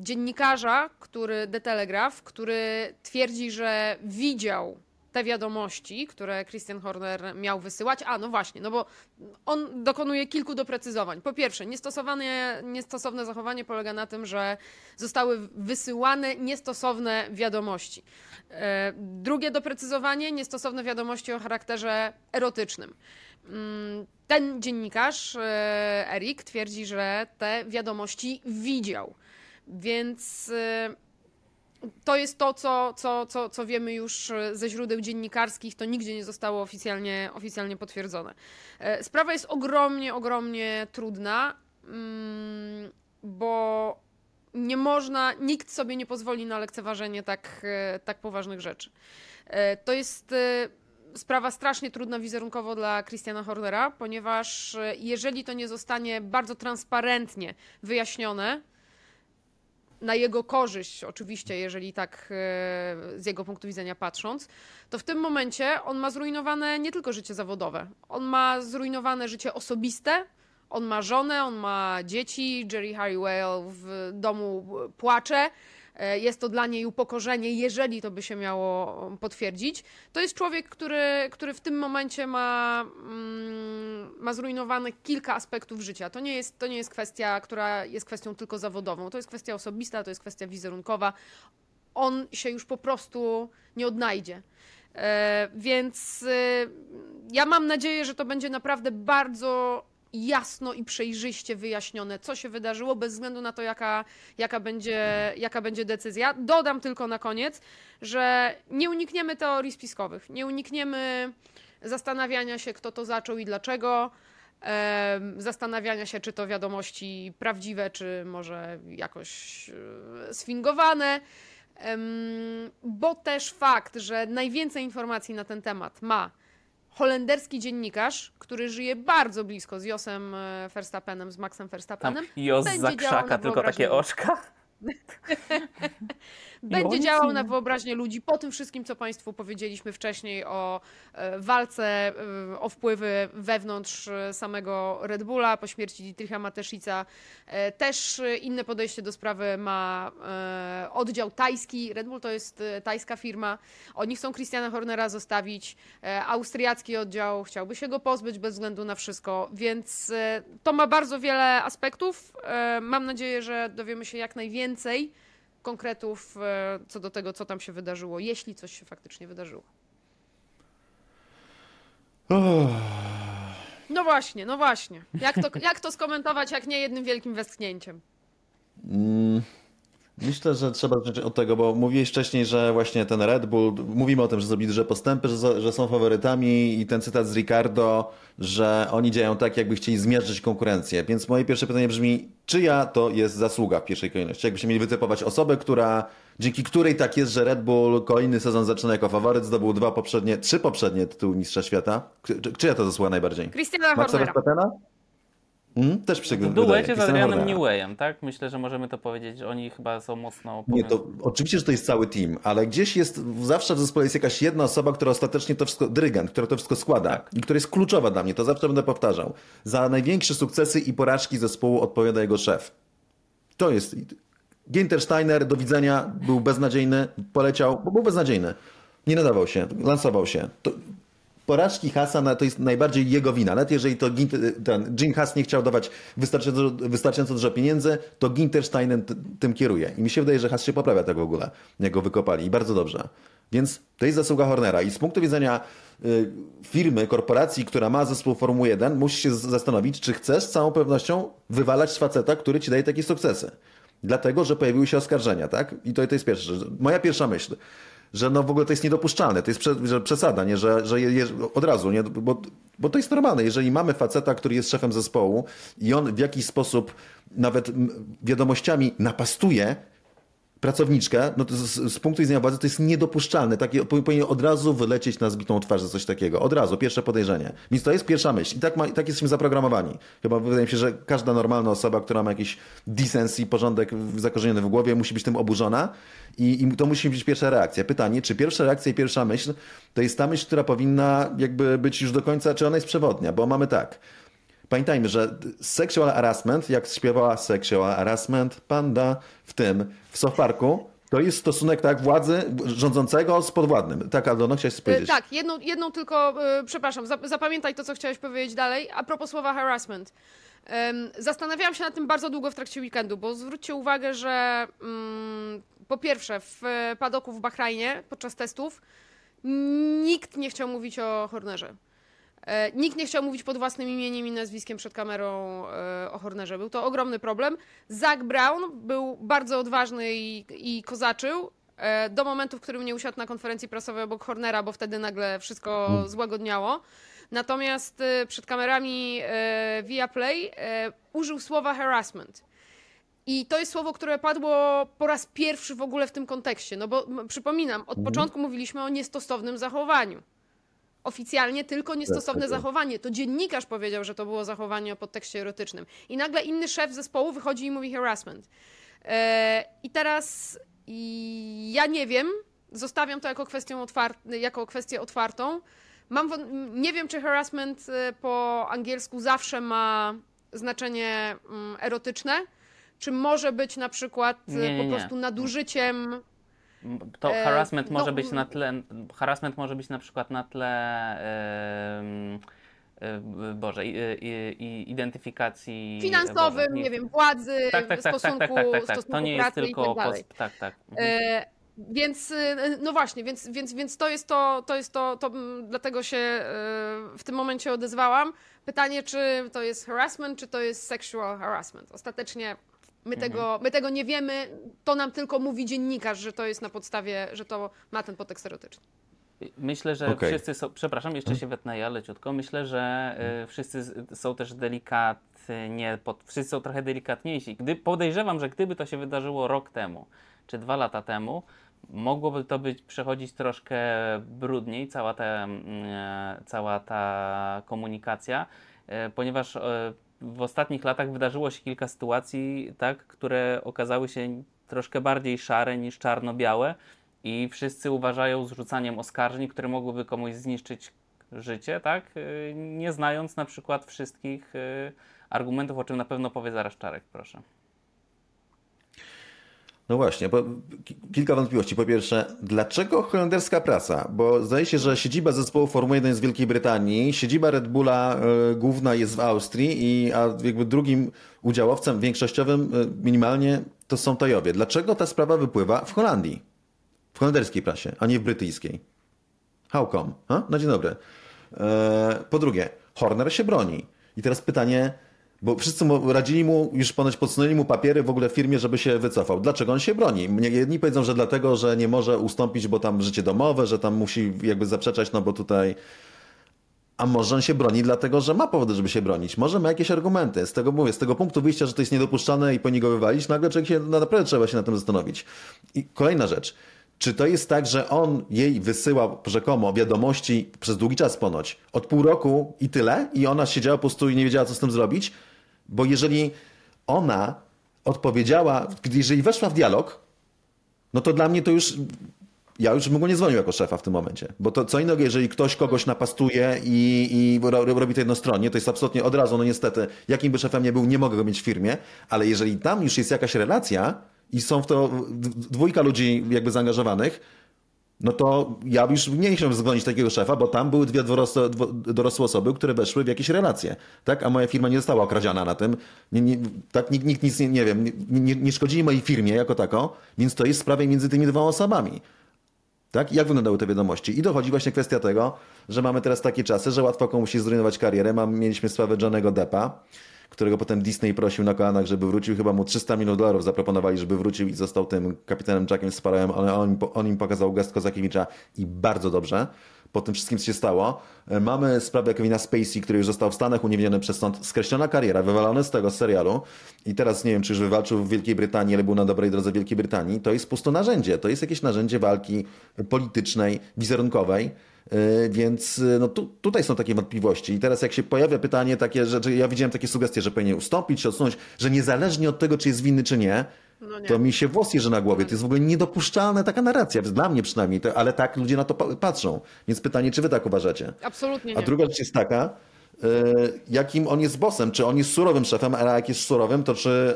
dziennikarza, który, The Telegraph, który twierdzi, że widział te wiadomości, które Christian Horner miał wysyłać. A, no właśnie, no bo on dokonuje kilku doprecyzowań. Po pierwsze, niestosowane, niestosowne zachowanie polega na tym, że zostały wysyłane niestosowne wiadomości. E, Drugie doprecyzowanie, niestosowne wiadomości o charakterze erotycznym. Mm, Ten dziennikarz, e, Erik, twierdzi, że te wiadomości widział. Więc e, to jest to, co, co, co, co wiemy już e, ze źródeł dziennikarskich, to nigdzie nie zostało oficjalnie, oficjalnie potwierdzone. E, Sprawa jest ogromnie, ogromnie trudna, mm, bo nie można, nikt sobie nie pozwoli na lekceważenie tak, e, tak poważnych rzeczy. To jest sprawa strasznie trudna wizerunkowo dla Christiana Hornera, ponieważ jeżeli to nie zostanie bardzo transparentnie wyjaśnione, na jego korzyść, oczywiście, jeżeli tak e, z jego punktu widzenia patrząc, to w tym momencie on ma zrujnowane nie tylko życie zawodowe, on ma zrujnowane życie osobiste. On ma żonę, on ma dzieci. Jerry Halliwell w domu płacze. E, Jest to dla niej upokorzenie, jeżeli to by się miało potwierdzić. To jest człowiek, który, który w tym momencie ma, mm, ma zrujnowane kilka aspektów życia. To nie, jest, to nie jest kwestia, która jest kwestią tylko zawodową. To jest kwestia osobista, to jest kwestia wizerunkowa. On się już po prostu nie odnajdzie. E, Więc e, ja mam nadzieję, że to będzie naprawdę bardzo jasno i przejrzyście wyjaśnione, co się wydarzyło, bez względu na to, jaka, jaka, będzie, jaka będzie decyzja. Dodam tylko na koniec, że nie unikniemy teorii spiskowych, nie unikniemy zastanawiania się, kto to zaczął i dlaczego, zastanawiania się, czy to wiadomości prawdziwe, czy może jakoś e, sfingowane. Bo też fakt, że najwięcej informacji na ten temat ma holenderski dziennikarz, który żyje bardzo blisko z Josem e, Verstappenem, z Maxem Tam Verstappenem, Jos będzie za krzaka, tylko takie oczka. będzie działał na wyobraźnię ludzi po tym wszystkim, co Państwu powiedzieliśmy wcześniej o e, walce, e, o wpływy wewnątrz e, samego Red Bulla po śmierci Dietricha Mateszica. Też inne podejście do sprawy ma oddział tajski. Red Bull to jest tajska firma. Oni chcą Christiana Hornera zostawić. Austriacki oddział chciałby się go pozbyć bez względu na wszystko, więc to ma bardzo wiele aspektów. Mam nadzieję, że dowiemy się jak najwięcej konkretów e, co do tego, co tam się wydarzyło, jeśli coś się faktycznie wydarzyło. No właśnie, no właśnie. Jak to, jak to skomentować, jak nie jednym wielkim westchnięciem? Myślę, że trzeba zacząć od tego, bo mówiłeś wcześniej, że właśnie ten Red Bull, mówimy o tym, że zrobili duże postępy, że, że są faworytami i ten cytat z Ricardo, że oni działają tak, jakby chcieli zmierzyć konkurencję. Więc moje pierwsze pytanie brzmi, czyja to jest zasługa w pierwszej kolejności? Jakbyście mieli wytypować osobę, która, dzięki której tak jest, że Red Bull kolejny sezon zaczyna jako faworyt, zdobył dwa poprzednie, trzy poprzednie tytuły Mistrza Świata. Czy, czyja to zasługa najbardziej? Christiana Hornera. Verstappena? Mhm, też przy W duecie z Adrianem Neweyem, tak? Myślę, że możemy to powiedzieć, że oni chyba są mocno Nie, to oczywiście, że to jest cały team, ale gdzieś jest, zawsze w zespole jest jakaś jedna osoba, która ostatecznie to wszystko, dyrygent, która to wszystko składa Tak. i która jest kluczowa dla mnie, to zawsze będę powtarzał. Za największe sukcesy i porażki zespołu odpowiada jego szef. To jest... Ginter Steiner, do widzenia, był beznadziejny, poleciał, bo był beznadziejny. Nie nadawał się, lansował się. To, porażki Hasa to jest najbardziej jego wina. Nawet jeżeli to ten Jim Haas nie chciał dawać wystarczająco, wystarczająco dużo pieniędzy, to Gintersteinem tym kieruje. I mi się wydaje, że Haas się poprawia tego w ogóle, jak go wykopali. I bardzo dobrze. Więc to jest zasługa Hornera. I z punktu widzenia y, firmy, korporacji, która ma zespół Formuły 1, musisz się zastanowić, czy chcesz z całą pewnością wywalać faceta, który ci daje takie sukcesy. Dlatego, że pojawiły się oskarżenia, tak? I to, to jest pierwsza rzecz. Moja pierwsza myśl że no w ogóle to jest niedopuszczalne, to jest przesada, nie? że, że je, od razu, nie? Bo, bo to jest normalne, jeżeli mamy faceta, który jest szefem zespołu i on w jakiś sposób nawet wiadomościami napastuje pracowniczkę, no z, z, punktu widzenia władzy to jest niedopuszczalne. Takie, powinien od razu wylecieć na zbitą twarz coś takiego. Od razu, pierwsze podejrzenie. Więc to jest pierwsza myśl. I tak, ma, tak jesteśmy zaprogramowani. Chyba wydaje mi się, że każda normalna osoba, która ma jakiś decency, porządek zakorzeniony w głowie, musi być tym oburzona i, i to musi być pierwsza reakcja. Pytanie, czy pierwsza reakcja i pierwsza myśl to jest ta myśl, która powinna jakby być już do końca, czy ona jest przewodnia? Bo mamy tak pamiętajmy, że sexual harassment, jak śpiewała sexual harassment panda w tym, w South Parku, to jest stosunek tak władzy rządzącego z podwładnym. Tak, Aldono, chciałeś powiedzieć? tak, jedną, jedną tylko, yy, przepraszam, zapamiętaj to, co chciałeś powiedzieć dalej, a propos słowa harassment. Zastanawiałam się nad tym bardzo długo w trakcie weekendu, bo zwróćcie uwagę, że mm, po pierwsze w padoku w Bahrajnie podczas testów nikt nie chciał mówić o Hornerze. E, nikt nie chciał mówić pod własnym imieniem i nazwiskiem przed kamerą e, o Hornerze. Był to ogromny problem. Zach Brown był bardzo odważny i, i kozaczył e, do momentu, w którym nie usiadł na konferencji prasowej obok Hornera, bo wtedy nagle wszystko mm. złagodniało. Natomiast przed kamerami via Play użył słowa harassment. I to jest słowo, które padło po raz pierwszy w ogóle w tym kontekście. No bo przypominam, od początku mówiliśmy o niestosownym zachowaniu oficjalnie tylko niestosowne zachowanie. To dziennikarz powiedział, że to było zachowanie o podtekście erotycznym. I nagle inny szef zespołu wychodzi i mówi harassment. E, I teraz i ja nie wiem, zostawiam to jako kwestię, otwart- jako kwestię otwartą. Mam nie wiem, czy harassment e, po angielsku zawsze ma znaczenie mm, erotyczne, czy może być na przykład e, nie, nie, po prostu nadużyciem to e, harassment może no, być na tle, harassment może być na przykład na tle yy, Boże, identyfikacji finansowym, Boże, nie, nie, wiem, władzy, tak, tak, tak, stosunku, tak, tak, tak, tak, tak. To nie jest tylko tak, post, tak, tak. Mhm. Więc, no właśnie, więc, więc, więc to jest to, to jest to, to, dlatego się w tym momencie odezwałam. Pytanie, czy to jest harassment, czy to jest sexual harassment. Ostatecznie My, mhm. tego, my tego nie wiemy, to nam tylko mówi dziennikarz, że to jest na podstawie, że to ma ten podtekst erotyczny. Myślę, że okay. wszyscy są, przepraszam, jeszcze się wetnę ja leciutko, myślę, że y, wszyscy są też delikatnie, pod, wszyscy są trochę delikatniejsi. Gdy, podejrzewam, że gdyby to się wydarzyło rok temu, czy dwa lata temu, mogłoby to być przechodzić troszkę brudniej, cała ta, y, cała ta komunikacja, y, ponieważ w ostatnich latach wydarzyło się kilka sytuacji, tak, które okazały się troszkę bardziej szare niż czarno-białe i wszyscy uważają zrzucaniem oskarżeń, które mogłyby komuś zniszczyć życie, tak, y, nie znając na przykład wszystkich y, argumentów, o czym na pewno powie zaraz Czarek, proszę. No właśnie, bo kilka wątpliwości. Po pierwsze, dlaczego holenderska prasa? Bo zdaje się, że siedziba zespołu Formuły 1 jest w Wielkiej Brytanii, siedziba Red Bulla y, główna jest w Austrii, i, a jakby drugim udziałowcem większościowym y, minimalnie to są Tojowie. Dlaczego ta sprawa wypływa w Holandii? W holenderskiej prasie, a nie w brytyjskiej. How come? Ha? No dzień dobry. E, po drugie, Horner się broni. I teraz pytanie, bo wszyscy mu, radzili mu, już ponoć podsunęli mu papiery w ogóle w firmie, żeby się wycofał. Dlaczego on się broni? Jedni powiedzą, że dlatego, że nie może ustąpić, bo tam życie domowe, że tam musi jakby zaprzeczać, no bo tutaj... A może on się broni dlatego, że ma powody, żeby się bronić. Może ma jakieś argumenty. Z tego mówię, z tego punktu wyjścia, że to jest niedopuszczalne i powinni go wywalić, nagle się, naprawdę trzeba się na tym zastanowić. I kolejna rzecz. Czy to jest tak, że on jej wysyłał rzekomo wiadomości przez długi czas ponoć, od pół roku i tyle, i ona siedziała po prostu i nie wiedziała, co z tym zrobić? Bo jeżeli ona odpowiedziała, jeżeli weszła w dialog, no to dla mnie to już. Ja już bym go nie dzwonił jako szefa w tym momencie. Bo to co innego, jeżeli ktoś kogoś napastuje i, i robi to jednostronnie, to jest absolutnie od razu, no niestety, jakim by szefem nie był, nie mogę go mieć w firmie, ale jeżeli tam już jest jakaś relacja i są w to dwójka ludzi jakby zaangażowanych, no to ja już nie chciałbym zgonić takiego szefa, bo tam były dwie dorosłe, dorosłe osoby, które weszły w jakieś relacje, tak? A moja firma nie została okradziona na tym. Nie, nie, tak, nikt, nikt nic nie, nie wiem, nie, nie, nie szkodzili mojej firmie jako tako, więc to jest sprawa między tymi dwoma osobami. Tak? Jak wyglądały te wiadomości? I dochodzi właśnie kwestia tego, że mamy teraz takie czasy, że łatwo komuś zrujnować karierę. Mam, mieliśmy sprawę Johnego Deppa, którego potem Disney prosił na kolanach, żeby wrócił. Chyba mu 300 milionów dolarów zaproponowali, żeby wrócił i został tym kapitanem Jackiem Sparrowem, ale on, on im pokazał gest Kozakiewicza i bardzo dobrze po tym wszystkim, co się stało. E, mamy sprawę Kevina Spacey, który już został w Stanach uniewinniony przez sąd. Skreślona kariera, wywalony z tego serialu. I teraz nie wiem, czy już wywalczył w Wielkiej Brytanii, ale był na dobrej drodze w Wielkiej Brytanii. To jest pusto narzędzie. To jest jakieś narzędzie walki politycznej, wizerunkowej. E, więc e, no, tu, tutaj są takie wątpliwości. I teraz jak się pojawia pytanie takie, że, że ja widziałem takie sugestie, że powinien ustąpić, się odsunąć, że niezależnie od tego, czy jest winny, czy nie, no to mi się włos jeży na głowie. To jest w ogóle niedopuszczalna taka narracja, dla mnie przynajmniej, to, ale tak ludzie na to patrzą. Więc pytanie, czy wy tak uważacie? Absolutnie nie. A druga rzecz jest taka, jakim on jest bossem, czy on jest surowym szefem, a jak jest surowym, to czy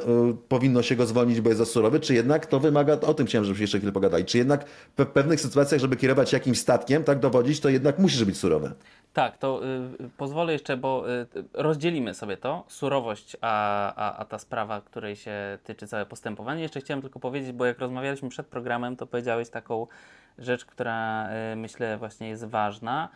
powinno się go zwolnić, bo jest za surowy, czy jednak to wymaga, o tym chciałem, żebyśmy jeszcze chwilę pogadali, czy jednak w pewnych sytuacjach, żeby kierować jakimś statkiem, tak dowodzić, to jednak musisz być surowy. Tak, to y, pozwolę jeszcze, bo y, rozdzielimy sobie to, surowość, a, a, a ta sprawa, której się tyczy całe postępowanie. Jeszcze chciałem tylko powiedzieć, bo jak rozmawialiśmy przed programem, to powiedziałeś taką rzecz, która y, myślę właśnie jest ważna,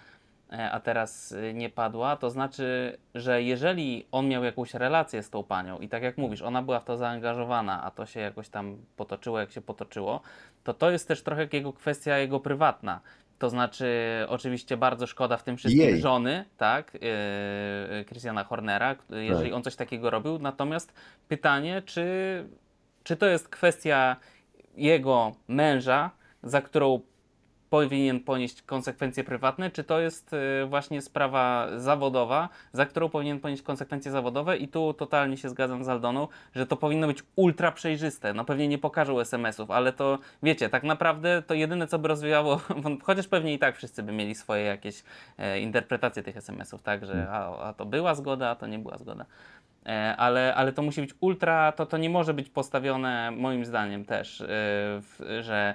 a teraz y, nie padła. To znaczy, że jeżeli on miał jakąś relację z tą panią i tak jak mówisz, ona była w to zaangażowana, a to się jakoś tam potoczyło, jak się potoczyło, to to jest też trochę jego kwestia jego prywatna to znaczy, oczywiście bardzo szkoda w tym wszystkim Jej. żony, tak, yy, Christiana Hornera, jeżeli tak. on coś takiego robił. Natomiast pytanie, czy, czy to jest kwestia jego męża, za którą powinien ponieść konsekwencje prywatne, czy to jest y, właśnie sprawa zawodowa, za którą powinien ponieść konsekwencje zawodowe i tu totalnie się zgadzam z Aldoną, że to powinno być ultra przejrzyste. No pewnie nie pokażą SMS-ów, ale to wiecie, tak naprawdę to jedyne co by rozwijało, chociaż pewnie i tak wszyscy by mieli swoje jakieś e, interpretacje tych SMS-ów, tak, że a, a to była zgoda, a to nie była zgoda. E, ale, ale to musi być ultra, to, to nie może być postawione moim zdaniem też, w, że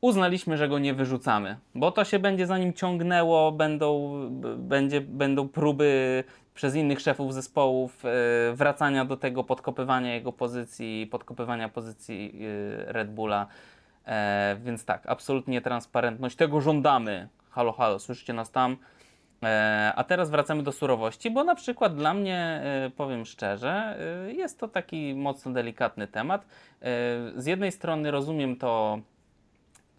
uznaliśmy, że go nie wyrzucamy, bo to się będzie za nim ciągnęło, będą, będzie, będą próby przez innych szefów zespołów e, wracania do tego, podkopywania jego pozycji, podkopywania pozycji e, Red Bulla. E, więc tak, absolutnie transparentność. Tego żądamy. Halo, halo, słyszycie nas tam? A teraz wracamy do surowości, bo na przykład dla mnie, powiem szczerze, jest to taki mocno delikatny temat. Z jednej strony rozumiem to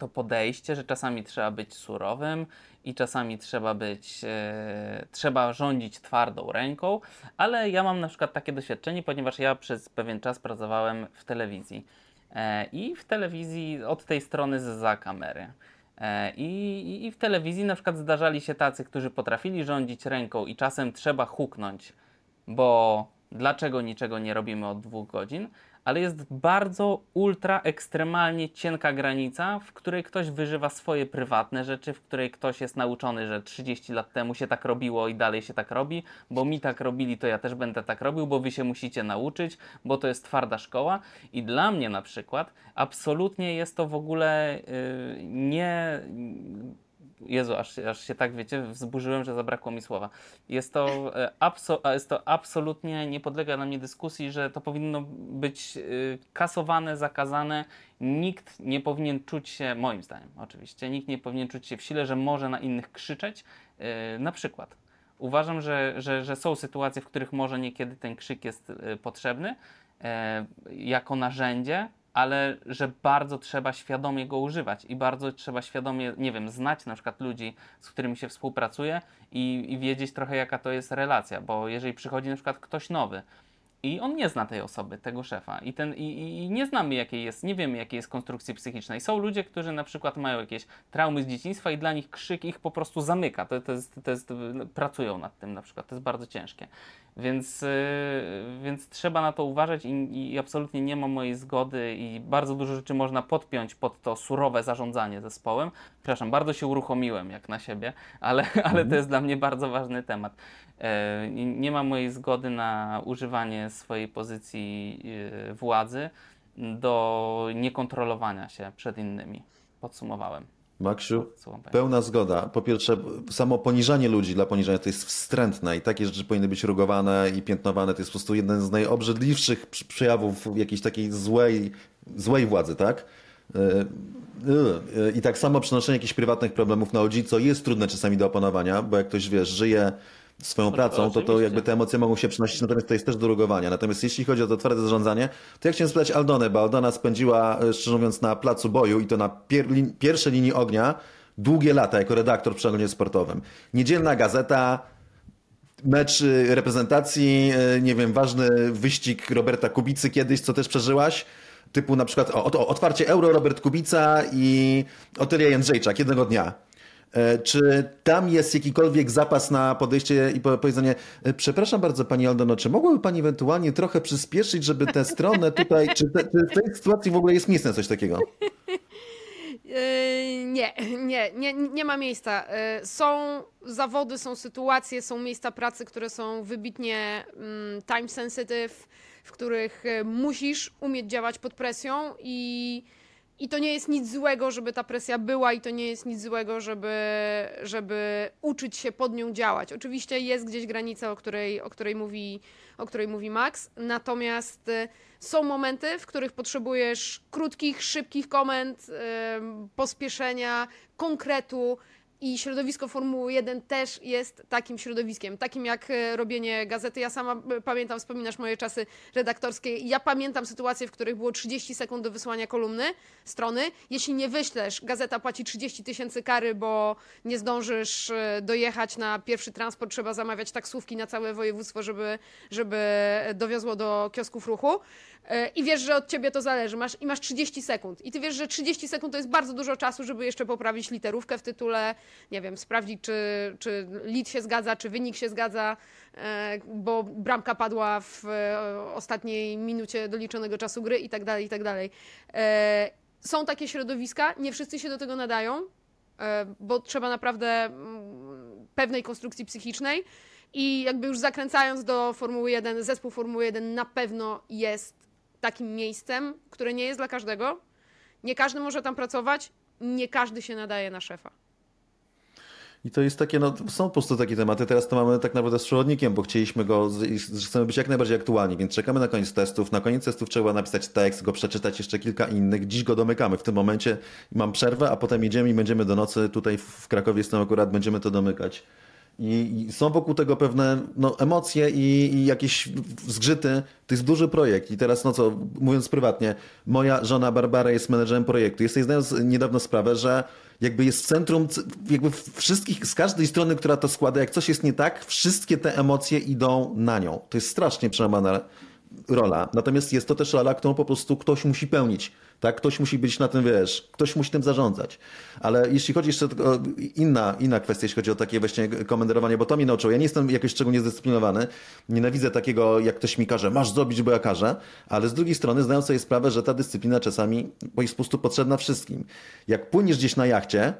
to podejście, że czasami trzeba być surowym i czasami trzeba być, e, trzeba rządzić twardą ręką, ale ja mam na przykład takie doświadczenie, ponieważ ja przez pewien czas pracowałem w telewizji e, i w telewizji od tej strony za kamery. E, I, I w telewizji na przykład zdarzali się tacy, którzy potrafili rządzić ręką i czasem trzeba huknąć, bo dlaczego niczego nie robimy od dwóch godzin, ale jest bardzo ultra ekstremalnie cienka granica, w której ktoś wyżywa swoje prywatne rzeczy, w której ktoś jest nauczony, że 30 lat temu się tak robiło i dalej się tak robi, bo mi tak robili, to ja też będę tak robił, bo wy się musicie nauczyć, bo to jest twarda szkoła. I dla mnie na przykład absolutnie jest to w ogóle yy, nie Jezu, aż, aż się tak, wiecie, wzburzyłem, że zabrakło mi słowa. Jest to, e, abso, jest to absolutnie, nie podlega na mnie dyskusji, że to powinno być e, kasowane, zakazane. Nikt nie powinien czuć się, moim zdaniem oczywiście, nikt nie powinien czuć się w sile, że może na innych krzyczeć. E, na przykład. Uważam, że, że, że są sytuacje, w których może niekiedy ten krzyk jest potrzebny jako narzędzie, ale że bardzo trzeba świadomie go używać i bardzo trzeba świadomie, nie wiem, znać na przykład ludzi, z którymi się współpracuje i, i wiedzieć trochę, jaka to jest relacja, bo jeżeli przychodzi na przykład ktoś nowy, i on nie zna tej osoby, tego szefa. I, ten, i, I nie znamy, jakiej jest, nie wiemy, jakiej jest konstrukcji psychicznej. Są ludzie, którzy na przykład mają jakieś traumy z dzieciństwa i dla nich krzyk ich po prostu zamyka. To, to, jest, to jest, pracują nad tym na przykład. To jest bardzo ciężkie. Więc, yy, więc trzeba na to uważać i, i, absolutnie nie ma mojej zgody i bardzo dużo rzeczy można podpiąć pod to surowe zarządzanie zespołem. Przepraszam, bardzo się uruchomiłem jak na siebie, ale, ale to mhm. jest dla mnie bardzo ważny temat. Yy, nie ma mojej zgody na używanie swojej pozycji yy, władzy do niekontrolowania się przed innymi. Podsumowałem. Maksiu, pełna zgoda. Po pierwsze, samo poniżanie ludzi dla poniżania to jest wstrętne i takie rzeczy powinny być rugowane i piętnowane. To jest po prostu jeden z najobrzydliwszych przejawów jakiejś takiej złej, złej władzy, tak? Yy, yy, I tak samo przenoszenie jakichś prywatnych problemów na ludzi, co jest trudne czasami do opanowania, bo jak ktoś, wiesz, żyje swoją pracą, to to jakby te emocje mogą się przynosić, natomiast to jest też do rugowania. Natomiast jeśli chodzi o to twarde zarządzanie, to ja chciałem spytać Aldonę, bo Aldona spędziła, e, szczerze mówiąc, na placu boju i to na pier lin pierwszej linii ognia długie lata jako redaktor przy ogonie sportowym. Niedzielna gazeta, mecz y, reprezentacji, y, nie wiem, ważny wyścig Roberta Kubicy kiedyś, co też przeżyłaś. Typu na przykład o, o, otwarcie Euro Robert Kubica i Otylia Jędrzejczak jednego dnia. E, Czy tam jest jakikolwiek zapas na podejście i po- powiedzenie, e, przepraszam bardzo Pani Aldono, czy mogłaby Pani ewentualnie trochę przyspieszyć, żeby tę stronę tutaj, czy, te, czy w tej sytuacji w ogóle jest miejsce na coś takiego? Yy, Nie, nie, nie, nie ma miejsca. Są zawody, są sytuacje, są miejsca pracy, które są wybitnie mm, time sensitive, w których e, musisz umieć działać pod presją i, i to nie jest nic złego, żeby ta presja była i to nie jest nic złego, żeby, żeby uczyć się pod nią działać. Oczywiście jest gdzieś granica, o której, o której, mówi, o której mówi Max, natomiast e, są momenty, w których potrzebujesz krótkich, szybkich komend, pospieszenia, konkretu. I środowisko Formuły 1 też jest takim środowiskiem, takim jak e, robienie gazety. Ja sama e, pamiętam, wspominasz moje czasy redaktorskie. Ja pamiętam sytuacje, w których było 30 sekund do wysłania kolumny, strony. Jeśli nie wyślesz, gazeta płaci 30 tysięcy kary, bo nie zdążysz e, dojechać na pierwszy transport, trzeba zamawiać taksówki na całe województwo, żeby, żeby dowiozło do kiosków ruchu. E, I wiesz, że od ciebie to zależy. Masz, I masz 30 sekund. I ty wiesz, że 30 sekund to jest bardzo dużo czasu, żeby jeszcze poprawić literówkę w tytule, nie wiem, sprawdzić, czy, czy lit się zgadza, czy wynik się zgadza, e, bo bramka padła w e, ostatniej minucie doliczonego czasu gry i tak dalej, i tak dalej. Są takie środowiska, nie wszyscy się do tego nadają, bo trzeba naprawdę mm, pewnej konstrukcji psychicznej. I jakby już zakręcając do Formuły 1, zespół Formuły 1 na pewno jest takim miejscem, które nie jest dla każdego. Nie każdy może tam pracować, nie każdy się nadaje na szefa. I to jest takie, no są po prostu takie tematy. Teraz to mamy tak naprawdę z przewodnikiem, bo chcieliśmy go, chcemy być jak najbardziej aktualni, więc czekamy na koniec testów. Na koniec testów trzeba napisać tekst, go przeczytać jeszcze kilka innych. Dziś go domykamy. W tym momencie mam przerwę, a potem jedziemy i będziemy do nocy. Tutaj w Krakowie jestem akurat, będziemy to domykać. I, są wokół tego pewne no, emocje i, i jakieś zgrzyty. To jest duży projekt. I teraz, no co, mówiąc prywatnie, moja żona Barbara jest menedżerem projektu. Jest sobie zdając niedawno sprawę, że jakby jest centrum jakby wszystkich, z każdej strony, która to składa, jak coś jest nie tak, wszystkie te emocje idą na nią. To jest strasznie przełamana rola. Natomiast jest to też rola, którą po prostu ktoś musi pełnić. Tak? Ktoś musi być na tym, wiesz, ktoś musi tym zarządzać. Ale jeśli chodzi jeszcze o inna, inna kwestia, jeśli chodzi o takie właśnie komenderowanie, bo to mnie nauczyło. Ja nie jestem jakoś szczególnie zdyscyplinowany. Nienawidzę takiego, jak ktoś mi każe, masz zrobić, bo ja każę. Ale z drugiej strony zdaję sobie sprawę, że ta dyscyplina czasami jest po prostu potrzebna wszystkim. Jak płyniesz gdzieś na jachcie,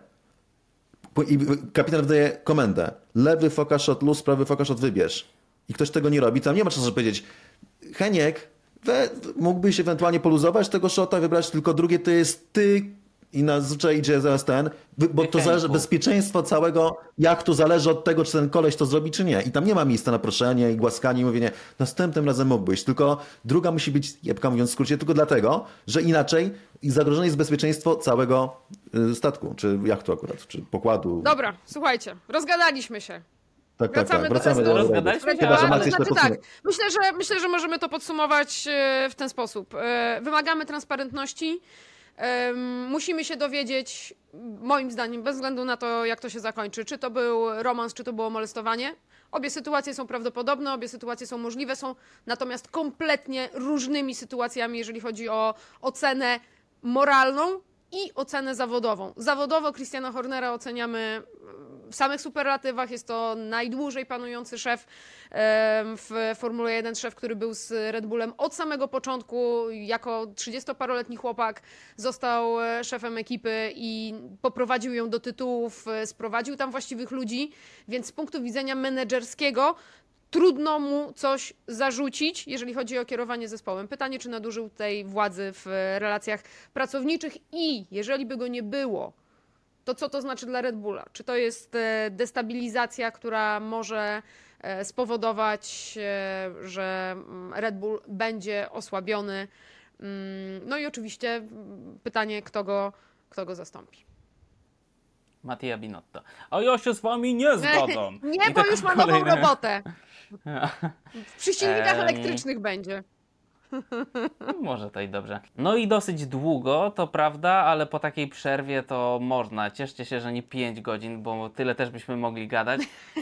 i kapitan wydaje komendę. Lewy focus luz, prawy focus wybierz. I ktoś tego nie robi, tam nie ma czasu, żeby powiedzieć Heniek, we, mógłbyś ewentualnie poluzować tego shota, wybrać tylko drugie, to jest ty i zazwyczaj idzie zaraz ten, bo to zależy, bezpieczeństwo całego jachtu zależy od tego, czy ten koleś to zrobi, czy nie. I tam nie ma miejsca na proszenie i głaskanie i mówienie, następnym razem mógłbyś, tylko druga musi być, jebka mówiąc w skrócie, tylko dlatego, że inaczej zagrożone jest bezpieczeństwo całego y, statku, czy jachtu akurat, czy pokładu. Dobra, słuchajcie, rozgadaliśmy się. Tak, tak, wracamy tak. do Wracamy testu. do Rozgadaliśmy że macie znaczy tak, myślę że, myślę, że możemy to podsumować e, w ten sposób. E, Wymagamy transparentności. Em, Musimy się dowiedzieć, moim zdaniem, bez względu na to, jak to się zakończy, czy to był romans, czy to było molestowanie. Obie sytuacje są prawdopodobne, obie sytuacje są możliwe, są natomiast kompletnie różnymi sytuacjami, jeżeli chodzi o ocenę moralną i ocenę zawodową. Zawodowo Christiana Hornera oceniamy w samych superlatywach. Jest to najdłużej panujący szef w Formule 1, szef, który był z Red Bullem od samego początku. Jako 30-paroletni chłopak został e, szefem ekipy i poprowadził ją do tytułów, e, sprowadził tam właściwych ludzi, więc z punktu widzenia menedżerskiego trudno mu coś zarzucić, jeżeli chodzi o kierowanie zespołem. Pytanie, czy nadużył tej władzy w relacjach pracowniczych i jeżeli by go nie było, to co to znaczy dla Red Bulla? Czy to jest e, destabilizacja, która może e, spowodować, e, że mm, Red Bull będzie osłabiony? Mm, No i oczywiście mm, pytanie, kto go, kto go zastąpi. Mattia Binotto. A ja się z wami nie zgadzam. Nie, I bo tak już ma nową robotę. Przy silnikach Em. elektrycznych będzie. Może to i dobrze. No i dosyć długo, to prawda, ale po takiej przerwie to można. Cieszcie się, że nie 5 godzin, bo tyle też byśmy mogli gadać.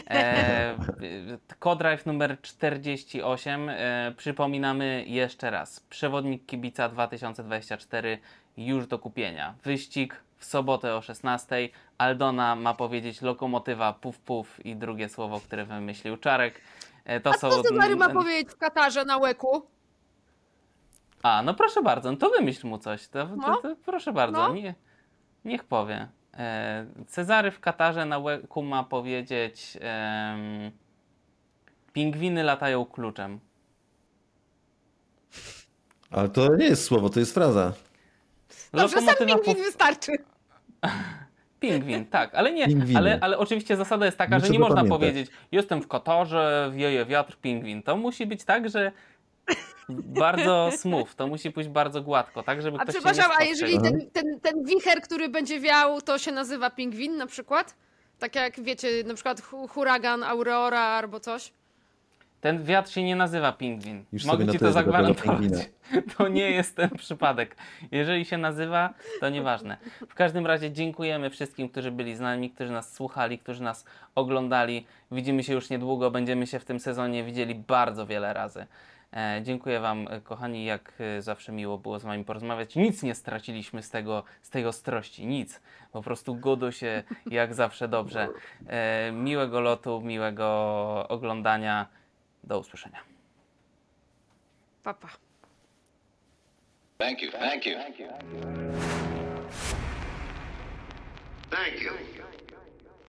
E, Codrive numer 48. E, przypominamy jeszcze raz. Przewodnik kibica 2024 już do kupienia. Wyścig w sobotę o 16. Aldona ma powiedzieć lokomotywa puf puf i drugie słowo, które wymyślił Czarek. E, To A co Cezary ma powiedzieć w Katarze na łeku? A, no proszę bardzo, no to wymyśl mu coś. To, to, No. to proszę bardzo, No. nie, niech powie. E, Cezary w Katarze na łeku ma powiedzieć em, pingwiny latają kluczem. Ale to nie jest słowo, to jest fraza. Dobrze, sam Lokomotywa pingwin po- wystarczy. Pingwin, tak, ale nie, Pingwiny. ale, ale oczywiście zasada jest taka, Muszę że nie to można pamiętać. powiedzieć jestem w Katarze, wieje wiatr, pingwin. To musi być tak, że bardzo smooth, to musi pójść bardzo gładko, tak żeby A ktoś się przepraszam, nie a jeżeli ten, ten, ten wicher, który będzie wiał, to się nazywa pingwin na przykład? Tak jak wiecie, na przykład hu- huragan, aurora albo coś? Ten wiatr się nie nazywa pingwin. Już Mogę ci to zagwarantować. To nie jest ten przypadek. Jeżeli się nazywa, to nieważne. W każdym razie dziękujemy wszystkim, którzy byli z nami, którzy nas słuchali, którzy nas oglądali. Widzimy się już niedługo, będziemy się w tym sezonie widzieli bardzo wiele razy. E, dziękuję Wam, e, kochani, jak e, zawsze miło było z Wami porozmawiać. Nic nie straciliśmy z tego, z tej ostrości, nic. Po prostu godo się jak zawsze dobrze. Miłego lotu, miłego oglądania. Do usłyszenia. Papa. Thank you. Thank you. Thank you.